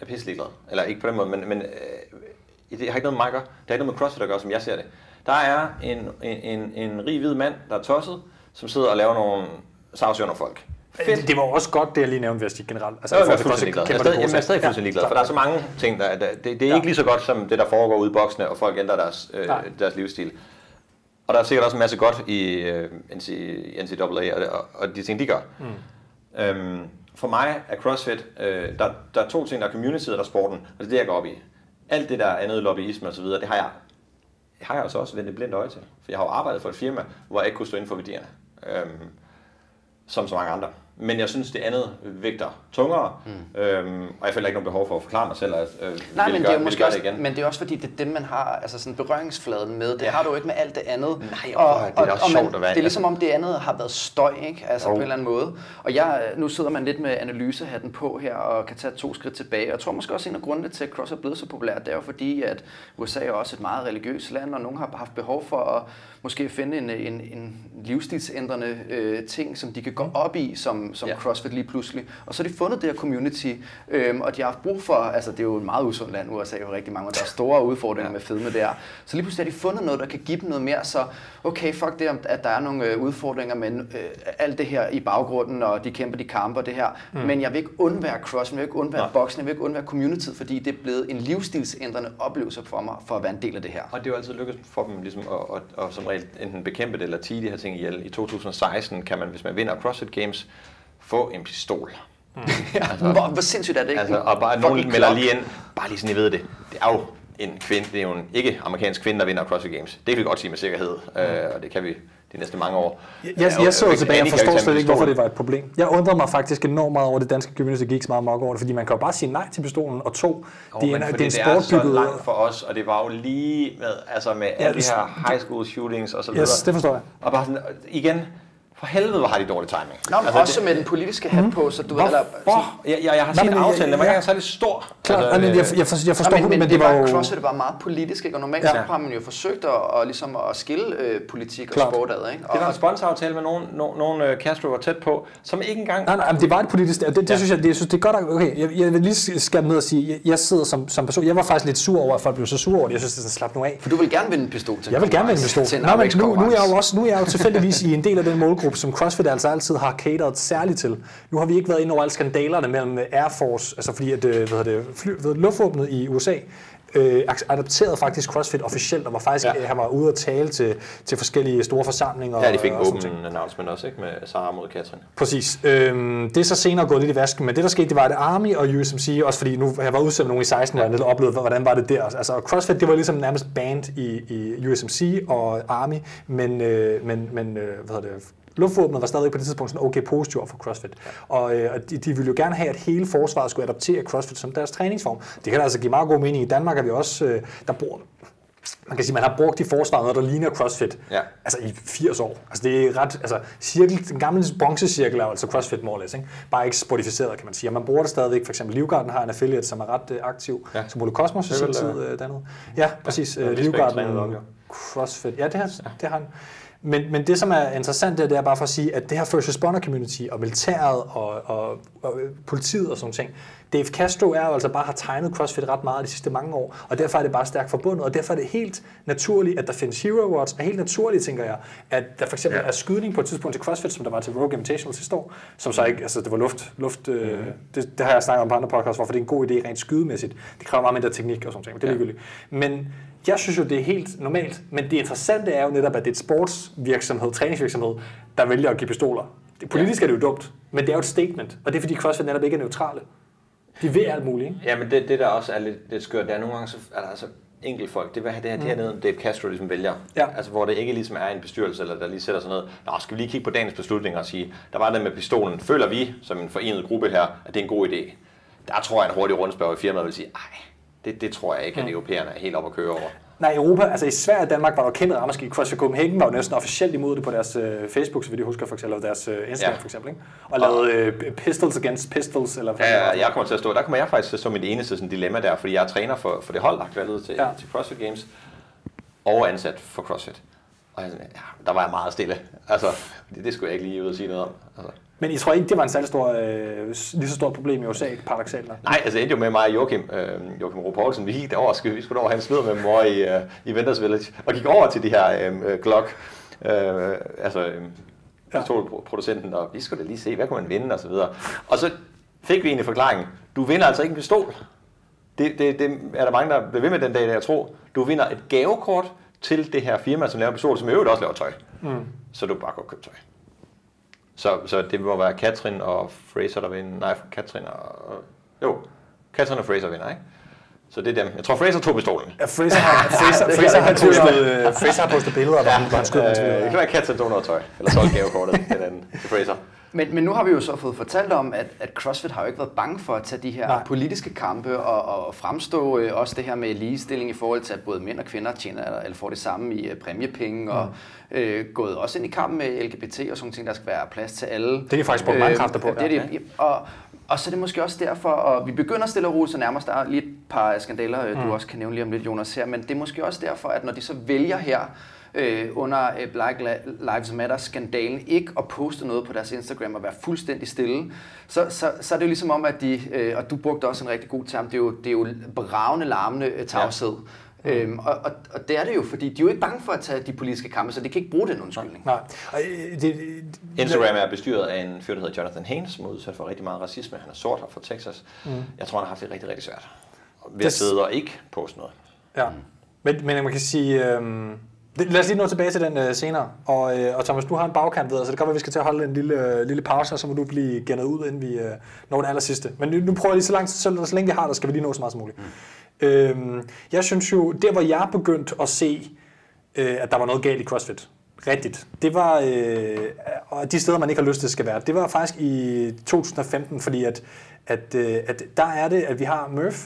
er pisselig glad. Eller ikke på den måde, men, men øh, det har ikke noget med mig at gøre. Det har ikke noget med CrossFit at gøre, som jeg ser det. Der er en, en, en, en rig hvid mand, der er tosset, som sidder og laver nogle savs under folk. Fedt. Det, det var også godt, det jeg lige nævnte, hvis de generelt... Altså, jeg, er fuldstændig glad. Jeg er stadig, jeg er stadig fuldstændig glad, for der er så mange ting, der, der det, det er ja. ikke lige så godt som det, der foregår ude i boksene, og folk ændrer deres, øh, deres livsstil. Og der er sikkert også en masse godt i NC, NCAA og, og de ting, de gør. Mm. Øhm, for mig er CrossFit, øh, der, der er to ting, der er community og der er sporten, og det er det, jeg går op i. Alt det, der er andet lobbyisme osv., det har jeg, det har jeg altså også vendt et blindt øje til. For jeg har jo arbejdet for et firma, hvor jeg ikke kunne stå inden for værdierne. Øhm, som så mange andre. Men jeg synes, det andet vægter tungere, mm. øhm, og jeg føler ikke nogen behov for at forklare mig selv, at øh, Nej, men det, er måske også, det igen. Men det er også fordi, det er dem, man har altså sådan berøringsfladen med. Det ja. har du ikke med alt det andet. Nej, og, og, det er også og sjovt man, at være Det er ligesom om det andet har været støj, ikke? Altså oh. på en eller anden måde. Og jeg, nu sidder man lidt med analysehatten på her, og kan tage to skridt tilbage. Og jeg tror måske også, en af grundene til, at cross er blevet så populært, det er jo fordi, at USA er også et meget religiøst land, og nogen har haft behov for at måske finde en, en, en livsstilsændrende øh, ting, som de kan gå op i, som, som ja. CrossFit lige pludselig. Og så har de fundet det her community, øhm, og de har haft brug for, altså det er jo et meget usundt land, USA jo rigtig mange, og der er store udfordringer ja. med fedme der. Så lige pludselig har de fundet noget, der kan give dem noget mere, så okay, fuck det, at der er nogle øh, udfordringer, men øh, alt det her i baggrunden, og de kæmper de kamper det her, mm. men jeg vil ikke undvære CrossFit, jeg vil ikke undvære boksen, jeg vil ikke undvære community, fordi det er blevet en livsstilsændrende oplevelse for mig, for at være en del af det her. Og det er jo altid lykkedes for dem ligesom at, at, at, som regel enten bekæmpe det eller tige de her ting ihjel. I 2016 kan man, hvis man vinder CrossFit Games, få en pistol. Mm. ja, altså, hvor, hvor sindssygt er det ikke? Altså, og bare nogen melder lige ind, bare lige sådan, I ved det. Det er jo en kvinde, det er jo en ikke-amerikansk kvinde, der vinder CrossFit Games. Det kan vi godt sige med sikkerhed, mm. øh, og det kan vi de næste mange år. Jeg, jeg, jeg så tilbage og forstår slet ikke, hvorfor det var et problem. Jeg undrede mig faktisk enormt meget over, det danske community gik så meget mok over det, fordi man kan jo bare sige nej til pistolen, og to, det, er, det er en sport det er så langt for os, og det var jo lige med, altså med ja, alle de her high school shootings og så videre. Yes, det forstår jeg. Og bare sådan, igen, for helvede, hvor har de dårlig timing. Nå, men altså, også det, med den politiske hat på, så du ved, eller? Jeg, jeg, jeg har set aftalen, den var ikke særlig stor. Klart, altså, men jeg, jeg, for, jeg forstår men, men, men det, var var jo... CrossFit var meget politisk, ikke? og normalt ja. så har man jo forsøgt at, og, ligesom at skille øh, politik og Klart. sport ad. Ikke? Og, Det var en sponsoraftale med nogen, nogen, nogen uh, Castro var tæt på, som ikke engang... Nej, nej, men det var et politisk... Det, det, Ja. synes jeg, det, jeg synes, det er godt... at- Okay, jeg, jeg vil lige skære ned og sige, jeg, jeg sidder som, som person... Jeg var faktisk lidt sur over, at folk blev så sure over det. Jeg synes, det er sådan, slap nu af. for du vil gerne vinde en pistol til Jeg vil gerne vinde en pistol. til en Nå, men nu, nu, er jeg jo også, nu er jeg jo tilfældigvis i en del af den målgruppe, som CrossFit altså altid har cateret særligt til. Nu har vi ikke været inde over alle skandalerne mellem Air Force, altså fordi at, øh, hvad hedder det, fly, det, luftvåbnet i USA øh, adopterede faktisk CrossFit officielt, og var faktisk, Ja. ja. han var ude at tale til, til forskellige store forsamlinger. Ja, de fik en og åben announcement også, ikke? Med Sara mod Katrin. Præcis. Øhm, det er så senere gået lidt i vasken, men det der skete, det var, at Army og USMC, også fordi nu jeg været udsendt med nogen i 16, hvor jeg netop oplevede, hvordan var det der. Altså CrossFit, det var ligesom nærmest band i, i USMC og Army, men, øh, men, men øh, hvad hedder det, Luftvåbnet var stadig på det tidspunkt sådan okay positiv for CrossFit. Og, øh, og de, de ville jo gerne have, at hele forsvaret skulle adoptere CrossFit som deres træningsform. Det kan altså give meget god mening. I Danmark er vi også, øh, der bor man kan sige, man har brugt i forsvaret noget, der ligner CrossFit. Ja. Altså i 80 år. Altså det er ret, altså cirkel, den gamle bronzecirkel er altså CrossFit more or less, ikke? Bare ikke sportificeret, kan man sige. Og man bruger det stadigvæk. For eksempel Livgarden har en affiliate, som er ret øh, aktiv, Ja. ja. som Ole Kosmos i sin tid øh, dernede. Ja, præcis. Ja, Ja, Lisbeth Livgarden. CrossFit. Ja, det har, det har han. Men, men det, som er interessant, det er, det er bare for at sige, at det her first responder community og militæret og, og, og øh, politiet og sådan ting, Dave Castro er jo altså bare har tegnet CrossFit ret meget de sidste mange år, og derfor er det bare stærkt forbundet, og derfor er det helt naturligt, at der findes Hero Awards, og helt naturligt, tænker jeg, at der for eksempel Ja. er skydning på et tidspunkt til CrossFit, som der var til Rogue Invitational sidste år, som så ikke, altså det var luft, luft Mhm. øh, det, det, har jeg snakket om på andre podcasts, hvorfor det er en god idé rent skydemæssigt. Det kræver meget mindre teknik og sådan ting, men det er Ja. ligegyldigt. Men jeg synes jo, det er helt normalt, men det interessante er jo netop, at det er et sportsvirksomhed, træningsvirksomhed, der vælger at give pistoler. Det, politisk er det jo dumt, men det er jo et statement, og det er fordi CrossFit netop ikke er neutrale. De vil alt muligt, ikke? Ja, men det, det der også er lidt, lidt skørt, det er nogle gange, så, er der altså enkelt folk, det, er, det, her, det her nede, Dave Castro ligesom vælger. Ja. Altså, hvor det ikke ligesom er en bestyrelse, eller der lige sætter sig noget. Nå, skal vi lige kigge på dagens beslutninger og sige, der var det med pistolen. Føler vi, som en forenet gruppe her, at det er en god idé? Der tror jeg, en hurtig rundspørg i firmaet vil sige, nej, det, det tror jeg ikke, at europæerne er helt op at køre over. Nej, Europa, altså i Sverige og Danmark var der kæmpe ramaskrig. CrossFit Copenhagen var jo næsten officielt imod det på deres øh, Facebook, så vidt jeg husker, for eksempel, eller deres øh, Instagram Ja. for eksempel, ikke? Og lavede øh, pistols against pistols, eller hvad Ja, var. jeg kommer til at stå, der kommer jeg faktisk til at stå mit eneste sådan, dilemma der, fordi jeg er træner for, for det hold, der er til, ja. Ja. til CrossFit Games, og ansat for CrossFit. Og jeg, ja, der var jeg meget stille. Altså, det, det skulle jeg ikke lige ud og sige noget om. Altså. Men I tror ikke, det var en særlig stor, øh, lige så stort problem i USA, paradoxalt nok? Nej, altså det endte jo med mig og Joachim, øh, Joachim Poulsen, vi gik derover, vi skulle over hans slid med mor i, øh, i Venters Village, og gik over til de her øh, Glock, øh, altså øh, Ja. pistolproducenten, og vi skulle da lige se, hvad kunne man vinde, og så videre. Og så fik vi egentlig forklaringen, du vinder altså ikke en pistol. Det, det, det er der mange, der bliver ved med den dag, der jeg tror. Du vinder et gavekort til det her firma, som laver pistol, som i øvrigt også laver tøj. Mm. Så du bare går og købe tøj. Så, så det må være Katrin og Fraser, der vinder. Nej, Katrin og... Jo, Katrin og Fraser vinder, ikke? Så det er dem. Jeg tror, Fraser tog pistolen. Ja, Fraser har, Fraser, Fraser har, postet, Fraser har postet billeder, hvor han, hvor han med Øh, det kan være, Katrin tog noget tøj. Eller solgte gavekortet til den til Fraser. Men, men nu har vi jo så fået fortalt om, at, at CrossFit har jo ikke været bange for at tage de her Nej. Politiske kampe og, og fremstå øh, også det her med ligestilling i forhold til, at både mænd og kvinder tjener eller får det samme i øh, præmiepenge, og øh, gået også ind i kampen med LGBT og sådan ting, der skal være plads til alle. Det er de faktisk brugt mange kræfter på, Det er ja. de, og, og så er det måske også derfor, og vi begynder stille og roligt, så nærmest der er lige et par skandaler, mm. du også kan nævne lige om lidt, Jonas, her, men det er måske også derfor, at når de så vælger her, øh, under øh, Black Li- Lives Matter-skandalen ikke at poste noget på deres Instagram og være fuldstændig stille, så, så, så er det jo ligesom om, at de, øh, og du brugte også en rigtig god term, det er jo, det er jo bravende, larmende øh, tavshed. Ja. Øhm, og, og, og det er det jo, fordi de er jo ikke bange for at tage de politiske kampe, så de kan ikke bruge den undskyldning. Nej. Og, øh, det, det, Instagram er bestyret af en fyr, der hedder Jonathan Haynes, som er udsat for rigtig meget racisme. Han er sort og fra Texas. Mm. Jeg tror, han har haft det rigtig, rigtig svært. Ved Det- at sidde og ikke poste noget. Ja, men, men man kan sige... Øhm, lad os lige nå tilbage til den øh, senere. Og, øh, og Thomas, du har en bagkant ved, så det kan være, at vi skal til at holde en lille, øh, lille pause, og så må du blive gennet ud, inden vi øh, når den aller sidste. Men nu, nu prøver jeg lige så langt, så, så længe vi har der, skal vi lige nå så meget som muligt. Mm. Øhm, jeg synes jo, der hvor jeg begyndte at se, øh, at der var noget galt i CrossFit, rigtigt, det var, øh, og de steder, man ikke har lyst til, skal være, det var faktisk i 2015, fordi at, at, øh, at der er det, at vi har Murph,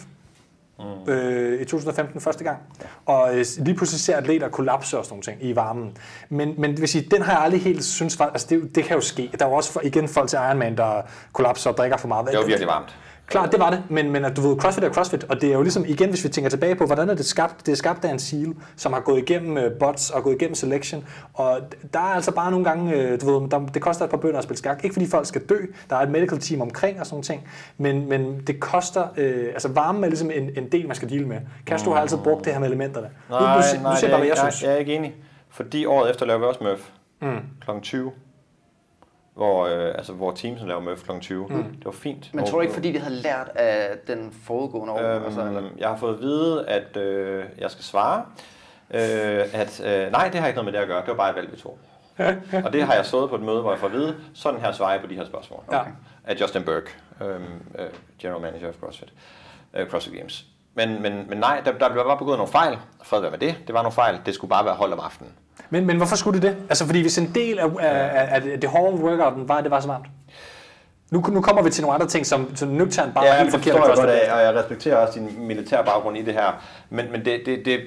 mm. øh, i 2015 første gang. Og øh, lige pludselig ser atleter kollapse og sådan nogle ting i varmen. Men, men det vil sige, den har jeg aldrig helt synes, altså det, det kan jo ske. Der er jo også for, igen folk til Ironman, der kollapser og drikker for meget. Det var virkelig varmt. Klart, det var det, men, men at du ved, CrossFit er CrossFit, og det er jo ligesom, igen, hvis vi tænker tilbage på, hvordan er det skabt? Det er skabt af en SEAL, som har gået igennem uh, bots og gået igennem selection, og der er altså bare nogle gange, uh, du ved, der, det koster et par bønder at spille skak, ikke fordi folk skal dø, der er et medical team omkring og sådan ting, men, men det koster, uh, altså varmen er ligesom en, en del, man skal deal med. Castro har altid brugt det her med elementerne. Nej, nu, nu, nej, nu siger bare, hvad jeg, jeg synes. Jeg er ikke enig, fordi året efter laver vi også Murph, mm. kl. 20 hvor, øh, altså, hvor teamsen laver Murph kl. 20. Mm. Det var fint. Men tror du ikke, fordi de havde lært af den foregående år? Øhm, altså, eller? Jeg har fået at vide, at øh, jeg skal svare, øh, at øh, nej, det har ikke noget med det at gøre. Det var bare et valg, vi tog. og det har jeg stået på et møde, hvor jeg får at vide, sådan her svarer jeg på de her spørgsmål. Okay. Af Justin Burke, øh, øh, General Manager of CrossFit, øh, CrossFit Games. Men, men, men nej, der, der blev bare begået nogle fejl. Fred være med det. Det var nogle fejl. Det skulle bare være hold om aftenen. Men, men hvorfor skulle det det? Altså fordi hvis en del af, af, af det hårde workouten var, at det var så varmt. Nu, nu kommer vi til nogle andre ting, som, som nøgternt bare ja, er helt forkert. Ja, det forstår jeg godt, og jeg respekterer også din militære baggrund i det her. Men, men det, det, det,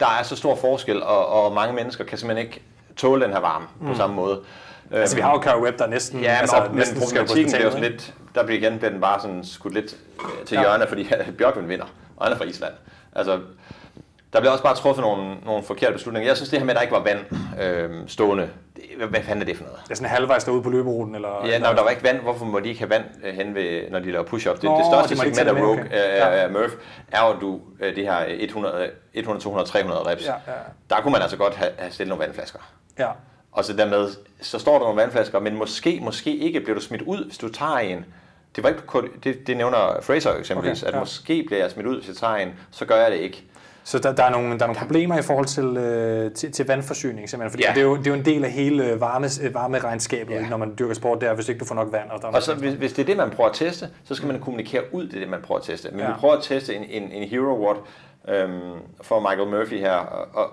der er så stor forskel, og, og mange mennesker kan simpelthen ikke tåle den her varme mm. på samme måde. Altså vi har jo Carl Web, der næsten... Ja, altså, men, næsten men problematikken er sådan lidt... Der bliver igen bliver den bare sådan skudt lidt til ja. hjørne, fordi Bjørkvind vinder, og han er fra Island. Altså, der blev også bare truffet nogle, nogle forkerte beslutninger. Jeg synes, det her med, at der ikke var vand øh, stående, det, hvad, hvad fanden er det for noget? Det er sådan halvvejs derude på løberuten? Eller, ja, når der var ikke vand, hvorfor må de ikke have vand øh, hen ved, når de laver push-up? Det, Nå, det største de segment af Rogue, okay. øh, ja. Murph, er jo, du, øh, det her 100, 100, 200, 300 reps. Ja, ja. Der kunne man altså godt have, have stillet nogle vandflasker. Ja. Og så dermed, så står der nogle vandflasker, men måske, måske ikke bliver du smidt ud, hvis du tager en. Det, var ikke, det, det nævner Fraser eksempelvis, okay, ja. at måske bliver jeg smidt ud, hvis jeg tager en, så gør jeg det ikke. Så der, der, er nogle, der er nogle problemer i forhold til, øh, til, til vandforsyning, simpelthen. Fordi ja. det, er jo, det er jo en del af hele varme, varmeregnskabet, ja. når man dyrker sport der, hvis ikke du får nok vand. Og, der og så, hvis, hvis det er det, man prøver at teste, så skal man kommunikere ud, det er det, man prøver at teste. Men ja. vi prøver at teste en, en, en hero watt øhm, for Michael Murphy her, og,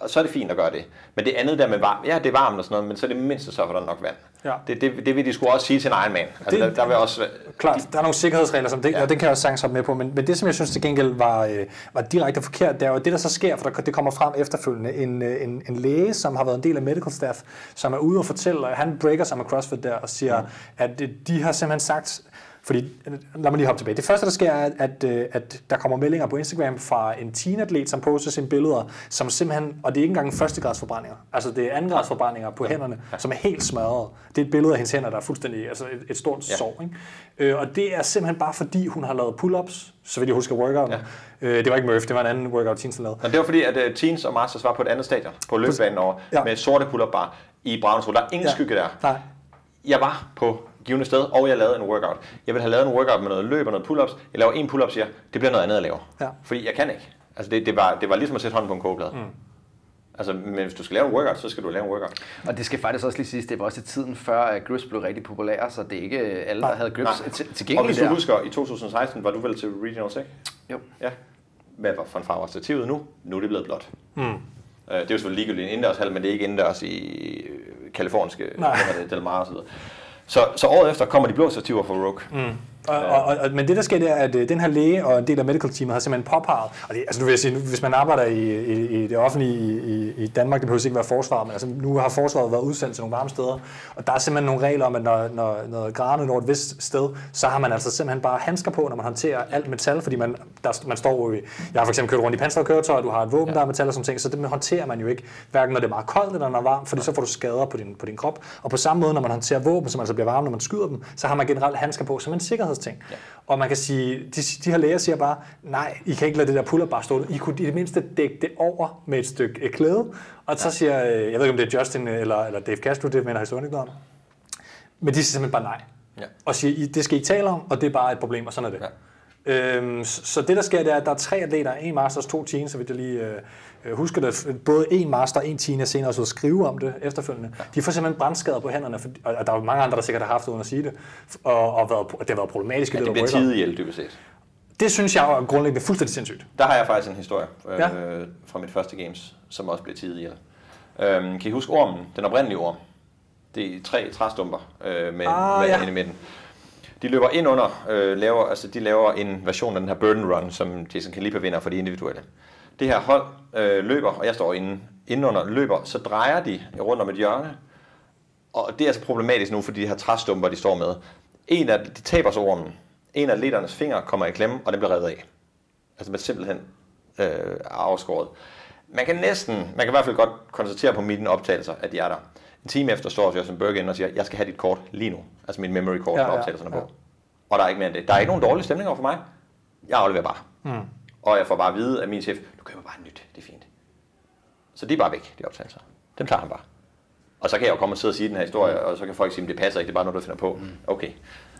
og så er det fint at gøre det. Men det andet der med varmt, ja, det er varmt og sådan noget, men så er det mindste så, for der er nok vand. Ja. Det, det, det vil de skulle også sige til en Ironman. Altså, det, der, der vil også, klart, de, der er nogle sikkerhedsregler, som det, ja. og det kan jeg også sagtens med på, men, men det, som jeg synes til gengæld var, øh, var direkte forkert, det er jo det, der så sker, for der, det kommer frem efterfølgende. En, øh, en, en læge, som har været en del af medical staff, som er ude og fortælle, han breaker sig med CrossFit der, og siger, mm. at de har simpelthen sagt, fordi, lad mig lige hoppe tilbage. Det første, der sker, er, at, at, at der kommer meldinger på Instagram fra en teenatlet, som poster sine billeder, som simpelthen, og det er ikke engang førstegradsforbrændinger, altså det er andengradsforbrændinger på hænderne, ja. som er helt smadret. Det er et billede af hendes hænder, der er fuldstændig, altså et, et stort ja. sår. Ikke? Øh, og det er simpelthen bare fordi, hun har lavet pull-ups, så vil jeg huske workouten. Ja. Øh, det var ikke Murph, det var en anden workout, Teens lavede. Men det var fordi, at uh, Teens og Masters var på et andet stadion, på løbebanen over, ja. med sorte pull-up bar i Brownsville. Der er ingen ja. skygge der. Nej. Jeg var på givende sted, og jeg lavede en workout. Jeg vil have lavet en workout med noget løb og noget pull-ups. Jeg laver en pull-up, siger det bliver noget andet at lave. Ja. Fordi jeg kan ikke. Altså det, det, var, det var ligesom at sætte hånden på en kogeplade. Mm. Altså, men hvis du skal lave en workout, så skal du lave en workout. Og det skal faktisk også lige siges, det var også i tiden før, at grips blev rigtig populære, så det er ikke alle, der havde grips tilgængelige Og hvis du der. husker, i 2016 var du vel til Regionals, ikke? Jo. Ja. Hvad var for en farve stativet nu? Nu er det blevet blåt. Mm. Uh, det er jo selvfølgelig ligegyldigt en indendørshal, men det er ikke indendørs i kaliforniske, Nej. det, Del Mar og så videre. Så, så året efter kommer de blå stativer fra Rogue. Mm. Og, og, og, men det der sker, det er, at øh, den her læge og en del af medical teamet har simpelthen påpeget, og det, altså nu vil jeg sige, hvis man arbejder i, i, i det offentlige i, i Danmark, det behøver ikke være forsvar, men altså, nu har forsvaret været udsendt til nogle varme steder, og der er simpelthen nogle regler om, at når, når, når graderne når et vist sted, så har man altså simpelthen bare handsker på, når man håndterer alt metal, fordi man, der, man står i, jeg har for eksempel kørt rundt i pansrede køretøjer, du har et våben, ja. der er metal og sådan ting, så det håndterer man jo ikke, hverken når det er meget koldt eller når det er varmt, fordi så får du skader på din, på din krop. Og på samme måde, når man håndterer våben, som altså bliver varme, når man skyder dem, så har man generelt handsker på som en sikkerhedsting. Ja. Og man kan sige, de, de her læger siger bare, nej, I kan ikke lade det der puller bare stå. I kunne i det mindste dække det over med et stykke klæde. Og så siger, øh, jeg ved ikke om det er Justin eller, eller Dave Castro, det mener historien ikke noget om. Men de siger simpelthen bare nej. Ja. Og siger, det skal I tale om, og det er bare et problem, og sådan er det. Ja. Øhm, så det der sker, det er, at der er tre atleter, en masters, to teens, så vidt jeg lige øh, øh husker det. Både en master og en teen er senere så skrive om det efterfølgende. Ja. De får simpelthen brandskader på hænderne, for, og der er mange andre, der sikkert har haft det uden at sige det, og, og været, det har været problematisk. Ja, det bliver tidihjælp, dybest set. Det synes jeg er grundlæggende fuldstændig sindssygt. Der har jeg faktisk en historie øh, ja. fra mit første games, som også blev tidihjælp. Øh, kan I huske ormen, den oprindelige orm? Det er tre træstumper øh, med, ah, med ja. i midten. De løber ind under, øh, laver, altså de laver en version af den her burden run, som Jason Kalipa vinder for de individuelle. Det her hold øh, løber, og jeg står inden under løber, så drejer de rundt om et hjørne, og det er altså problematisk nu, fordi de her træstumper, de står med. En af, de taber sig ormen. En af ledernes fingre kommer i klemme, og den bliver revet af. Altså man simpelthen øh, afskåret. Man kan næsten, man kan i hvert fald godt konstatere på mine optagelser, at de er der. En time efter står Justin Berg ind og siger, jeg skal have dit kort lige nu. Altså min memory kort, Ja, ja, ja, ja, optagelserne ja. på. Og der er ikke mere end det. Der er ikke nogen dårlige stemninger for mig. Jeg afleverer bare. Mm. Og jeg får bare at vide af min chef, køber bare nyt, det er fint. Så de er bare væk, de optagelser. Dem tager han bare. Og så kan jeg jo komme og sidde og sige den her historie, og så kan folk sige, at det passer ikke, det er bare noget, du finder på. Okay,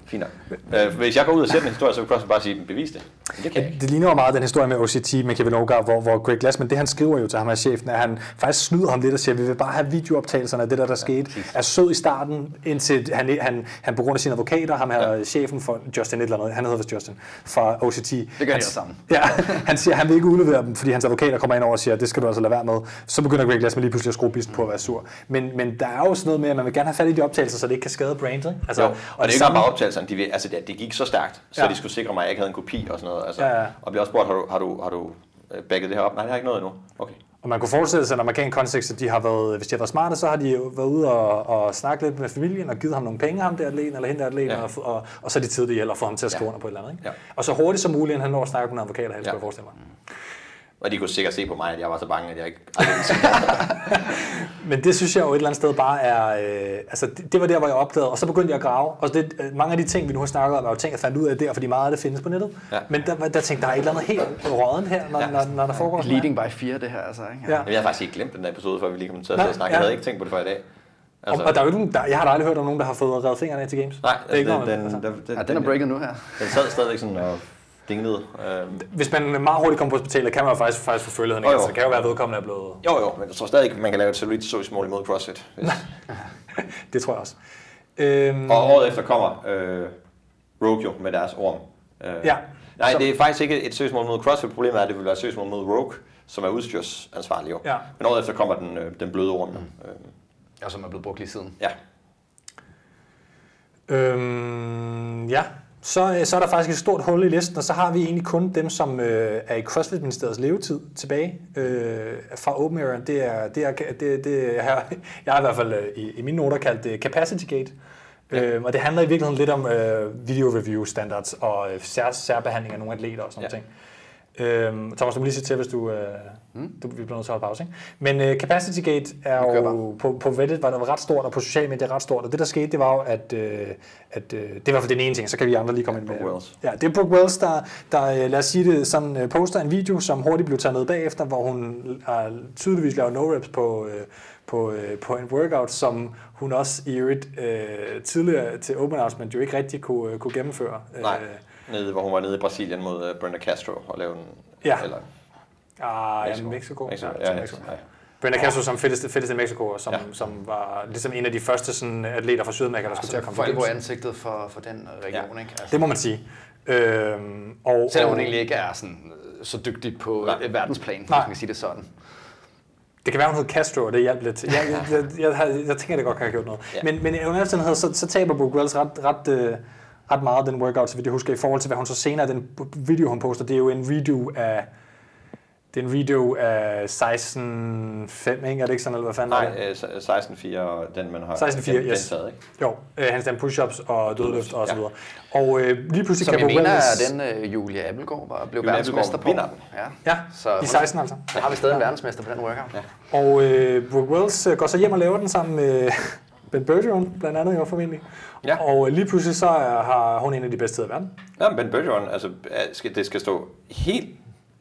fint nok. Øh, hvis jeg går ud og sætter en historie, så kan jeg bare sige, bevis det. Men det kan jeg ikke. Det ligner jo meget den historie med OCT med Kevin Ogar, hvor, hvor Greg Glassman, det han skriver jo til ham af chefen, at han faktisk snyder ham lidt og siger, vi vil bare have videooptagelserne af det der, der skete. Er sød i starten, indtil han, han, han på grund af sine advokater, ham her ja. chefen for Justin et eller andet, han hedder vist Justin, fra OCT. Det gør de han, alle sammen. Ja, han siger, at han vil ikke udlevere dem, fordi hans advokater kommer ind over og siger, det skal du altså lade være med. Så begynder Greg Glassman lige pludselig at skrue bisten på at være sur. Men, men der er jo sådan noget med, at man vil gerne have fat i de optagelser, så det ikke kan skade brandet. Altså, Jo, og, og det er ikke bare optagelserne, de, altså det, det gik så stærkt, så Ja. de skulle sikre mig, at jeg ikke havde en kopi og sådan noget. Altså, Ja, ja. Og bliver også spurgt, har du, har du, har du øh, backet det her op? Nej, det har ikke noget endnu. Okay. Og man kunne forestille sig, at en amerikansk kontekst, at de har været, hvis de har været smarte, så har de jo været ude og, og snakke lidt med familien og givet ham nogle penge, ham der atleten eller hende der atleten, ja. Og, og, og, så er de tid det ihjel og få ham til at skrive Ja. under på et eller andet. Ikke? Ja. Og så hurtigt som muligt, inden han når at snakke med en advokat, helst. Ja. jeg forestille mig. Og de kunne sikkert se på mig, at jeg var så bange, at jeg ikke. Men det synes jeg jo et eller andet sted bare er, øh, altså det, det, var der, hvor jeg opdagede, og så begyndte jeg at grave. Og det, øh, mange af de ting, vi nu har snakket om, er jo ting, jeg fandt ud af der, fordi meget af det findes på nettet. Ja. Men der, der tænkte jeg, der er et eller andet helt rådent her, når, ja. Når, når der foregår sådan Leading by fear, det her altså, ikke? Ja. Jamen, jeg har faktisk ikke glemt den der episode, før vi lige kom til at snakke. ja. Jeg havde ikke tænkt på det før i dag. Altså, og, og der er jo ikke nogen, der, jeg har da aldrig hørt om nogen, der har fået revet fingrene af til games. nej, det er ikke altså, noget, den, altså. den, den, Ja, den er breaket nu her. Den sad stadigvæk sådan og dinglede. Øhm, Hvis man meget hurtigt kommer på hospitalet, kan man jo faktisk, faktisk forfølge hende. Jo, jo. Altså, det kan jo være, at vedkommende er blevet... jo, jo, men jeg tror stadig ikke, man kan lave et cellulite social imod CrossFit. Hvis. Det tror jeg også. Øhm, Og året efter kommer øh, Rogue jo med deres orm. Øh, Ja. Nej, Så- det er faktisk ikke et søgsmål mod CrossFit. Problemet er, at det vil være et søgsmål mod Rogue, som er udstyrsansvarlig jo. Ja. Men året efter kommer den, øh, den bløde orm. Mm. Øh, Og som er blevet brugt lige siden. ja. Øhm, ja, så, øh, så er der faktisk et stort hul i listen, og så har vi egentlig kun dem, som øh, er i CrossFit-ministeriets levetid tilbage øh, fra Open Era. Det er, det er, det, det, jeg, har, jeg har i hvert fald øh, i, i mine noter kaldt det Capacity Gate. Ja. Øhm, og det handler i virkeligheden lidt om øh, video review standards og øh, sær, særbehandling af nogle atleter og sådan Ja. noget. Øhm, Thomas, du må lige sige til, hvis du, øh, mm. du vi bliver nødt til at holde pause. Ikke? Men øh, Capacity Gate er jo på, på Reddit var det ret stort, og på sociale medier ret stort. Og det, der skete, det var jo, at, øh, at øh, det i hvert fald den ene ting, så kan vi andre lige komme ind med. Wells. Ja, det er Brooke Wells, der, der øh, lad os sige det, sådan, øh, poster en video, som hurtigt blev taget ned bagefter, hvor hun har tydeligvis lavet no-reps på, øh, på, øh, på en workout, som hun også i øvrigt øh, tidligere til Open Announcement jo ikke rigtig kunne, øh, kunne gennemføre. Nej, Øh, nede, hvor hun var nede i Brasilien mod uh, Brenda Castro og lavede en... Ja. Eller, ah, ja, Mexico. Mexico. Mexico. Ja, Ja, Mexico. ja. Brenda Castro som fedeste, fedeste i Mexico, og som, ja. Ja. som var ligesom en af de første sådan, atleter fra Sydamerika, der skulle til at komme for til alvor Games. ansigtet for, for den region, Ja. ikke? Altså, Det må man sige. Øhm, og, selvom hun og- egentlig ikke er sådan, øh, så dygtig på Nej. Verdensplan, hvis man kan sige det sådan. Det kan være, hun hed Castro, og det hjalp lidt. Jeg, jeg, jeg, jeg, jeg, jeg tænker, det godt kan have gjort noget. Ja. Ja. Men, men i under så, så taber Brooke Wells ret, ret, øh, ret meget den workout, så vidt jeg husker, i forhold til, hvad hun så senere, den video, hun poster, det er jo en redo af det er en redo af 16.5, ikke? Er det ikke sådan, eller hvad fanden nej, er det? øh, 16-4 og den, man har 16-4, gen- yes. gentaget, ikke? Jo, øh, han stand push-ups og dødløft og så Ja. videre. Og øh, lige pludselig Som kan jeg mener, at den uh, Julia Appelgaard var, blev Julia verdensmester Appelgaard på. vinder den. Ja. Ja, Så i 16 altså. Så har vi stadig en verdensmester på den workout. Ja. Og øh, Brooke Wells øh, går så hjem og laver den sammen med Ben Bergeron, blandt andet jo formentlig. Ja. Og øh, lige pludselig så er, har hun en af de bedste tider i verden. Ja, Ben Bergeron, altså, skal, det skal stå helt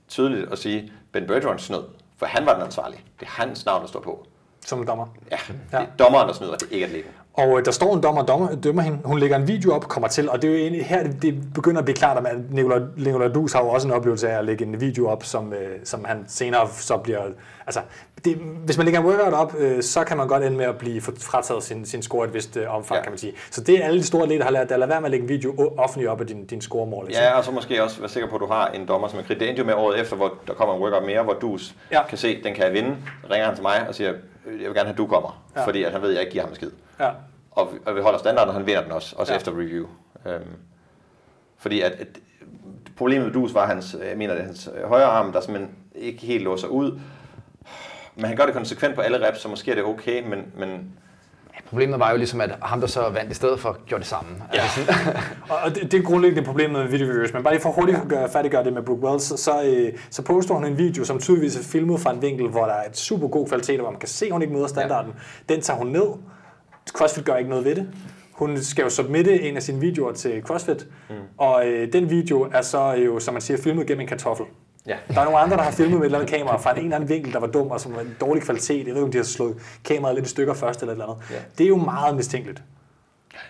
tydeligt at sige, Ben Bergeron snød, for han var den ansvarlige. Det er hans navn, der står på. som dommer. Ja, Ja. det er dommeren, der snyder, det er ikke atleten. Og øh, der står en dommer og dommer, dømmer hende. Hun lægger en video op, kommer til, og det er jo egentlig her, det, begynder at blive klart, at Nicolai, Nicolai Dus har jo også en oplevelse af at lægge en video op, som, øh, som han senere så bliver... Altså, det, hvis man lægger en workout op, øh, så kan man godt ende med at blive frataget sin, sin score et vist øh, omfang, ja. Kan man sige. Så det er alle de store atleter har lært, at lade være med at lægge en video offentligt op af din, din scoremål. ikke Ja, og så måske også være sikker på, at du har en dommer, som er jo med året efter, hvor der kommer en workout mere, hvor Dus Ja. kan se, den kan jeg vinde. Ringer han til mig og siger, "Øh, jeg vil gerne have, at du kommer. Ja. Fordi at han ved, at jeg ikke giver ham skid. Ja. Og vi, og vi holder standarden, og han vinder den også, også Ja. efter review. Øhm, fordi at, at problemet med Dus var hans, jeg mener det hans øh, højre arm, der simpelthen ikke helt låser ud. Men han gør det konsekvent på alle reps, så måske er det okay, men, men Problemet var jo ligesom, at ham, der så vandt i stedet for, gjorde det samme. Ja. Altså Og det, det er grundlæggende problemet med video reviews, men bare lige for hurtigt at gøre, færdiggøre det med Brooke Wells, så, så, øh, så poster hun en video, som tydeligvis er filmet fra en vinkel, hvor der er et super god kvalitet, og hvor man kan se, at hun ikke møder standarden. Ja. Den tager hun ned. CrossFit gør ikke noget ved det. Hun skal jo submitte en af sine videoer til CrossFit, mm. og øh, den video er så jo, som man siger, filmet gennem en kartoffel. ja. Der er nogle andre, der har filmet med et eller andet kamera fra en eller anden vinkel, der var dum og som var en dårlig kvalitet. Jeg ved ikke, om de har slået kameraet lidt i stykker først eller et eller andet. Ja. Det er jo meget mistænkeligt.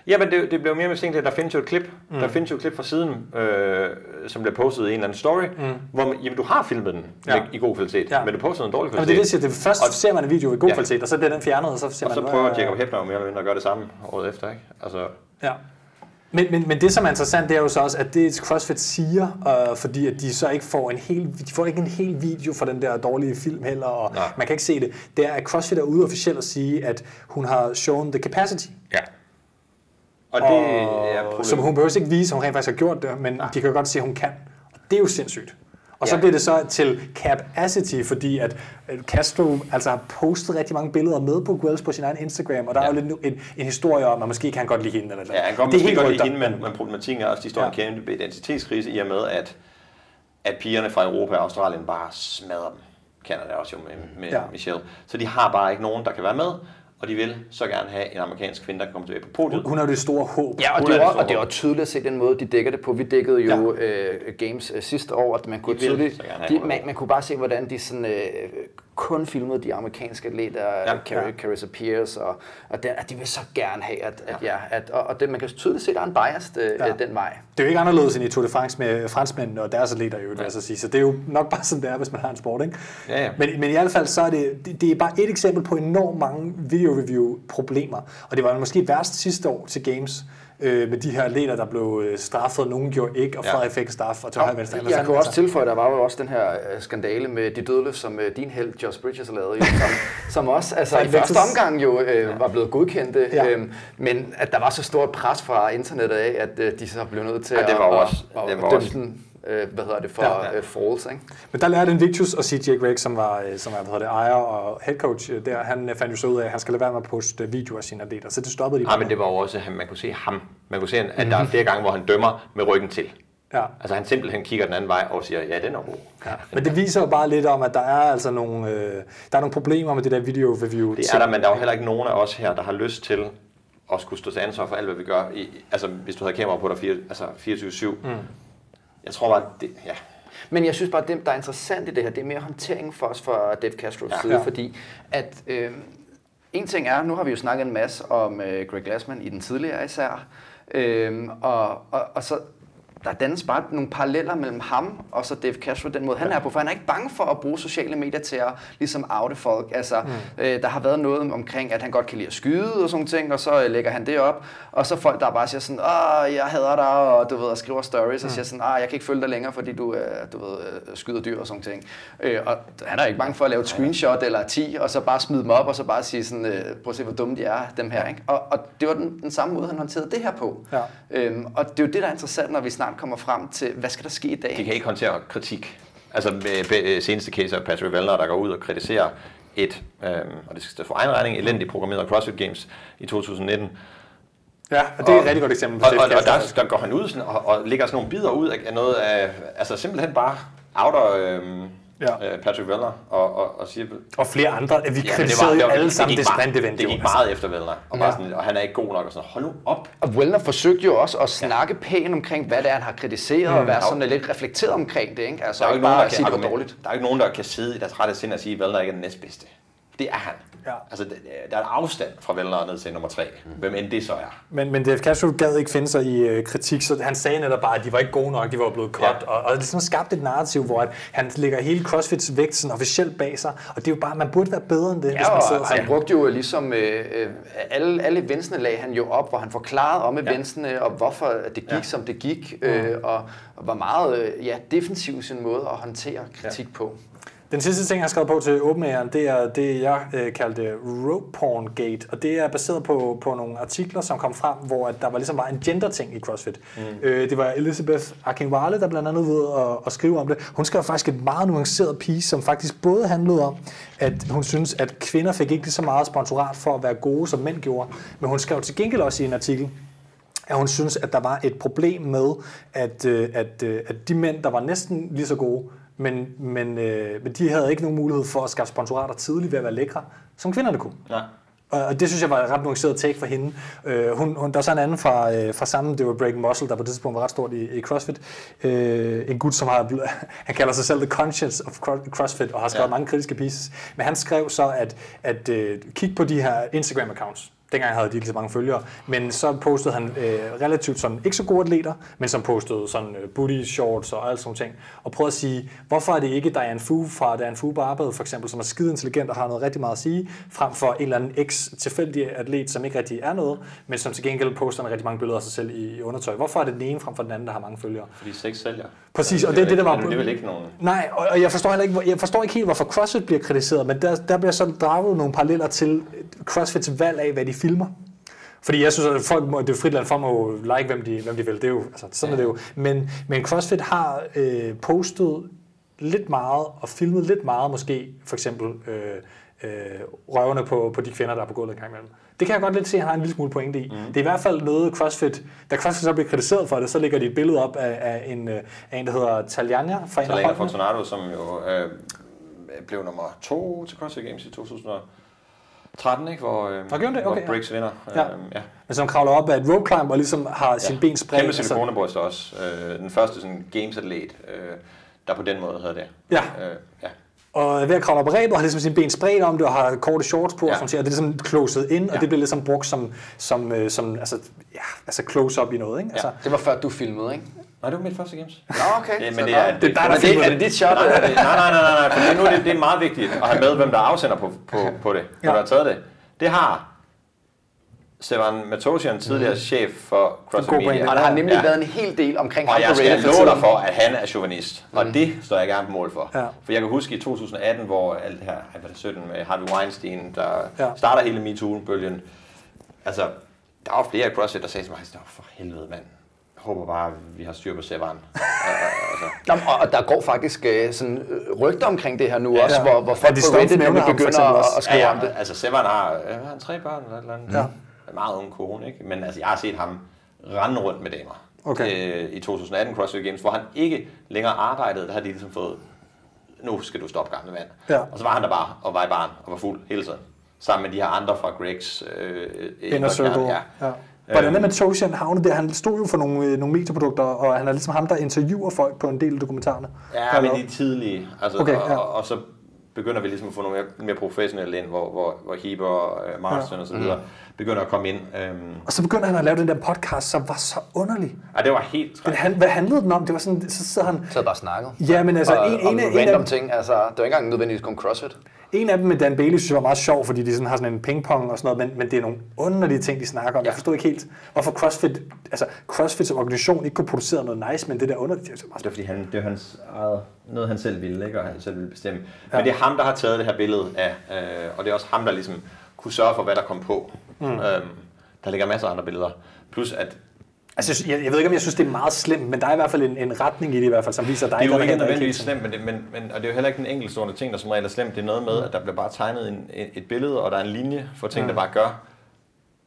Ja, men det, det blev mere mistænkt, der findes jo et klip, mm. der findes jo et klip fra siden, øh, som bliver postet i en eller anden story, mm. hvor man, jamen, du har filmet den Ja. i god kvalitet, Ja. men du postede en dårlig Jamen, kvalitet. det er det. Det først Og- ser man en video i god Ja. kvalitet, og så bliver den fjernet, og så ser og man... så hvad prøver er- Jacob Hebner jo mere eller mindre at gøre det samme året efter, ikke? Altså, Ja. Men, men, men det, som er interessant, det er jo så også, at det CrossFit siger, øh, fordi at de så ikke får en hel, de får ikke en hel video fra den der dårlige film heller, og Nej. man kan ikke se det, det er, at CrossFit er ude officielt at sige, at hun har shown the capacity. ja. Og det er som hun behøver ikke vise, at hun rent faktisk har gjort det, men de kan jo godt se, at hun kan. Og det er jo sindssygt. Og så Ja. bliver det så til capacity, fordi at at Castro altså har postet rigtig mange billeder med på Wells på sin egen Instagram, og der ja. er jo lidt en, en historie om, at måske kan han godt lide hende. Eller, Ja, han kan det godt måske godt lide hende, men, men problematikken er også, at de står Ja. ja. en kæmpe identitetskrise i og med, at, at pigerne fra Europa og Australien bare smadrer dem. Canada også jo med, med ja. Michelle. Så de har bare ikke nogen, der kan være med, og de vil så gerne have en amerikansk kvinde, der kan komme tilbage på podiet. Hun er jo det store håb. Ja, og det, er og det er også tydeligt at se den måde, de dækker det på. Vi dækkede jo Ja. øh, Games øh, sidste år, at man kunne tydeligt, så gerne have de, man, man kunne bare se, hvordan de sådan, øh, kun filmede de amerikanske atleter, Ja. ja. Car- Carissa Pierce, og, og den, at de vil så gerne have, at, at, ja, at og, og det, man kan tydeligt se, at der er en bias øh, Ja. ja. den vej. Det er jo ikke anderledes end i Tour de France med franskmændene og deres atleter, jo, vil jeg så sige. Så det er jo nok bare sådan, det er, hvis man har en sport, ikke? Ja, ja. Men, men i hvert fald, så er det, det, det er bare et eksempel på enormt mange video-review-problemer. Og det var måske værst sidste år til Games, øh, med de her atleter, der blev øh, straffet, og nogen gjorde ikke, og Ja. Frederik fik straf, og til højre og venstre. Jeg kan også tilføje, der var jo også den her øh, skandale med de dødløft, som øh, din held, Josh Bridges, lavede, jo, som, som også altså, i første omgang jo øh, var blevet godkendte, Ja. ja. øhm, men at der var så stort pres fra internettet af, at øh, de så blev nødt til Ja, det var at, også- at, det at, var at dømme også- den, øh, hvad hedder det, for Ja. ja, øh, falls, ikke? Men der lærte Invictus og CJ Greg, som var, øh, som er, hvad hedder det, ejer og head coach øh, der, han øh, fandt jo så ud af, at han skal lade være med at poste videoer af sine atleter. Så det stoppede de Nej, bare men det var jo også, at man kunne se ham. Man kunne se, at der er flere gange, hvor han dømmer med ryggen til. Ja. Altså han simpelthen kigger den anden vej og siger, ja, den er god. Ja. Men det viser jo bare lidt om, at der er altså nogle, øh, der er nogle problemer med det der video review. Det er der, men der er jo heller ikke nogen af os her, der har lyst til at skulle stå til ansvar for alt, hvad vi gør. I, altså, hvis du havde kamera på dig fire, altså 24-7. Mm. Jeg tror bare, det, ja. Men jeg synes bare, at det, der er interessant i det her, det er mere håndtering for os fra Dave Castros Ja. side, Ja. fordi at øh, en ting er, nu har vi jo snakket en masse om øh, Greg Glassman i den tidligere især, øh, og, og, og så der dannes bare nogle paralleller mellem ham og så Dave Castro, den måde han er på, for han er ikke bange for at bruge sociale medier til at ligesom oute folk. Altså, mm. øh, der har været noget omkring, at han godt kan lide at skyde og sådan ting, og så øh, lægger han det op, og så folk, der bare siger sådan, åh, jeg hader dig, og du ved, og skriver stories, og siger sådan, ah, jeg kan ikke følge dig længere, fordi du, øh, du ved, øh, skyder dyr og sådan ting. Øh, og han er ikke bange for at lave et screenshot eller 10, og så bare smide dem op, og så bare sige sådan, øh, prøv at se, hvor dumme de er, dem her. Ikke? Og, og det var den, den samme måde, han håndterede det her på. Ja. Øhm, og det er jo det, der er interessant, når vi snart kommer frem til, hvad skal der ske i dag? De kan ikke håndtere kritik. Altså med be- seneste case af Patrick Vellner, der går ud og kritiserer et, øhm, og det skal stå for egen regning, elendigt programmeret CrossFit Games i 2019. Ja, og det er et rigtig godt eksempel på Og, Dave og, og der, der går han ud sådan, og, og lægger sådan nogle bidder ud af noget af, altså simpelthen bare outer øhm, Ja. ja. øh, Patrick Vellner og, og, og siger, Og flere andre. Vi Ja, det kritiserede var- jo alle sammen det bare- sprint event. Det gik altså. meget efter Vellner, og, Ja. bare sådan, og han er ikke god nok, og sådan, hold nu op. Og Wellner forsøgte jo også at snakke pænt omkring, hvad det er, han har kritiseret, mm, og være sådan lidt reflekteret omkring det. Ikke? Altså Der er ikke ikke nogen, bare der at sige, det var dårligt. der er ikke nogen, der kan sidde i deres rette sind og sige, at Vellner ikke er den næstbedste. Det er han. Ja. Altså, der er en afstand fra Vellner ned til nummer tre. Hvem end det så er. Men, men Dave Castro gad ikke finde sig i øh, kritik, så han sagde netop bare, at de var ikke gode nok, de var blevet cut, ja. Ja. og, og ligesom skabte et narrativ, hvor at han lægger hele CrossFits vægt sådan officielt bag sig, og det er jo bare, man burde være bedre end det, hvis Ja, man sidder og han brugte jo ligesom øh, øh, alle, alle evinsene lagde han jo op, hvor han forklarede om evinsene, og hvorfor det gik, ja. som det gik, øh, og, og var meget øh, ja, defensiv sin måde at håndtere kritik ja. på. Den sidste ting, jeg har skrevet på til OpenAI, det er det, jeg øh, kaldte rope porn gate, og det er baseret på, på nogle artikler, som kom frem, hvor at der var ligesom var en gender-ting i CrossFit. Mm. Øh, det var Elizabeth Akinwale, der blandt andet ved at, at skrive om det. Hun skrev faktisk et meget nuanceret piece, som faktisk både handlede om, at hun synes, at kvinder fik ikke lige så meget sponsorat for at være gode, som mænd gjorde, men hun skrev til gengæld også i en artikel, at hun synes, at der var et problem med, at, øh, at, øh, at de mænd, der var næsten lige så gode, men, men, øh, men de havde ikke nogen mulighed for at skaffe sponsorater tidligt ved at være lækre, som kvinderne kunne. Nej. Og det synes jeg var et ret nuanceret take for hende. Øh, hun, hun, der var så en anden fra, øh, fra samme, det var Break Muscle, der på det tidspunkt var ret stort i, i CrossFit. Øh, en gut, som har, han kalder sig selv The Conscience of Cro- CrossFit, og har skrevet ja. Ja. mange kritiske pieces. Men han skrev så, at, at øh, kig på de her Instagram-accounts. Dengang havde de ikke så mange følgere. Men så postede han øh, relativt sådan, ikke så gode atleter, men som postede sådan øh, booty shorts og alt sådan ting. Og prøvede at sige, hvorfor er det ikke Diane Fu fra Diane Fu Barbed, for eksempel, som er skide intelligent og har noget rigtig meget at sige, frem for en eller anden ex-tilfældig atlet, som ikke rigtig er noget, men som til gengæld poster rigtig mange billeder af sig selv i, i undertøj. Hvorfor er det den ene frem for den anden, der har mange følgere? Fordi sex sælger. Præcis, og det er det, der var- Det er vel ikke nogen... Nej, og og jeg forstår heller ikke, jeg forstår ikke helt, hvorfor CrossFit bliver kritiseret, men der, der bliver så draget nogle paralleller til CrossFits valg af, hvad de filmer. Fordi jeg synes, at folk må, det er frit land for må like, hvem de, hvem de vil. Det er jo, altså, sådan ja. er det jo. Men, men CrossFit har øh, postet lidt meget og filmet lidt meget, måske for eksempel øh, øh, røvene på, på de kvinder, der er på gulvet en gang imellem. Det kan jeg godt lidt se, at han har en lille smule pointe i. Mm. Det er i hvert fald noget CrossFit, da CrossFit så bliver kritiseret for det, så lægger de et billede op af, af, en, øh, af en, der hedder Taljania fra en holdene. Fortunato, som jo øh, blev nummer to til CrossFit Games i 2013, ikke? Hvor, øh, det? Okay, hvor ja. Briggs vinder. Ja. Øh, ja. Men som kravler op af et rope climb og ligesom har ja. sine ben spredt. Kæmpe silikonebryst også. Øh, den første sådan, games-atlet, øh, der på den måde havde det. Ja. Øh, ja. Og ved at kravle op på rebet, har ligesom sine ben spredt om det, og har korte shorts på, ja. Ja. og, sådan, og det er ligesom closet ind, og Ja. det bliver ligesom brugt som, som, øh, som altså, ja, altså close-up i noget. Ikke? Altså, Det var før du filmede, ikke? Nej, det var mit første games. Nå, okay. Ja, men det er, Det er dig, der det, er det dit shot? Nej, nej, nej, nej, nej, for nu er det, det er meget vigtigt at have med, hvem der er afsender på, på, på det, Ja. der har taget det. Det har Sevan Matosian, tidligere chef for CrossFit god Media. Og der har nemlig Ja. været en hel del omkring Og ham jeg på skal love dig for, at han er chauvinist. Og det står jeg gerne på mål for. Ja. For jeg kan huske i 2018, hvor alt det her, hvad var det 17 med Harvey Weinstein, der Ja. starter hele MeToo-bølgen. Altså, der var flere i CrossFit, der sagde til mig, "Nå, for helvede mand. Håber bare, at vi har styr på Sevan. altså, og- og der går faktisk øh, sådan øh, rygter omkring det her nu Ja. også, hvor, hvor folk de på Reddit nemlig begynder at, at skrive ja, om det. ja, altså Sevan har, øh, har han tre børn eller et eller andet. Ja. En meget ung kone, ikke? Men altså, jeg har set ham rende rundt med damer. Okay. Øh, I 2018 CrossFit Games, hvor han ikke længere arbejdede, der har de ligesom fået, nu skal du stoppe gamle mand. Ja. Og så var han der bare og var i barn og var fuld hele tiden. Sammen med de her andre fra Gregs øh, Inner Circle. Ja. Ja. Hvordan er Øhm. med Toshan havnet der? Han stod jo for nogle, øh, nogle medieprodukter, og han er ligesom ham, der interviewer folk på en del af dokumentarerne. Ja, men de tidlige. Altså, Okay, okay, ja. og, og, så begynder vi ligesom at få nogle mere, mere professionelle ind, hvor, hvor, hvor Heber og uh, Marston Ja. og så videre begynder at komme ind. Øhm, Og så begynder han at lave den der podcast, som var så underlig. og det var helt Men skrækkeligt. han, hvad handlede den om? Det var sådan, så sidder han... Så bare snakket. Ja, men altså, og, en- en om af- en af random dem- ting. Altså, det var ikke engang nødvendigvis kun CrossFit. En af dem med Dan Bailey synes jeg var meget sjov, fordi de sådan har sådan en pingpong og sådan noget, men, men det er nogle underlige ting, de snakker om. Jeg Ja. forstod ikke helt, hvorfor CrossFit, altså CrossFit som organisation ikke kunne producere noget nice, men det der underlige, det er Det er fordi, han, det er hans eget, noget han selv ville, ikke? og han selv ville bestemme. Ja. Men det er ham, der har taget det her billede af, øh, og det er også ham, der ligesom kunne sørge for, hvad der kom på. Mm. Øhm, der ligger masser af andre billeder. Plus at Altså, jeg, jeg ved ikke, om jeg synes, det er meget slemt, men der er i hvert fald en, en retning i det i hvert fald, som viser dig, det er jo der ikke nødvendigvis helt slemt, men, det, men, men, og det er jo heller ikke den enkeltstående ting, der som regel er slemt. Det er noget med, at der bliver bare tegnet en, et billede, og der er en linje for ting, der bare gør.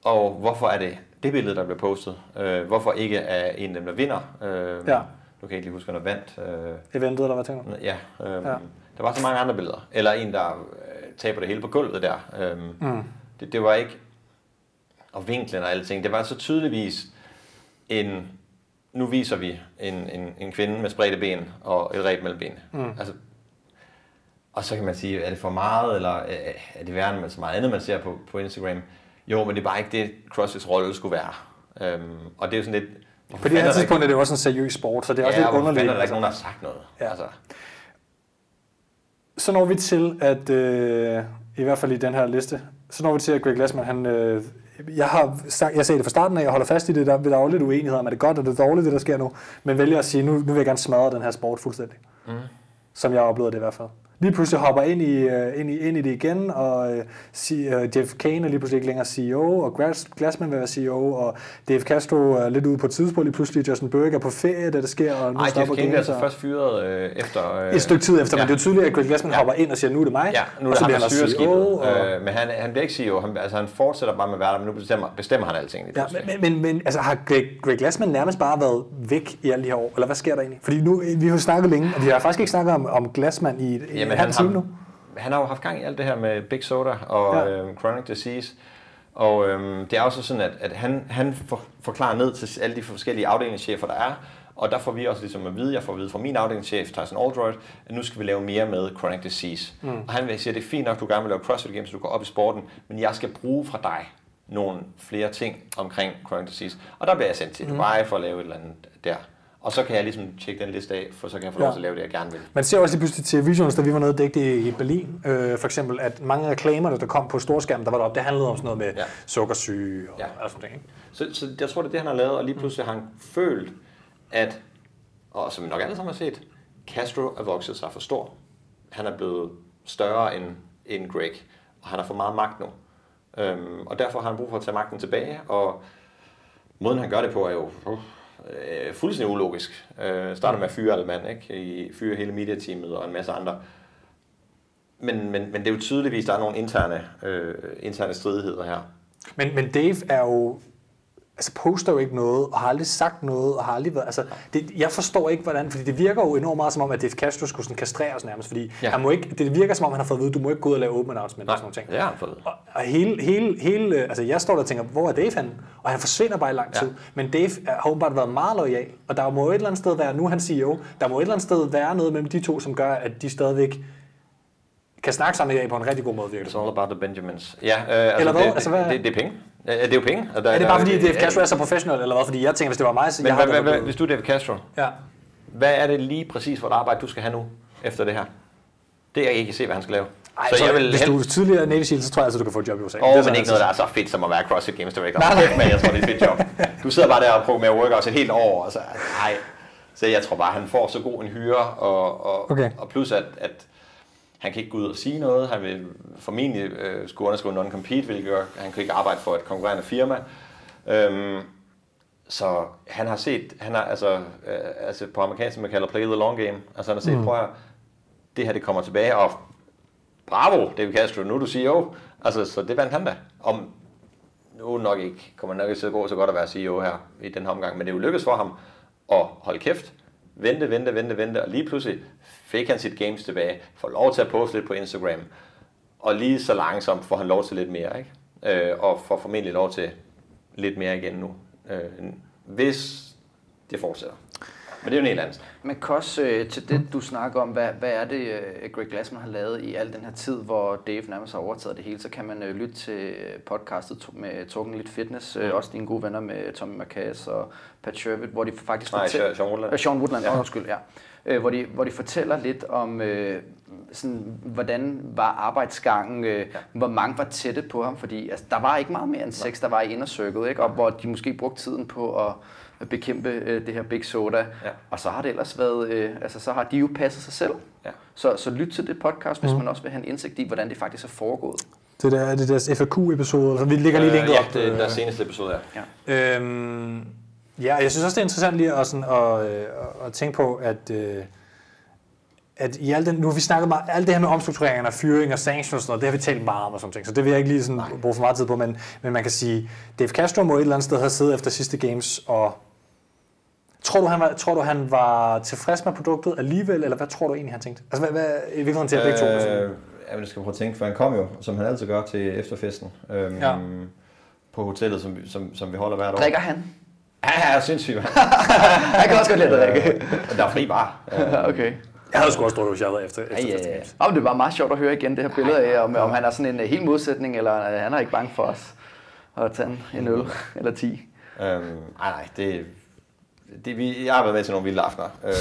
Og hvorfor er det det billede, der bliver postet? Øh, hvorfor ikke er en af dem, der vinder? Øh, Ja. Nu kan ikke lige huske, der vandt. Øh, eventet, eller hvad tænker du? Ja, øhm, Ja. ja. der var så mange andre billeder. Eller en, der øh, taber det hele på gulvet der. Øhm, mm. det, det var ikke... Og vinklen og alting. Det var så tydeligvis en... Nu viser vi en, en, en kvinde med spredte ben og et ræb mellem benene. Mm. Altså, og så kan man sige, er det for meget, eller øh, er det værre end så meget andet, man ser på, på Instagram? Jo, men det er bare ikke det, CrossFits rolle skulle være. Øhm, og det er jo sådan lidt... På det her er tidspunkt er det jo også en seriøs sport, så det er også ja, lidt hvorfor underligt. er der ikke altså. nogen, der har sagt noget? Ja. Altså, Så når vi til, at øh, i hvert fald i den her liste, så når vi til, at Greg Glassman, han, øh, jeg har sagt, jeg sagde det fra starten af, jeg holder fast i det, der, der er jo lidt uenighed om, er det godt eller det er dårligt, det der sker nu, men vælger at sige, nu, nu vil jeg gerne smadre den her sport fuldstændig. Mm. Som jeg oplevede det i hvert fald. Lige pludselig hopper ind i, uh, ind i, ind i det igen, og uh, Jeff Kane er lige pludselig ikke længere CEO, og Glass, Glassman vil være CEO, og Dave Castro er lidt ude på et tidspunkt, lige pludselig Justin Berg er på ferie, da det sker, og nu Ej, stopper Jeff Kane bliver altså så- først fyret øh, efter... Øh, et stykke tid efter, ja. men det er jo tydeligt, at Greg Glassman ja. hopper ind og siger, nu er det mig, Ja, nu er og det så ham, bliver han også skibet. CEO, og, Øh, men han, han bliver ikke CEO, han, altså han fortsætter bare med at være der, men nu bestemmer, bestemmer han alting lige Ja, men, men, men altså, har Greg, Greg Glassman nærmest bare været væk i alle de her år? Eller hvad sker der egentlig? Fordi nu, vi har snakket længe, og vi har faktisk ikke snakket om, om Glassman i, i Jamen, en han, har, nu. han har jo haft gang i alt det her med Big Soda og Ja. øh, Chronic Disease. Og øhm, det er også sådan, at, at han, han for, forklarer ned til alle de forskellige afdelingschefer, der er. Og der får vi også ligesom at vide, jeg får at vide fra min afdelingschef, Tyson Aldroyd, at nu skal vi lave mere med Chronic Disease. Mm. Og han vil sige, at det er fint nok, du gerne vil lave CrossFit Games, så du går op i sporten, men jeg skal bruge fra dig nogle flere ting omkring Chronic Disease. Og der bliver jeg sendt til Dubai for at lave et eller andet der. Og så kan jeg ligesom tjekke den liste af, for så kan jeg få lov Ja. til at lave det, jeg gerne vil. Man ser også lige pludselig til visuals, da vi var nede og i Berlin, øh, for eksempel, at mange reklamer, der kom på storskærmen, der var deroppe, det handlede om sådan noget med ja. Sukkersyge og ja. Alt sådan noget. Så, så jeg tror, det er det, han har lavet, og lige pludselig har han følt, at, og som vi nok alle sammen har set, Castro er vokset sig for stor. Han er blevet større end, end Greg, og han har for meget magt nu. Øhm, og derfor har han brug for at tage magten tilbage, og måden han gør det på er jo øh, fuldstændig ulogisk. Øh, starter med at fyre alle mand, ikke? I, fyre hele mediateamet og en masse andre. Men, men, men det er jo tydeligvis, der er nogle interne, øh, interne stridigheder her. Men, men Dave er jo altså poster jo ikke noget, og har aldrig sagt noget, og har aldrig været, altså, det, jeg forstår ikke, hvordan, fordi det virker jo enormt meget som om, at Dave Castro skulle sådan kastreres nærmest, fordi ja. Ja. han må ikke, det virker som om, han har fået at vide, du må ikke gå ud og lave open announcement og sådan nogle ting. det har han fået. Og, og hele, hele, hele, altså jeg står der og tænker, hvor er Dave henne? Og han forsvinder bare i lang tid. Ja. Ja. Men Dave har åbenbart været meget lojal, og der må et eller andet sted være, nu han CEO, der må et eller andet sted være noget mellem de to, som gør, at de stadigvæk kan snakke sammen i dag på en rigtig god måde, virker det It's all about the Benjamins. Ja, øh, altså, Eller hvad? Det, Altså, hvad- det, det, det, er penge. Ja, det er jo penge. Og der, Er det bare fordi, der- Dave Castro er så professionel, eller hvad? Fordi jeg tænker, hvis det var mig, så Men jeg hvad, hvad, hvad, hvis du er David Castro, Ja. hvad er det lige præcis for et arbejde, du skal have nu efter det her? Det er jeg ikke se, hvad han skal lave. Ej, så, så hvis du er tidligere Navy SEAL, så tror jeg altså, du kan få et job i USA. Åh, oh, men ikke noget, der er så fedt som at være CrossFit Games Director. Nej, Nej. Men jeg tror, det er et fedt job. Du sidder bare der og programmerer workouts et helt år, og så, nej. Så jeg tror bare, han får så god en hyre, og, og, Okay. og plus at, at han kan ikke gå ud og sige noget. Han vil formentlig øh, skulle underskrive non-compete, hvilket gør, han kan ikke arbejde for et konkurrerende firma. Øhm, så han har set, han har altså, øh, altså på amerikansk, man kalder play the long game. Altså han har set, mm. prøv at det her det kommer tilbage, og bravo, David Castro, nu er du CEO. Altså, så det vandt han da. Om nu nok ikke, kommer nok ikke til at gå så godt at være CEO her i den her omgang, men det er jo lykkedes for ham at holde kæft, vente, vente, vente, vente, og lige pludselig fik han sit games tilbage, får lov til at poste lidt på Instagram, og lige så langsomt får han lov til lidt mere, ikke? Øh, og får formentlig lov til lidt mere igen nu, øh, hvis det fortsætter. Men det er jo en helt anden. Men Kos, øh, til det du snakker om, hvad, hvad er det, øh, Greg Glassman har lavet i al den her tid, hvor Dave nærmest har overtaget det hele, så kan man øh, lytte til podcastet med Talking Lidt Fitness, øh, også dine gode venner med Tommy Marcas og Pat Sherwood, hvor de faktisk Nej, fortæller... Sean Woodland. Øh, Sean Woodland, ja. undskyld, ja. Øh, hvor, de, hvor de fortæller lidt om, øh, sådan, hvordan var arbejdsgangen, øh, ja. hvor mange var tætte på ham, fordi altså, der var ikke meget mere end seks, der var i inner circle, ikke? og hvor de måske brugte tiden på at bekæmpe øh, det her Big Soda. Ja. Og så har det ellers været, øh, altså så har de jo passet sig selv. Ja. Så, så lyt til det podcast, hvis man også vil have en indsigt i, hvordan det faktisk er foregået. Det der, er det deres FAQ-episode, så vi lægger lige linket øh, op. Ja, det er øh. seneste episode, ja. Ja. Øhm, ja, jeg synes også, det er interessant lige at, sådan, at, øh, at tænke på, at, øh, at i al den, nu har vi snakket meget, alt det her med omstruktureringer og fyring og sanctions og sådan noget, det har vi talt meget om og sådan ting, så det vil jeg ikke lige sådan bruge for meget tid på, men, men man kan sige, Dave Castro må et eller andet sted have siddet efter sidste games og Tror du, han var, tror du, han var tilfreds med produktet alligevel, eller hvad tror du egentlig, han tænkte? Altså, hvad, hvad i virkeligheden til at begge to? Øh, ja, men det skal jeg prøve at tænke, for han kom jo, som han altid gør, til efterfesten. Øhm, Ja. På hotellet, som, vi- som, som vi holder hvert år. Drikker han? Ja, ja, sindssygt. mand. Han kan også godt lide at drikke. Øh, der er fri bar. okay. Jeg havde sgu også drukket, hvis jeg havde været efter, efter Ja, ja, ja. Oh, det var meget sjovt at høre igen det her billede af, om, om han er sådan en uh, helt modsætning, eller uh, han er ikke bange for os at tage en- øl eller 10. Øhm, nej, nej, det, det, vi, jeg har været med til nogle vilde aftener. Øhm,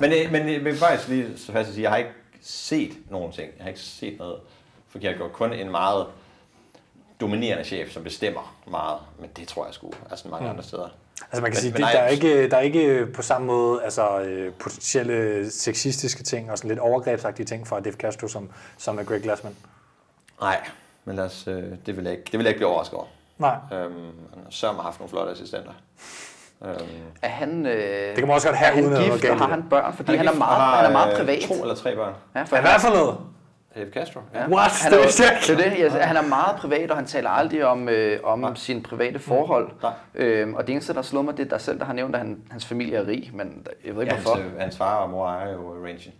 men, øh, men jeg vil faktisk lige så fast at sige, jeg har ikke set nogen ting. Jeg har ikke set noget forkert gjort. Kun en meget dominerende chef, som bestemmer meget. Men det tror jeg sgu, altså mange andre steder. Altså man kan Men- sige, men det, nej, der, er ikke, der er ikke på samme måde altså, øh, potentielle sexistiske ting og sådan lidt overgrebsagtige ting fra Dave Castro som, som er Greg Glassman. Nej, men lad os, øh, det, vil jeg ikke, det vil jeg ikke blive overrasket over. Nej, Øhm, han har sørme haft nogle flotte assistenter. Øhm, Er han, øh, det kan man også godt have, er han uden at noget gift, og i har det. han børn? Fordi han er gift og meget, har, han er meget øh, privat. To eller tre børn. Ja, for Men hvad for noget? Dave Castro. Ja. What? Han Det er, det er det. Jeg, han er meget privat, og han taler aldrig om, øh, om Nej. sine private forhold. Nej. Øhm, og det eneste, der slår mig, det er dig selv, der har nævnt, at han, hans familie er rig, men jeg ved ikke Ja, hvorfor. hans, øh, hans far og mor ejer jo Rangen,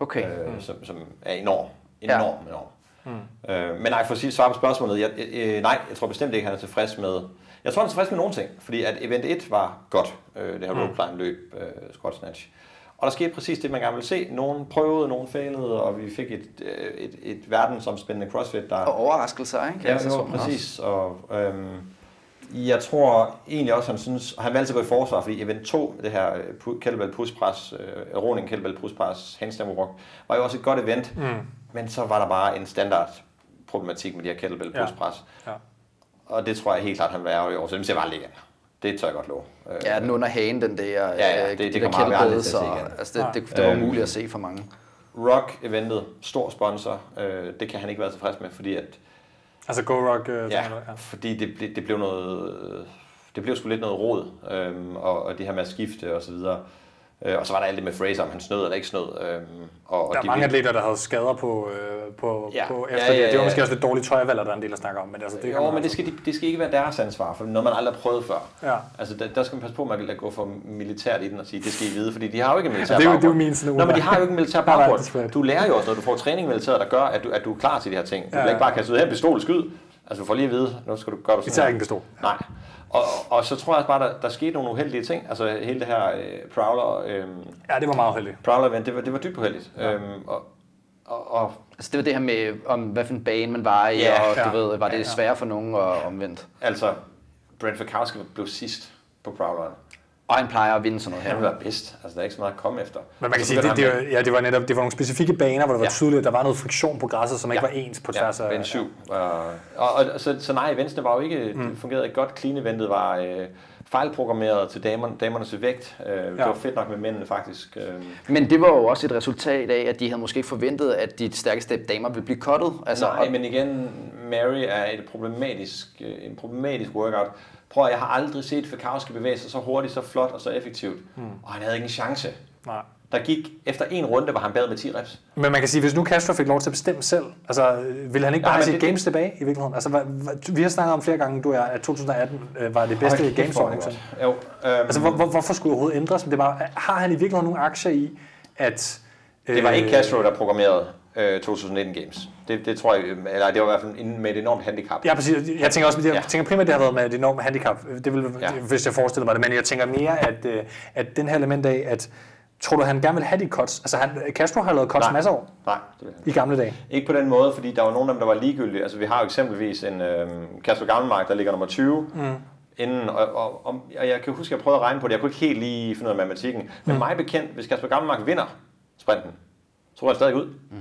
Okay. øh, som, som er enorm. Ja. Enorm, enorm. Mm. Øh, men nej, for at sige, svare på spørgsmålet, jeg, øh, nej, jeg tror bestemt ikke, han er tilfreds med... Jeg tror, han er tilfreds med nogle ting, fordi at event 1 var godt, øh, det her rope climb løb, øh, squat snatch. Og der skete præcis det, man gerne ville se. Nogen prøvede, nogen failede, og vi fik et, øh, et, et verdensomspændende CrossFit, der... Og overraskelser, ikke? Ja, Altså, jo, præcis. Og, øhm, jeg tror egentlig også, han synes, han vil altid gå i forsvar, fordi event 2, det her øh, kettlebell pushpres, øh, roning kettlebell pushpres, handstand walk, var jo også et godt event, mm. men så var der bare en standard problematik med de her kettlebell Ja. pushpres. Ja. Og det tror jeg helt klart, han vil i år, så dem ser bare ligge. Det tør jeg godt love. Øh, Ja, den under hagen, den der, ja, øh, det- de det der kommer og- igen. Altså, det, det, det var Øhm, umuligt at se for mange. Rock-eventet, stor sponsor, øh, det kan han ikke være tilfreds med, fordi at Altså Go Rock. Øh, Ja, ja. ja. fordi det, det, det blev noget, det blev sgu lidt noget råd, øhm, og, og det her med at skifte og så videre. Øh, og så var der alt det med Fraser, om han snød eller ikke snød. Øhm, og, og Der er de mange atleter, der havde skader på, øh, på, Ja. på Ja, efter ja, det. Det var ja, måske ja. også lidt dårligt tøjvalg, der er en del, der snakker om. Men altså, det Jo, men det altså- skal, de, det skal ikke være deres ansvar, for når man aldrig har prøvet før. Ja. Altså, der, der skal man passe på, at man kan gå for militært i den og sige, det skal I vide, fordi de har jo ikke en militær det er jo- baggrund. det er jo min sådan Nå, men de har jo ikke en militær baggrund. du lærer jo også, når du får træning i militæret, der gør, at du, at du er klar til de her ting. Du Ja, ja, ikke ja. bare kaste ud her en pistol og skyd. Altså, du får lige at vide, nu skal du gøre det Vi sådan tager her. ikke en pistol. Nej. Og, og så tror jeg også bare, der, der skete nogle uheldige ting. Altså hele det her øh, Prowler, øh, Ja, det var meget heldigt. Prowler event, det var, det var dybt uheldigt. Ja. Øhm, og, og, og, Altså, det var det her med, om hvad for en bane man var i, Ja, og du ja, ved, var det ja, ja. sværere for nogen og omvendt. altså, Brent Fikowski blev sidst på Prowler. Og han plejer at vinde sådan noget Han her. ville være bedst. Altså, der er ikke så meget at komme efter. Men man kan sige, det, det, han var, ja, det var netop det var nogle specifikke baner, hvor det var Ja. tydeligt, at der var noget friktion på græsset, som ikke Ja. var ens på Ja, tværs af... bane 7. Og, og, og, så, så nej, eventsene var jo ikke, mm. det fungerede ikke godt. Clean eventet var øh, fejlprogrammeret til damerne, damernes vægt. Øh, det Ja. var fedt nok med mændene faktisk. Øh, Men det var jo også et resultat af, at de havde måske forventet, at de stærkeste damer ville blive cuttet. Altså, Nej, og- men igen, Mary er et problematisk, øh, en problematisk workout. Prøv at, jeg har aldrig set Fikowski bevæge sig så hurtigt, så flot og så effektivt. Mm. Og han havde ikke en chance. Nej. Der gik, efter en runde, var han bad med 10 reps. Men man kan sige, hvis nu Castro fik lov til at bestemme selv, altså ville han ikke bare Nej, have sit det- games tilbage i virkeligheden? Altså, hvad, hvad, vi har snakket om flere gange, du er, at 2018 øh, var det bedste kæft, games nogensinde. godt. Jo, øhm, Altså, hvor, hvor, hvorfor skulle det overhovedet ændres? Det var, har han i virkeligheden nogle aktier i, at... det var ikke øh, Castro, der programmerede øh, 2019 Games. Det, det tror jeg, øh, eller det var i hvert fald med et enormt handicap. Ja, præcis. Jeg tænker også, jeg Ja. tænker primært, det har været med et enormt handicap. Det vil, Ja. hvis jeg forestiller mig det. Men jeg tænker mere, at, øh, at den her element af, at tror du, han gerne vil have de cuts? Altså, han, Castro har lavet cuts Nej. masser af år Nej, det vil han i gamle dage. Ikke på den måde, fordi der var nogle af dem, der var ligegyldige. Altså, vi har jo eksempelvis en øh, Kasper Gammelmark, der ligger nummer 20. Mm. Inden, og, og, og, og, jeg kan huske, at jeg prøvede at regne på det. Jeg kunne ikke helt lige finde ud af matematikken. Men Mm. mig bekendt, hvis Kasper Gammelmark vinder sprinten, så tror jeg stadig ud. Mm.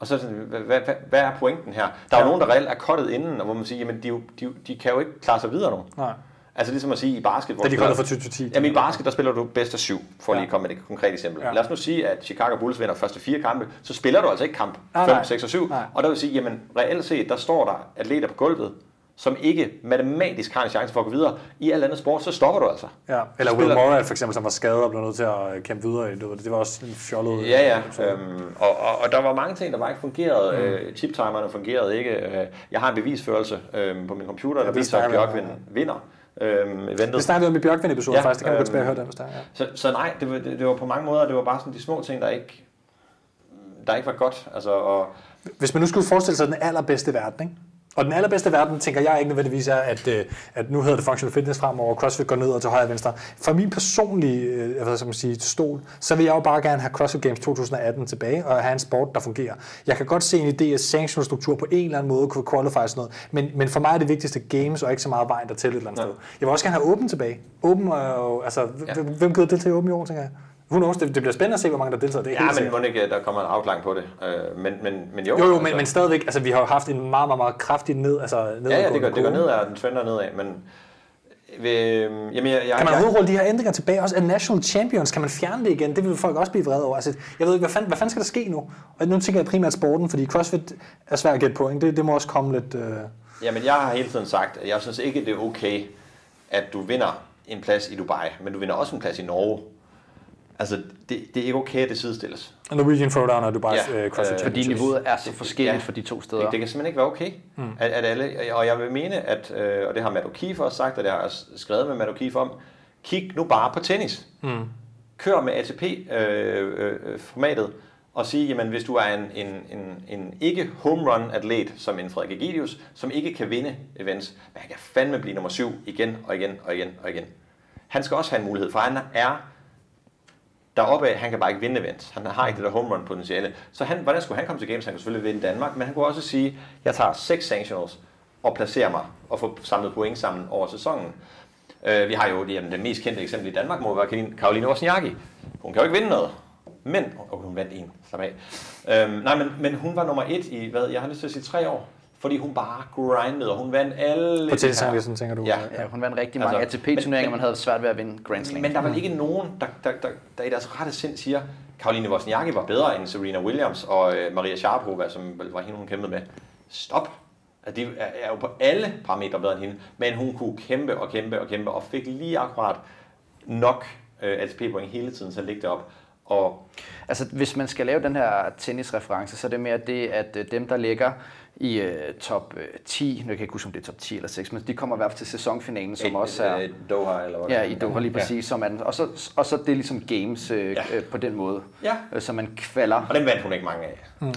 Og så sådan, hvad, hvad, hvad, er pointen her? Der er jo Ja. nogen, der reelt er kottet inden, og hvor man siger, jamen, de, de, de kan jo ikke klare sig videre nu. Nej. Altså ligesom at sige i basket, hvor Da de du kom ned spiller- fra 20 til 10. Jamen i basket, der spiller du bedst af syv, for Ja. lige at komme med et konkret eksempel. Ja. Lad os nu sige, at Chicago Bulls vinder første fire kampe, så spiller du altså ikke kamp Nej, 5, nej. 6 og 7. Nej. Og der vil sige, jamen reelt set, der står der atleter på gulvet, som ikke matematisk har en chance for at gå videre. I alt andet sport, så stopper du altså. Ja. Eller Will Morad for eksempel, som var skadet og blev nødt til at øh, kæmpe videre i det. Det var også en fjollet... Ja, ja. episode. Øhm, og, og, og, der var mange ting, der bare ikke fungerede. Mm. Øh, chiptimerne fungerede ikke. Øh, jeg har en bevisførelse øh, på min computer, der viser, at Bjørkvind vinder øh, eventet. Det snakkede vi om i Bjørkvind-episoden Ja, faktisk. Det kan man øhm, tilbage og høre den, hvis der er. Ja. Så, så nej, det var, det, det var på mange måder, det var bare sådan de små ting, der ikke, der ikke var godt. Altså, og, Hvis man nu skulle forestille sig den allerbedste verden, ikke? Og den allerbedste verden, tænker jeg ikke nødvendigvis er, at, øh, at nu hedder det functional fitness fremover, CrossFit går ned og til højre og venstre. For min personlige øh, hvad skal man sige, stol, så vil jeg jo bare gerne have CrossFit Games 2018 tilbage, og have en sport, der fungerer. Jeg kan godt se en idé af sanctionstruktur på en eller anden måde kunne qualify sådan noget, men, men for mig er det vigtigste games, og ikke så meget vejen der til et eller andet Ja. sted. Jeg vil også gerne have åben tilbage. Åben jo, altså, Ja. hvem, gider deltage i åben i år, tænker jeg? Who knows? Det, det bliver spændende at se, hvor mange der deltager. Det er ja, helt men må ikke, der kommer en afklaring på det. Øh, men, men, men jo. Jo, jo, altså, men, men stadigvæk, altså vi har jo haft en meget, meget, meget kraftig ned, altså Ja, ja, det går, det går ned, og den trender nedad, men Ved, øhm, jamen, jeg, jeg, Kan man jeg, overhovedet rulle de her ændringer tilbage? Også af national champions, kan man fjerne det igen? Det vil folk også blive vrede over. Altså, jeg ved ikke, hvad fanden, hvad fanden skal der ske nu? Og nu tænker jeg primært sporten, fordi CrossFit er svært at gætte på. Ikke? Det, det må også komme lidt... Øh... Jamen, jeg har hele tiden sagt, at jeg synes ikke, det er okay, at du vinder en plads i Dubai, men du vinder også en plads i Norge. Altså, det, det er ikke okay, at det sidestilles. Norwegian Throwdown og Dubai Ja, øh, CrossFit øh, Fordi Championships. niveauet er så forskelligt Ja. for de to Det, steder. det kan simpelthen ikke være okay, mm. at, at alle, og jeg vil mene, at, øh, og det har Matt O'Keefe også sagt, og det har jeg også skrevet med Matt O'Keefe om, kig nu bare på tennis. Mm. Kør med ATP-formatet, øh, og sige, jamen hvis du er en, en, en, en ikke home run atlet, som en Frederik Egidius, som ikke kan vinde events, men han kan fandme blive nummer syv igen og igen og igen og igen. Han skal også have en mulighed, for han er deroppe af, han kan bare ikke vinde events. Han har ikke det der home run potentiale. Så han, hvordan skulle han komme til games? Han kunne selvfølgelig vinde Danmark, men han kunne også sige, jeg tager seks sanctionals og placerer mig og får samlet point sammen over sæsonen. Øh, vi har jo jamen, den mest kendte eksempel i Danmark, må være Karoline- Karoline Wozniacki. Hun kan jo ikke vinde noget. Men, og hun vandt en, slap af. Øhm, nej, men, men hun var nummer et i, hvad, jeg har lyst til at sige tre år. Fordi hun bare grindede, og hun vandt alle... På tennisranglisten, tænker du? Ja, Ja, hun vandt rigtig mange Altså, ATP-turneringer, man havde svært ved at vinde Grand Slam. men der er vel ikke nogen, der, der, der, der i deres rette sind siger, Karoline Wozniacki var bedre end Serena Williams og øh, Maria Sharapova, som vel var hende, hun kæmpede med. Stop. At de er, jo på alle parametre bedre end hende, men hun kunne kæmpe og kæmpe og kæmpe, og fik lige akkurat nok øh, ATP-point hele tiden til at ligge derop. Og Altså, hvis man skal lave den her tennisreference, så er det mere det, at øh, dem, der ligger i øh, top øh, 10, nu kan jeg ikke huske, om det er top 10 eller 6, men de kommer i hvert fald til sæsonfinalen, som også er... øh, Doha, eller hvad? Ja, i Doha lige præcis, som er den. Og så, og så det er ligesom games øh, Ja. øh, på den måde, Ja. øh, så man kvalder. Og den vandt hun ikke mange af. Øh,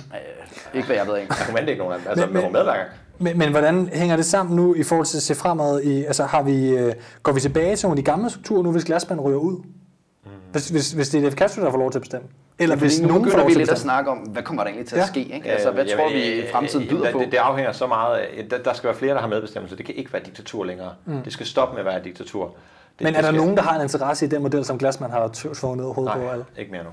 ikke hvad jeg ved, ikke? Hun vandt ikke nogen af dem, altså Men- men, men hun var med hver gang. Men, men hvordan hænger det sammen nu i forhold til at se fremad? I, altså har vi, øh, går vi tilbage til nogle af de gamle strukturer nu, hvis glasmand ryger ud? Mm. Hvis, hvis, hvis det er Castro, der får lov til at bestemme? Eller Ja, hvis nu nogen begynder vi lidt at snakke om, hvad kommer der egentlig til at Ja. ske? Ikke? Altså, hvad Øh, tror jamen, vi øh, fremtiden byder det, på? Det, det afhænger så meget af, der, der skal være flere, der har medbestemmelse. Det kan ikke være diktatur længere. Mm. Det skal stoppe med at være et diktatur. Det, Men det er der skal, nogen, der har en interesse i den model, som glasmand har tv- tvunget ned over hovedet på? Nej, Eller? ikke mere nu.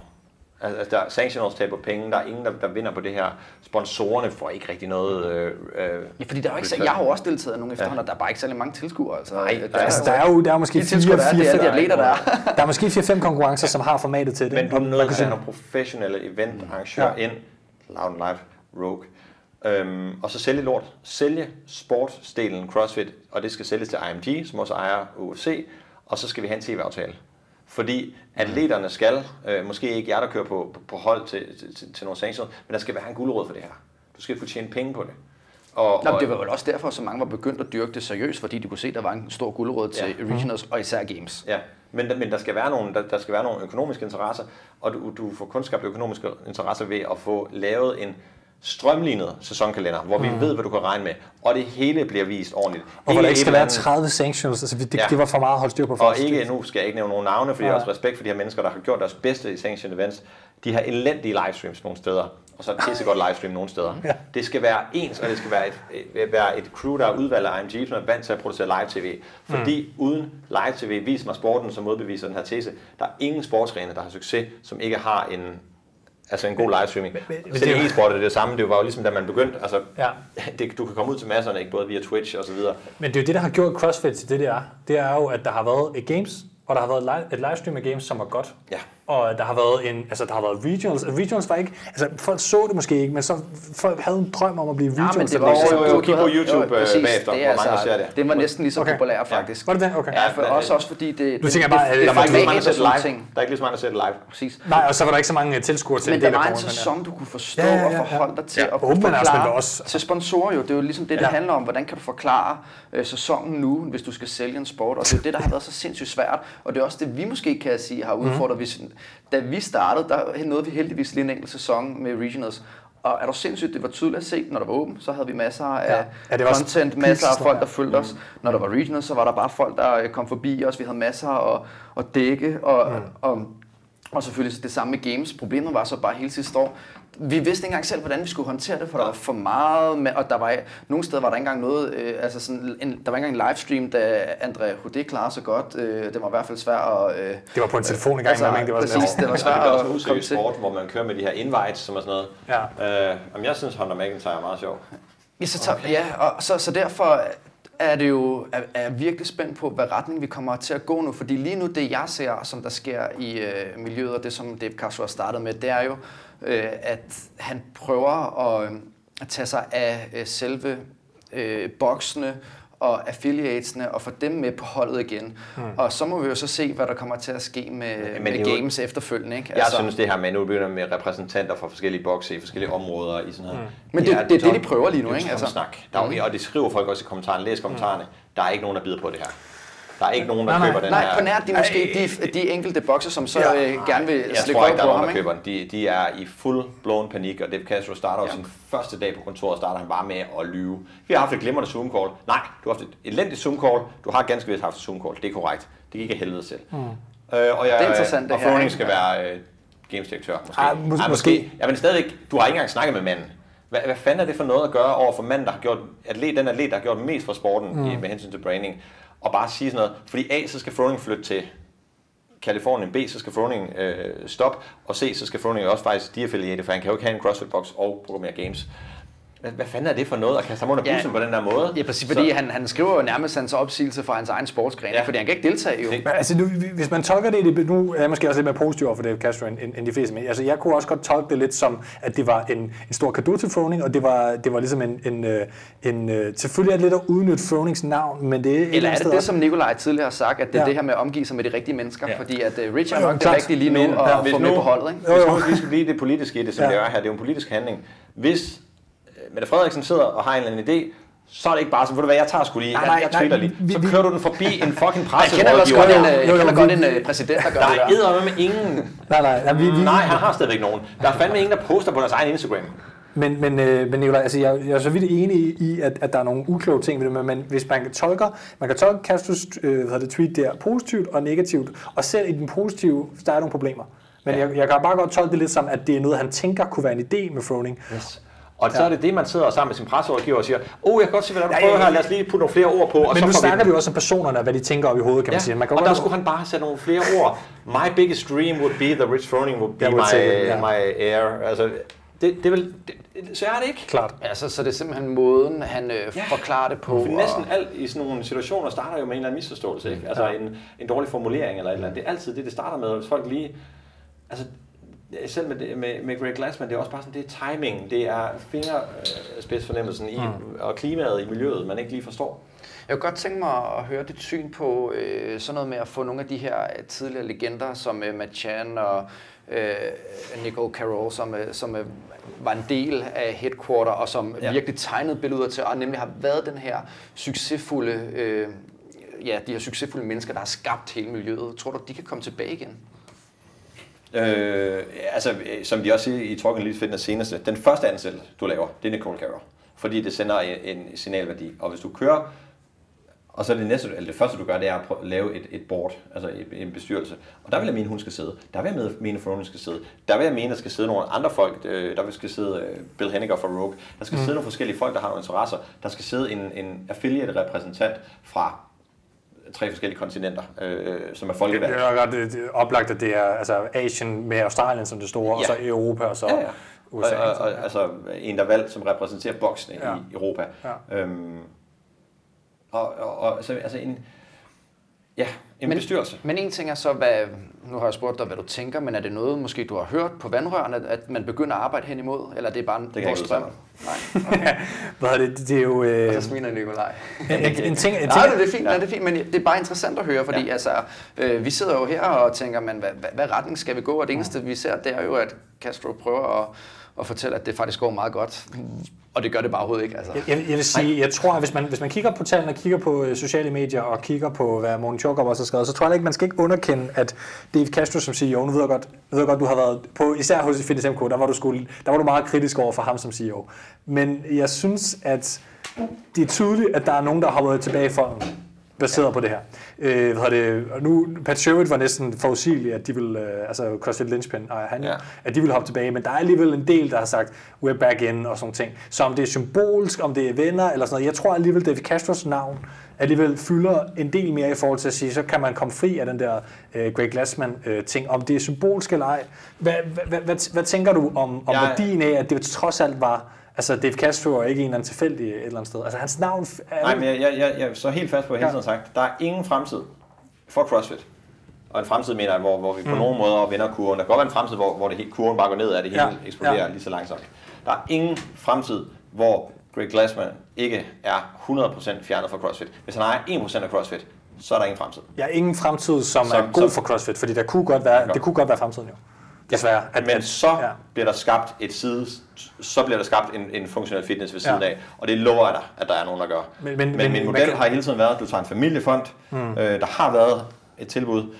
Altså, der, sanctionals taber penge, der er ingen, der, der vinder på det her. Sponsorerne får ikke rigtig noget... Øh, øh, Ja, fordi der er jo ikke, så- jeg har jo også deltaget i nogle efterhånden, og der er bare ikke særlig mange tilskuere. Altså, Nej, der, der er, Altså, der er jo der er måske de tilskuere, der er, det er de 4-5 atleter, der er. der er måske 4-5 konkurrencer, som har formatet til det. Men du er Man nødt til at have professionelle eventarrangører Ja. ja. ind. Loud Live, Rogue. Øhm, og så sælge lort. Sælge sportsdelen CrossFit, og det skal sælges til IMG, som også ejer UFC. Og så skal vi have en tv-aftale. Fordi atleterne skal, øh, måske ikke jer, der kører på, på, på hold til, til, til, til nogle sanctions, men der skal være en guldråd for det her. Du skal kunne tjene penge på det. Og, Nå, og, det var vel også derfor, at så mange var begyndt at dyrke det seriøst, fordi de kunne se, at der var en stor guldråd til Ja. regionals og især games. Ja, men, men der, skal være nogle, der, der skal være nogle økonomiske interesser, og du, du får kun skabt økonomiske interesser ved at få lavet en strømlignet sæsonkalender, hvor vi ved, hvad du kan regne med, og det hele bliver vist ordentligt. Og hvor der ikke skal være andet- 30 sanctions. Altså, det, Ja. det var for meget at holde styr på Og ikke, nu skal jeg ikke nævne nogen navne, fordi jeg Nej. har også respekt for de her mennesker, der har gjort deres bedste i sanctioned events. De har elendige livestreams nogle steder, og så et pissegodt livestream nogle steder. Ja. Det skal være ens, og det skal være et, et, være et crew, der er udvalgt af IMG, som er vant til at producere live-tv. Fordi mm. uden live-tv, vis mig sporten, som modbeviser den her tese, der er ingen sportsgrene, der har succes, som ikke har en, altså en god livestreaming. men- men Selv det er e-sport er det samme, det var jo ligesom da man begyndte, altså, Ja. det, du kan komme ud til masserne, ikke? både via Twitch og så videre. Men det er jo det, der har gjort CrossFit til det, det er. Det er jo, at der har været et games, og der har været et livestream af games, som var godt. Ja. Og der har været en, altså der har været regionals. Regionals var ikke, altså folk så det måske ikke, men så folk havde en drøm om at blive Ja, regionals. men det var jo, noget. jo, kig på YouTube, øh, præcis. bagefter, det er hvor mange altså, ser det. Det var næsten lige så Okay. populær faktisk. Var det det? Okay. Ja, for men- også, også fordi det, Du tænker det, bare, det, det, der Der er det ikke lige så mange, der det ting. live. Der er ikke lige så mange, der ser det live. Præcis. Nej, og så var der ikke så mange øh, tilskuere til Men en der del af var en sæson, du kunne forstå Ja, ja, ja, og ja. forholde dig til Ja, og kunne spiller forklare også. til sponsorer jo. Det er jo ligesom det, det Ja. handler om. Hvordan kan du forklare øh, sæsonen nu, hvis du skal sælge en sport? Og det er jo det, der har været så sindssygt svært. Og det er også det, vi måske kan sige har Mhm. udfordret. Hvis, da vi startede, der nåede vi heldigvis lige en enkelt sæson med regionals. Og er du sindssygt, det var tydeligt at se, når der var åben, så havde vi masser af Ja, det var content, masser af folk, ja. der fulgte os. Når der var regionals, så var der bare folk, der øh, kom forbi os. Vi havde masser at, at dække, og, Mm. og og selvfølgelig det samme med games. Problemet var så bare hele sidste år. Vi vidste ikke engang selv, hvordan vi skulle håndtere det, for der var for meget, med, og der var nogle steder var der ikke engang noget, øh, altså sådan en, der var ikke engang en livestream, da André Houdet klarede sig godt. Øh, det var i hvert fald svært at... Øh, Det var på en telefon en gang Altså, det var sådan præcis, lidt- det var svært det også at komme til. sport, hvor man kører med de her invites, som er sådan noget. Ja. Øh, om jeg synes, Hunter McIntyre er meget sjov. Ja, så, tager, ja og så, så derfor er det jo er, er virkelig spændt på, hvad retning vi kommer til at gå nu. Fordi lige nu, det jeg ser, som der sker i øh, miljøet, og det som Dave Castro har startet med, det er jo, øh, at han prøver at, øh, at tage sig af øh, selve øh, boksene og affiliatesne og få dem med på holdet igen. Hmm. Og så må vi jo så se, hvad der kommer til at ske med, Men med det jo- games efterfølgende. Ikke? Jeg altså, synes det her med, nu begynder med repræsentanter fra forskellige bokse i forskellige områder i sådan noget. Men det- det er det, de prøver lige nu, ikke? Altså, snak. Der er, jo- Og det skriver folk også i kommentarerne. Læs kommentarerne. Der er ikke nogen, der bider på det her. Der er ikke nogen, der Nej, nej. køber den Nej, her. på nær de måske de, de enkelte bokser, som så ja. øh, gerne vil Jeg slikke tror ikke, der er på nogen, ham. der køber den. De, de er i full blown panik, og Dave Castro starter Ja. sin første dag på kontoret, starter han bare med at lyve. Vi har haft et glimrende Zoom-call. Nej, du har haft et elendigt Zoom-call. Du har ganske vist haft et Zoom-call. Det er korrekt. Det gik af helvede selv. Mm. Øh, og jeg, Det er interessant, det og her, skal være øh, gamesdirektør, måske. Ah, mås- Ej, måske. Ja, men stadigvæk, du har ikke engang snakket med manden. Hvad, hvad fanden er det for noget at gøre over for manden, der har gjort, atlet, den atlet, der har gjort mest for sporten mm. i, med hensyn til branding, og bare sige sådan noget, fordi A, så skal Froning flytte til Kalifornien, B, så skal Froning øh, stoppe, og C, så skal Froning også faktisk de-affiliate, for han kan jo ikke have en CrossFit-box og programmere games. Hvad, hvad fanden er det for noget at kaste ham under Ja. bussen på den der måde? Ja, præcis, fordi han, han skriver jo nærmest hans opsigelse for hans egen sportsgren, Ja. ja. fordi han kan ikke deltage jo. Det- Men altså, nu, hvis man tolker det, det, nu er jeg måske også lidt mere positiv over for Dave Castro end, end, end de fleste, men altså, jeg kunne også godt tolke det lidt som, at det var en, en stor kado til Froning, og det var, det var ligesom en, en, øh, en, en selvfølgelig er det lidt at udnytte Fronings navn, men det er Eller er det sted det, også- som Nikolaj tidligere har sagt, at det er Ja. det her med at omgive sig med de rigtige mennesker? Ja. Ja. Fordi at uh, Rich er nok det rigtige lige nu Men, at ja, få hvis med nu- på holdet, ikke? Jo, jo. Hvis nu vi skal blive det politiske i det, som Ja. ja. det er her, det er jo en politisk handling. Hvis øh, Mette Frederiksen sidder og har en eller anden idé, så er det ikke bare sådan, ved du hvad, jeg tager sgu lige, Nej, jeg, nej, jeg nej, tweeter lige. vi- Så kører du den forbi en fucking Jeg kender presserådgiver. godt en, jeg kender godt en øh, præsident, der gør Der det er der. eddermame med ingen. Nej, nej, nej, vi, vi, Nej, han har stadigvæk nogen. Der er fandme ingen, der poster på deres egen Instagram. Men, men, øh, men Nicolaj, altså jeg, jeg er så vidt enig i, at, at der er nogle ukloge ting ved det, men, hvis man kan tolke, man kan tolke Castros øh, hvad det, tweet der positivt og negativt, og selv i den positive, der er nogle problemer. Men Ja. jeg, jeg kan bare godt tolke det lidt som, at det er noget, han tænker kunne være en idé med Froning. Yes. Og så er det det, man sidder sammen med sin presserådgiver og siger, oh, jeg kan godt se, hvad der Ja, er, prøver ja, her, lad os lige putte nogle flere ord på. Og Men så nu snakker vi vi også om personerne, og hvad de tænker op i hovedet, kan man Ja, sige. Man kan og der skulle han bare sætte nogle flere ord. My biggest dream would be the Rich Froning would be would my, it, ja. my heir. Altså, det, det er vel, det, så er det ikke. Klart. Ja, så, det er simpelthen måden, han øh, Ja. forklarer det på. For næsten alt i sådan nogle situationer starter jo med en eller anden misforståelse. Ikke? Altså en, en dårlig formulering eller et eller andet. Det er altid det, det starter med. Hvis folk lige... Altså, selv med, med, med Greg Glassman, det er også bare sådan, det er timing, det er fingerspidsfornemmelsen i, og klimaet i miljøet, man ikke lige forstår. Jeg kunne godt tænke mig at høre dit syn på øh, sådan noget med at få nogle af de her øh, tidligere legender, som øh, Matt Chan og øh, Nicole Carroll, som, øh, som øh, var en del af Headquarter, og som ja. virkelig tegnede billeder til, og nemlig har været den her succesfulde, øh, ja, de her succesfulde mennesker, der har skabt hele miljøet. Tror du, de kan komme tilbage igen? Øh, altså, øh, som de også siger i Talking Elite Fitness seneste, den første ansættelse, du laver, det er Nicole Carroll. Fordi det sender en, en signalværdi. Og hvis du kører, og så er det næste, eller det første du gør, det er at prøve at lave et, et board, altså en bestyrelse. Og der vil jeg mene, hun skal sidde. Der vil jeg mene, Froning skal sidde. Der vil jeg mene, der skal sidde nogle andre folk. Øh, der vil skal sidde øh, Bill Henniger fra Rogue. Der skal mm. sidde nogle forskellige folk, der har nogle interesser. Der skal sidde en, en affiliate-repræsentant fra tre forskellige kontinenter, øh, som er Det folkevalgt. er ret det, er oplagt, at det er altså Asien med Australien som det store, og Ja. så Europa, og så Ja, ja. USA. Og, og, og, altså en, der er valgt, som repræsenterer boksene Ja. ja. i Europa. Ja. Øhm, og, og, og altså, altså en, ja, en men, bestyrelse. Men en ting er så, hvad, nu har jeg spurgt dig, hvad du tænker, men er det noget, måske du har hørt på vandrørene, at- man begynder at arbejde hen imod, eller er det bare kan jeg vores drøm? Nej, Hvad er det? Det er jo... Øh, og så smiler Nikolaj. en, en ting, en Nej, ting, det er fint, ja. det er fint, men det er bare interessant at høre, fordi ja. altså, øh, vi sidder jo her og tænker, men hvad, hvad, hvad retning skal vi gå? Og det eneste, vi ser, det er jo, at Castro prøver at, at fortælle, at det faktisk går meget godt. Og det gør det bare overhovedet ikke. Altså. Jeg, jeg jeg vil sige, jeg tror, at hvis man, hvis man kigger på tallene, kigger på øh, sociale medier og kigger på, hvad Morten Tjorkop også har skrevet, så tror jeg ikke, man skal ikke underkende, at Dave Castro som CEO, nu ved jeg godt, jeg ved godt du har været på, især hos Fitness MK, der var, du skulle, der var du meget kritisk over for ham som CEO. Men jeg synes, at det er tydeligt, at der er nogen, der har været tilbage i baseret på det her. Øh, hvad det, og nu, Pat Sherwood var næsten forudsigeligt, at de vil, øh, altså CrossFit Lynchpin, ejer han, ja. Ja. at de vil hoppe tilbage, men der er alligevel en del, der har sagt, we're back in og sådan ting. Så om det er symbolsk, om det er venner eller sådan noget, jeg tror alligevel, David Castros navn alligevel fylder en del mere i forhold til at sige, så kan man komme fri af den der øh, Greg Glassman øh, ting, om det er symbolsk eller ej. Hvad, hvad, hvad, hvad, hvad tænker du om, om Jeg- værdien af, at det trods alt var Altså, Dave Castro er ikke en eller anden tilfældig et eller andet sted. Altså, hans navn er... Nej, men jeg, jeg, jeg, jeg så helt fast på, at jeg hele tiden har sagt, der er ingen fremtid for CrossFit. Og en fremtid mener jeg, hvor, hvor vi på mm. nogle måder vender kurven. Der kan godt være en fremtid, hvor, hvor det, hele- kurven bare går ned, og det hele Ja. ja. eksploderer Ja. ja. lige så langsomt. Der er ingen fremtid, hvor Greg Glassman ikke er 100% fjernet fra CrossFit. Hvis han ejer 1% af CrossFit, så er der ingen fremtid. Er ingen fremtid, som, Som- er god som- for CrossFit, fordi der kunne godt være, det kunne godt være fremtiden jo. Desværre. At, Men at- så ja. ja. bliver der skabt et side, så bliver der skabt en, en funktionel fitness ved siden Ja. ja. af, og det lover jeg dig, at der er nogen, der gør. Men- Men, men- min model kan- har hele tiden været, at du tager en familiefond, hmm. øh, der har været et tilbud,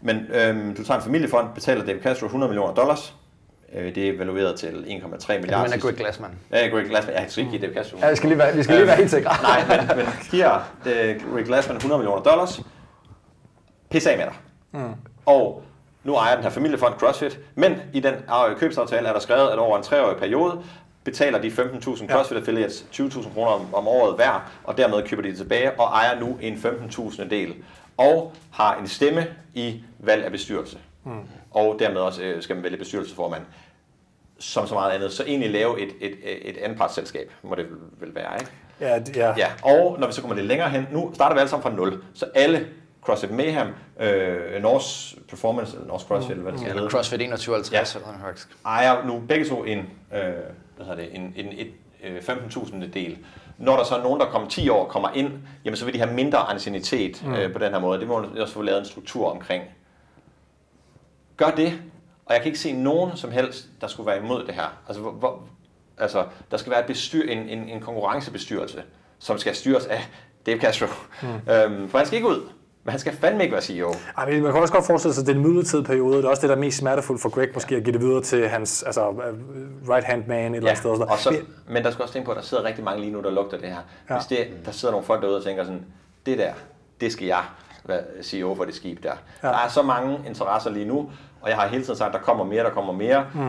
men øhm, du tager en familiefond, betaler David Castro 100 millioner dollars, øh, det er evalueret til 1,3 milliarder. Men er Greg Glassman. Ja, Greg Glassman. Jeg skal ikke give David Castro. Ja, vi skal lige være, vi skal lige være helt sikre. Nej, men, men giver uh, Greg Glassman 100 millioner dollars. Pisse af med dig. Mm. Og nu ejer den her familiefond CrossFit, men i den købsaftale er der skrevet, at over en treårig periode betaler de 15.000 CrossFit affiliates 20.000 kroner om, om året hver, og dermed køber de det tilbage og ejer nu en 15.000 del. Og har en stemme i valg af bestyrelse. Mm. Og dermed også øh, skal man vælge bestyrelsesformand som så meget andet, så egentlig lave et, et, et anpartsselskab, må det vel være, ikke? Ja, ja. Ja, og når vi så kommer lidt længere hen, nu starter vi alle sammen fra 0, så alle CrossFit Mayhem, øh, Norse Performance, eller Norse CrossFit, eller hvad det skal Eller hedde, CrossFit 2150, Ja. eller det hedder. ejer nu begge to en, øh, hvad hedder det, en, en et, øh, 15.000 del. Når der så er nogen, der kommer 10 år kommer ind, jamen så vil de have mindre anciennitet mm. øh, på den her måde. Det må man også få lavet en struktur omkring. Gør det, og jeg kan ikke se nogen som helst, der skulle være imod det her. Altså, hvor, hvor, altså der skal være et bestyr, en, en, en konkurrencebestyrelse, som skal styres af Dave Castro. Mm. Øhm, for han skal ikke ud, men han skal fandme ikke være CEO. Ej, men man kan også godt forestille sig, at det er en midlertidig periode. Det er også det, der er mest smertefuldt for Greg, måske at give det videre til hans altså, øh, right-hand man et eller andet sted. Og så, noget. men der skal også tænke på, at der sidder rigtig mange lige nu, der lugter det her. Ja. Ja. Hvis det, der sidder nogle folk derude og tænker sådan, det der, det skal jeg være CEO for det skib der. Ja. Ja. Der er så mange interesser lige nu, og jeg har hele tiden sagt, at der kommer mere, der kommer mere. Mm.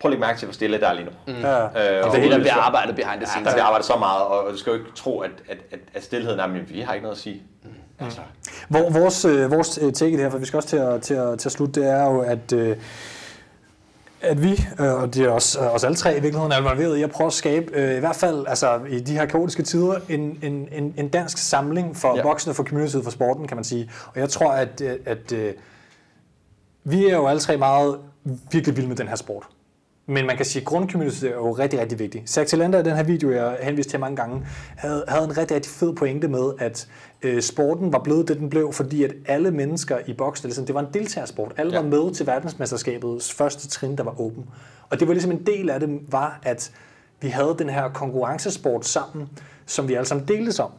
Prøv at lægge mærke til, hvor stille der er lige nu. Mm. Ja. Øh, Og det er det, der bliver arbejdet behind the Ja, scenes. der bliver arbejdet så meget, og du skal jo ikke tro, at, at, at, at stillheden er, men vi har ikke noget at sige. Mm. Altså, Hvor, vores, øh, vores øh, take i det her, for vi skal også til at, til at, til at slutte, det er jo, at, øh, at vi, øh, og det er også os alle tre i virkeligheden, er involveret i at prøve at skabe, øh, i hvert fald altså, i de her kaotiske tider, en, en, en, en dansk samling for ja. Voksne, for communityet, for sporten, kan man sige. Og jeg tror, at, øh, at øh, vi er jo alle tre meget virkelig vilde med den her sport. Men man kan sige, at grundcommunity er jo rigtig, rigtig vigtig. Zach Tillander, den her video, jeg henviste til mange gange, havde, havde en rigtig, rigtig fed pointe med, at øh, sporten var blevet det, den blev, fordi at alle mennesker i boksen, ligesom, det var en deltagersport. Alle. Ja. var med til verdensmesterskabets første trin, der var åben. Og det var ligesom en del af det, var, at vi havde den her konkurrencesport sammen, som vi alle sammen deltes om.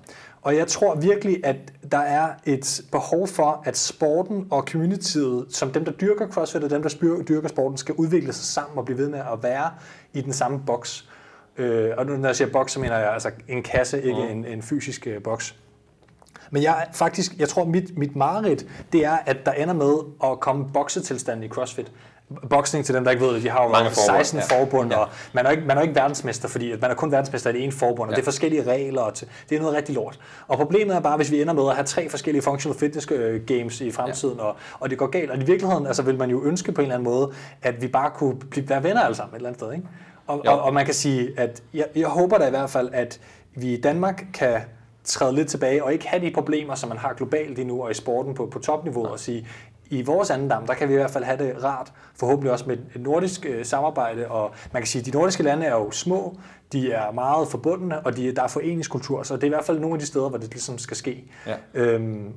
Og jeg tror virkelig, at der er et behov for, at sporten og communityet, som dem, der dyrker CrossFit og dem, der dyrker sporten, skal udvikle sig sammen og blive ved med at være i den samme boks. Øh, og når jeg siger boks, så mener jeg altså en kasse, ikke en, en fysisk øh, boks. Men jeg faktisk, jeg tror, mit, mit mareridt, det er, at der ender med at komme boksetilstand i CrossFit. Boksning til dem, der ikke ved det, de har jo Mange forbund, 16 ja. forbund, Ja. og man er, ikke, man er ikke verdensmester, fordi at man er kun verdensmester i det ene forbund, og Ja. det er forskellige regler, og det er noget rigtig lort. Og problemet er bare, hvis vi ender med at have tre forskellige functional fitness øh, games i fremtiden, ja. og, og det går galt, og i virkeligheden altså, vil man jo ønske på en eller anden måde, at vi bare kunne blive, være venner alle sammen et eller andet sted. Ikke? Og, Jo. og, og man kan sige, at jeg, jeg håber da i hvert fald, at vi i Danmark kan træde lidt tilbage og ikke have de problemer, som man har globalt lige nu og i sporten på, på topniveau, og sige, i vores anden dam, der kan vi i hvert fald have det rart, forhåbentlig også med et nordisk øh, samarbejde, og man kan sige, at de nordiske lande er jo små, de er meget forbundne, og de, der er foreningskultur, så det er i hvert fald nogle af de steder, hvor det ligesom skal ske. Ja. Øhm,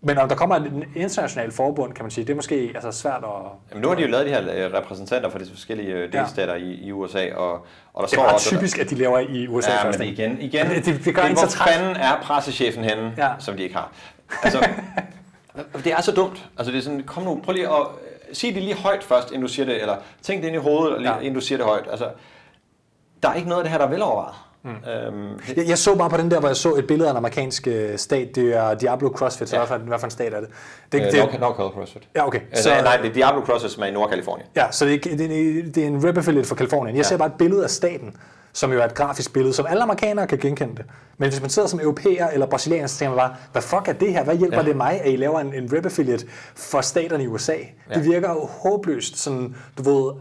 men om der kommer et internationalt forbund, kan man sige, det er måske altså, svært at... Jamen, nu har de jo lavet de her øh, repræsentanter for de forskellige øh, Ja. delstater i, i USA, og, og der Det er meget også... typisk, at de laver i USA Ja, først. men igen, igen Det- det- det gør en hvor fanden er pressechefen henne, Ja. ja. som de ikke har? Altså, det er så dumt. Altså, det er sådan, kom nu, prøv lige at øh, sige det lige højt først, inden du siger det, eller tænk det ind i hovedet, Ja. inden du siger det højt. Altså, der er ikke noget af det her, der er velovervejet. Mm. Øhm, Jeg, jeg så bare på den der, hvor jeg så et billede af en amerikansk øh, stat, det er Diablo CrossFit, så Ja. hvad, for, hvad for en stat er det? det, øh, det Nord- Nordcal CrossFit. ja, okay. Så, nej, det er Diablo CrossFit, som er i Nordkalifornien. Ja, så det, er det, er- det er en rep affiliate for Kalifornien. Jeg ja. ser bare et billede af staten, som jo er et grafisk billede, som alle amerikanere kan genkende det. Men hvis man sidder som europæer eller brasilianer, så tænker man bare, hvad fuck er det her? Hvad hjælper ja. det mig, at I laver en, en rep affiliate for staterne i USA? Ja. Det virker jo håbløst, sådan, du ved,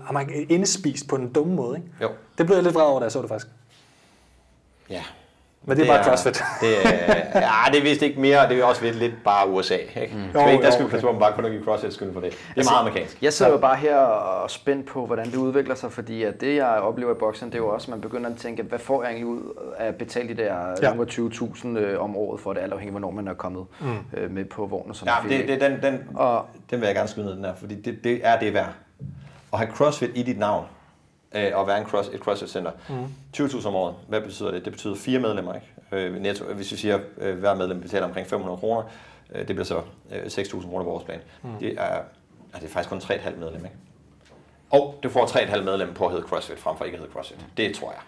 indespist på en dumme måde. Ikke? Jo. Det blev jeg lidt vred over, da jeg så det faktisk. Ja, men det er det bare er, CrossFit. Det er, ja, det er vist ikke mere, det er også lidt bare USA. Ikke? Mm. Jo, ikke, der skal vi passe på, at man bare kun give CrossFit skyld for det. Det er altså, meget amerikansk. Jeg sidder jo bare her og spændt på, hvordan det udvikler sig, fordi at det, jeg oplever i boksen, det er jo også, at man begynder at tænke, hvad får jeg egentlig ud af at betale de der ja. 20.000 øh, om året for det, alt afhængig af, hvornår man er kommet mm. øh, med på vognen. Som ja, det, det, den, den, og, den vil jeg gerne skyde ned, den her, fordi det, det er det værd. At have CrossFit i dit navn, at være en cross, et CrossFit-center. Mm. 20.000 om året, hvad betyder det? Det betyder fire medlemmer, ikke? Øh, netto, hvis vi siger, at øh, hver medlem betaler omkring 500 kroner, øh, det bliver så øh, 6.000 kroner på årsplan. Mm. Det, er, altså, det er faktisk kun 3,5 medlem, ikke? Og du får 3,5 medlem på at hedde CrossFit, frem for ikke at hedde CrossFit. Det tror jeg.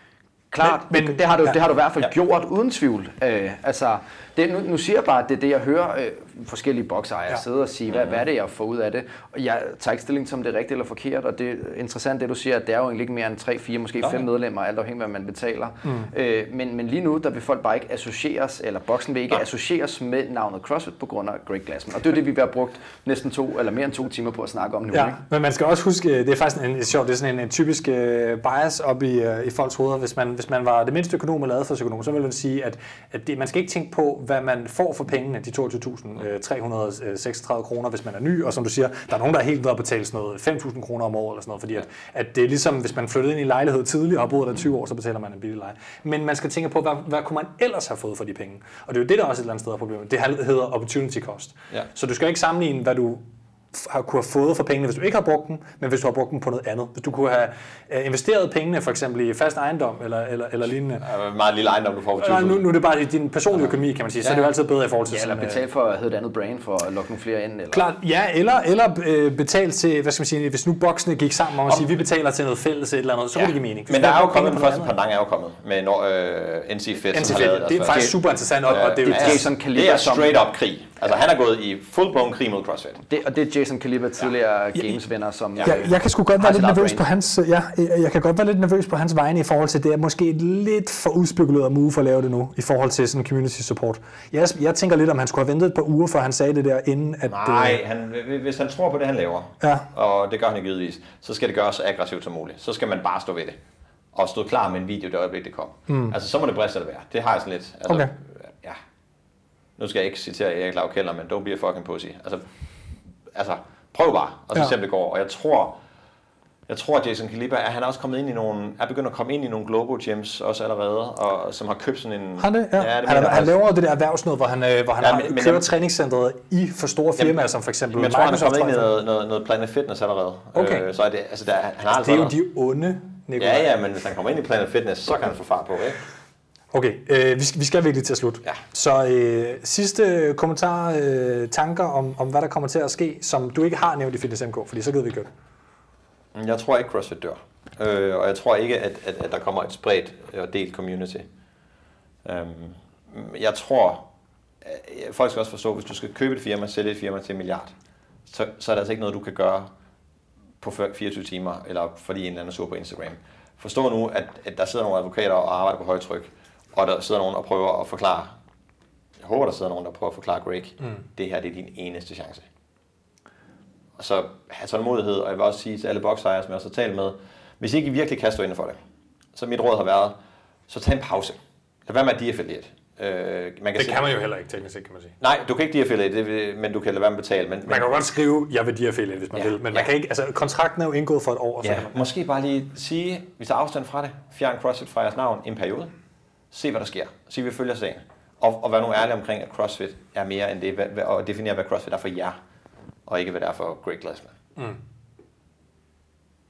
Klart, men, men det, har du, ja. det har du i hvert fald ja. gjort uden tvivl. Øh, altså, det, nu, nu siger jeg bare, at det er det, jeg hører øh, forskellige boksejere ja. sidde og sige, hvad, mm-hmm. hvad er det, jeg får ud af det? Og jeg tager ikke stilling til, om det er rigtigt eller forkert, og det er interessant, det du siger, at det er jo egentlig ikke mere end 3, 4, måske 5 medlemmer, alt afhængig af, hvad man betaler. Mm. Øh, men, men lige nu, der vil folk bare ikke associeres, eller boksen vil ikke ja. associeres med navnet CrossFit på grund af Greg Glassman. Og det er det, vi har brugt næsten to, eller mere end to timer på at snakke om nu. Ja, ikke? men man skal også huske, det er faktisk en, sjov, det er sådan en, en typisk uh, bias op i, uh, i folks hoveder. Hvis man, hvis man var det mindste økonom eller adfærdsøkonom, så vil man sige, at, at det, man skal ikke tænke på, hvad man får for pengene, de 22.336 kroner, hvis man er ny, og som du siger, der er nogen, der er helt ved at betale sådan noget 5.000 kroner om året, eller sådan noget, fordi at, at det er ligesom, hvis man flyttede ind i en lejlighed tidligere og boet der 20 år, så betaler man en billig leje. Men man skal tænke på, hvad, hvad kunne man ellers have fået for de penge? Og det er jo det, der også et eller andet sted er problemet. Det hedder opportunity cost. Ja. Så du skal ikke sammenligne, hvad du har, kunne have fået for pengene, hvis du ikke har brugt dem, men hvis du har brugt dem på noget andet. Hvis du kunne have uh, investeret pengene for eksempel i fast ejendom eller, eller, eller lignende. Ja, meget lille ejendom, du får for Nu, nu er det bare din personlige økonomi, kan man sige, ja. så er det jo altid bedre i forhold til ja, eller sådan, betale for at hedde et andet brand for at lokke nogle flere ind. Eller? Klart, ja, eller, eller uh, betale til, hvad skal man sige, hvis nu boksene gik sammen om at sige, vi betaler til noget fælles et eller andet, så ja. kunne det give mening. Hvis men der er jo kommet, den første pandang er jo kommet med når, uh, NC Fit, NC Fit, det er faktisk super interessant, og, og det er jo Jason Caliber, Det er straight up krig. Altså han er gået i full-blown krig mod CrossFit. Det, og det er Jason Caliber, tidligere ja. gamesvenner, som ja, jeg, jeg kan sgu godt være lidt nervøs på hans, ja, jeg kan godt være lidt nervøs på hans vegne i forhold til det er måske lidt for udspekuleret move for at lave det nu i forhold til sådan community support. Jeg, jeg tænker lidt om han skulle have ventet et par uger før han sagde det der inden at Nej, han, hvis han tror på det han laver. Ja. Og det gør han givetvis, så skal det gøres så aggressivt som muligt. Så skal man bare stå ved det og stå klar med en video det øjeblik det kom. Mm. Altså så må det briste det være. Det har jeg sådan lidt. Altså, okay nu skal jeg ikke citere Erik Lav Keller, men don't be a fucking pussy. Altså, altså prøv bare, og så ja. se, om det går. Og jeg tror, jeg tror, at Jason Kaliber, er han også kommet ind i nogle, er begyndt at komme ind i nogle global gyms også allerede, og som har købt sådan en... Han, det, ja. ja det han, han laver det der erhvervsnød, hvor han, øh, hvor han ja, men, kører men, træningscentret i for store firmaer, jamen, som for eksempel Jeg tror, han er kommet ind i noget, noget, noget Planet Fitness allerede. Okay. Øh, så er det, altså, der, han har altså, det er jo de onde, Nicolai. Ja, ja, men hvis han kommer ind i Planet Fitness, så kan han få fart på, ikke? Okay, øh, vi, skal, vi skal virkelig til at slutte. Ja. Så øh, sidste kommentar, øh, tanker om, om, hvad der kommer til at ske, som du ikke har nævnt i Fitness MK, fordi så gider vi ikke Jeg tror ikke, CrossFit dør. Øh, og jeg tror ikke, at, at, at der kommer et spredt og delt community. Øhm, jeg tror, at folk skal også forstå, hvis du skal købe et firma, sælge et firma til en milliard, så, så er det altså ikke noget, du kan gøre på 24 timer, eller fordi en eller anden sur på Instagram. Forstå nu, at, at der sidder nogle advokater og arbejder på højtryk, og der sidder nogen og prøver at forklare, jeg håber, der sidder nogen, der prøver at forklare Greg, mm. det her det er din eneste chance. Og så have tålmodighed, og jeg vil også sige til alle boksejere, som jeg også har talt med, hvis I ikke virkelig kan stå inden for det, så mit råd har været, så tag en pause. Lad være med at deaffiliate. Øh, man kan det se, kan man jo heller ikke, teknisk set, kan man sige. Nej, du kan ikke deaffiliate, det, men du kan lade være med at betale. Men, man kan jo godt skrive, jeg vil deaffiliate, hvis man ja, vil, men man ja. kan ikke, altså kontrakten er jo indgået for et år. Og ja, måske bare lige sige, vi tager afstand fra det, fjern CrossFit fra jeres navn i en periode se hvad der sker, se vi følger sagen, og, og være nu ærlig omkring, at CrossFit er mere end det, og definere, hvad CrossFit er for jer, og ikke hvad det er for Greg Glassman. Mm.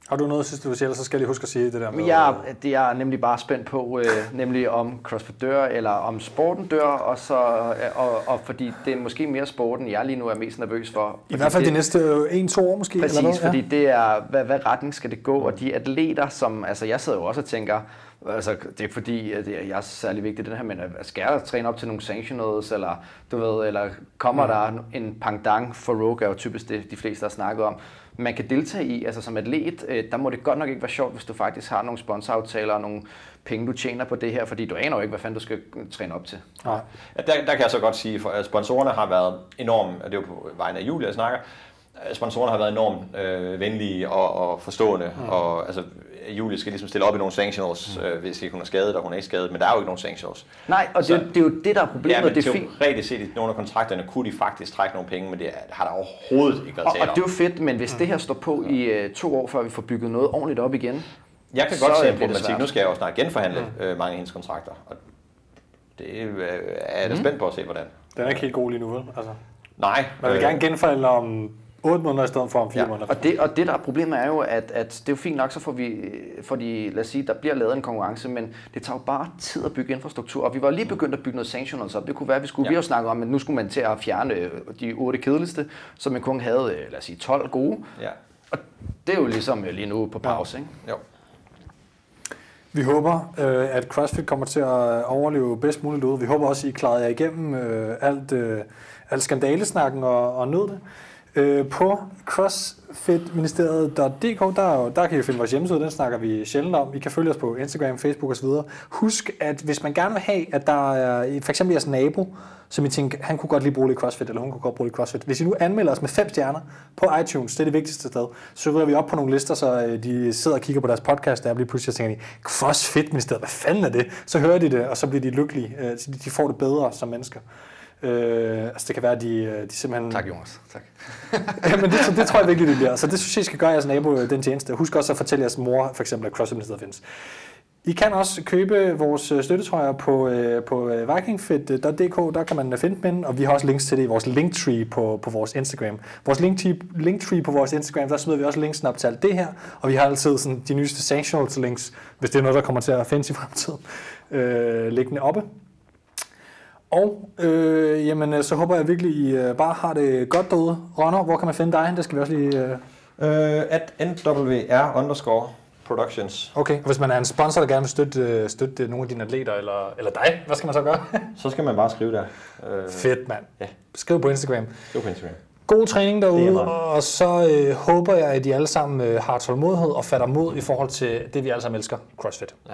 Har du noget sidste, du siger, så skal jeg lige huske at sige det der med... Jeg, det er nemlig bare spændt på, øh, nemlig om CrossFit dør, eller om sporten dør, og, så, øh, og, og fordi det er måske mere sporten, jeg lige nu er mest nervøs for. I hvert fald det, de næste en-to år måske? Præcis, eller hvad? fordi det er, hvad, hvad retning skal det gå, og de atleter, som, altså jeg sidder jo også og tænker, Altså, det er fordi, at jeg er særlig vigtig den her, men at skal jeg træne op til nogle sanctionals, eller du ved, eller kommer mm. der en pangdang for Rogue, er jo typisk det, de fleste har snakket om, man kan deltage i, altså som atlet, øh, der må det godt nok ikke være sjovt, hvis du faktisk har nogle sponsoraftaler og nogle penge, du tjener på det her, fordi du aner jo ikke, hvad fanden du skal træne op til. Nej. Ja, der, der kan jeg så godt sige, at sponsorerne har været enormt, og det er jo på vegne af Julia, jeg snakker, sponsorerne har været enormt øh, venlige og, og forstående, mm. og altså, Julie skal ligesom stille op i nogle sanctionals, mm. øh, hvis ikke hun er skadet, og hun er ikke skadet, men der er jo ikke nogen sanctionals. Nej, og så, det, det er jo det, der er problemet. Ja, men det er teoretisk set i nogle af kontrakterne kunne de faktisk trække nogle penge, men det har der overhovedet ikke været og, og det er jo fedt, men hvis mm. det her står på i uh, to år, før vi får bygget noget ordentligt op igen, jeg kan godt se en problematik. Nu skal jeg jo snart genforhandle mm. øh, mange af hendes kontrakter, og det øh, er jeg da mm. spændt på at se, hvordan. Den er ikke helt god lige nu, vel? Altså. Nej. Man vil øh, gerne genforhandle om 8 måneder i stedet for om 4 ja. måneder. Og det, og det der er problemet er jo, at, at det er jo fint nok, så får vi, fordi lad os sige, der bliver lavet en konkurrence, men det tager jo bare tid at bygge infrastruktur. Og vi var lige begyndt at bygge noget sanctionals op. Det kunne være, at vi skulle, ja. vi har snakket om, at nu skulle man til at fjerne øh, de otte kedeligste, så man kun havde, øh, lad os sige, 12 gode. Ja. Og det er jo ligesom lige nu på pause, ja. ikke? Jo. Vi håber, øh, at CrossFit kommer til at overleve bedst muligt ud. Vi håber også, at I klarede jer igennem øh, alt, øh, alt skandalesnakken og, og nød det. Øh, på crossfitministeriet.dk, der, der kan I finde vores hjemmeside, den snakker vi sjældent om. I kan følge os på Instagram, Facebook osv. Husk, at hvis man gerne vil have, at der er for eksempel jeres nabo, som I tænker, han kunne godt lige bruge lidt CrossFit, eller hun kunne godt bruge lidt CrossFit. Hvis I nu anmelder os med fem stjerner på iTunes, det er det vigtigste sted, så ryger vi op på nogle lister, så øh, de sidder og kigger på deres podcast, der bliver pludselig tænker de, CrossFit ministeriet, hvad fanden er det? Så hører de det, og så bliver de lykkelige. Øh, så de får det bedre som mennesker. Øh, altså det kan være, at de, øh, de simpelthen... Tak Jonas, tak. men det, det tror jeg virkelig, det bliver. Så det synes jeg, I skal gøre jeres nabo øh, den tjeneste. Husk også at fortælle jeres mor, for eksempel, at CrossFit findes. I kan også købe vores øh, støttetrøjer på, på vikingfit.dk, der kan man finde dem, og vi har også links til det i vores linktree på, på vores Instagram. Vores linktree, linktree på vores Instagram, der smider vi også links op til alt det her, og vi har altid sådan de nyeste sanctionals links, hvis det er noget, der kommer til at findes i fremtiden, øh, liggende oppe. Og øh, jamen, øh, så håber jeg virkelig, I øh, bare har det godt derude. Ronner, hvor kan man finde dig? Det skal vi også lige... Øh... Øh, at NWR underscore Productions. Okay, og hvis man er en sponsor, der gerne vil støtte, øh, støtte nogle af dine atleter, eller, eller dig, hvad skal man så gøre? så skal man bare skrive der. Øh... Fedt, mand. Ja. Skriv på Instagram. Skriv på Instagram. God træning derude, og så øh, håber jeg, at I alle sammen øh, har tålmodighed og fatter mod i forhold til det, vi alle sammen elsker, CrossFit. Ja.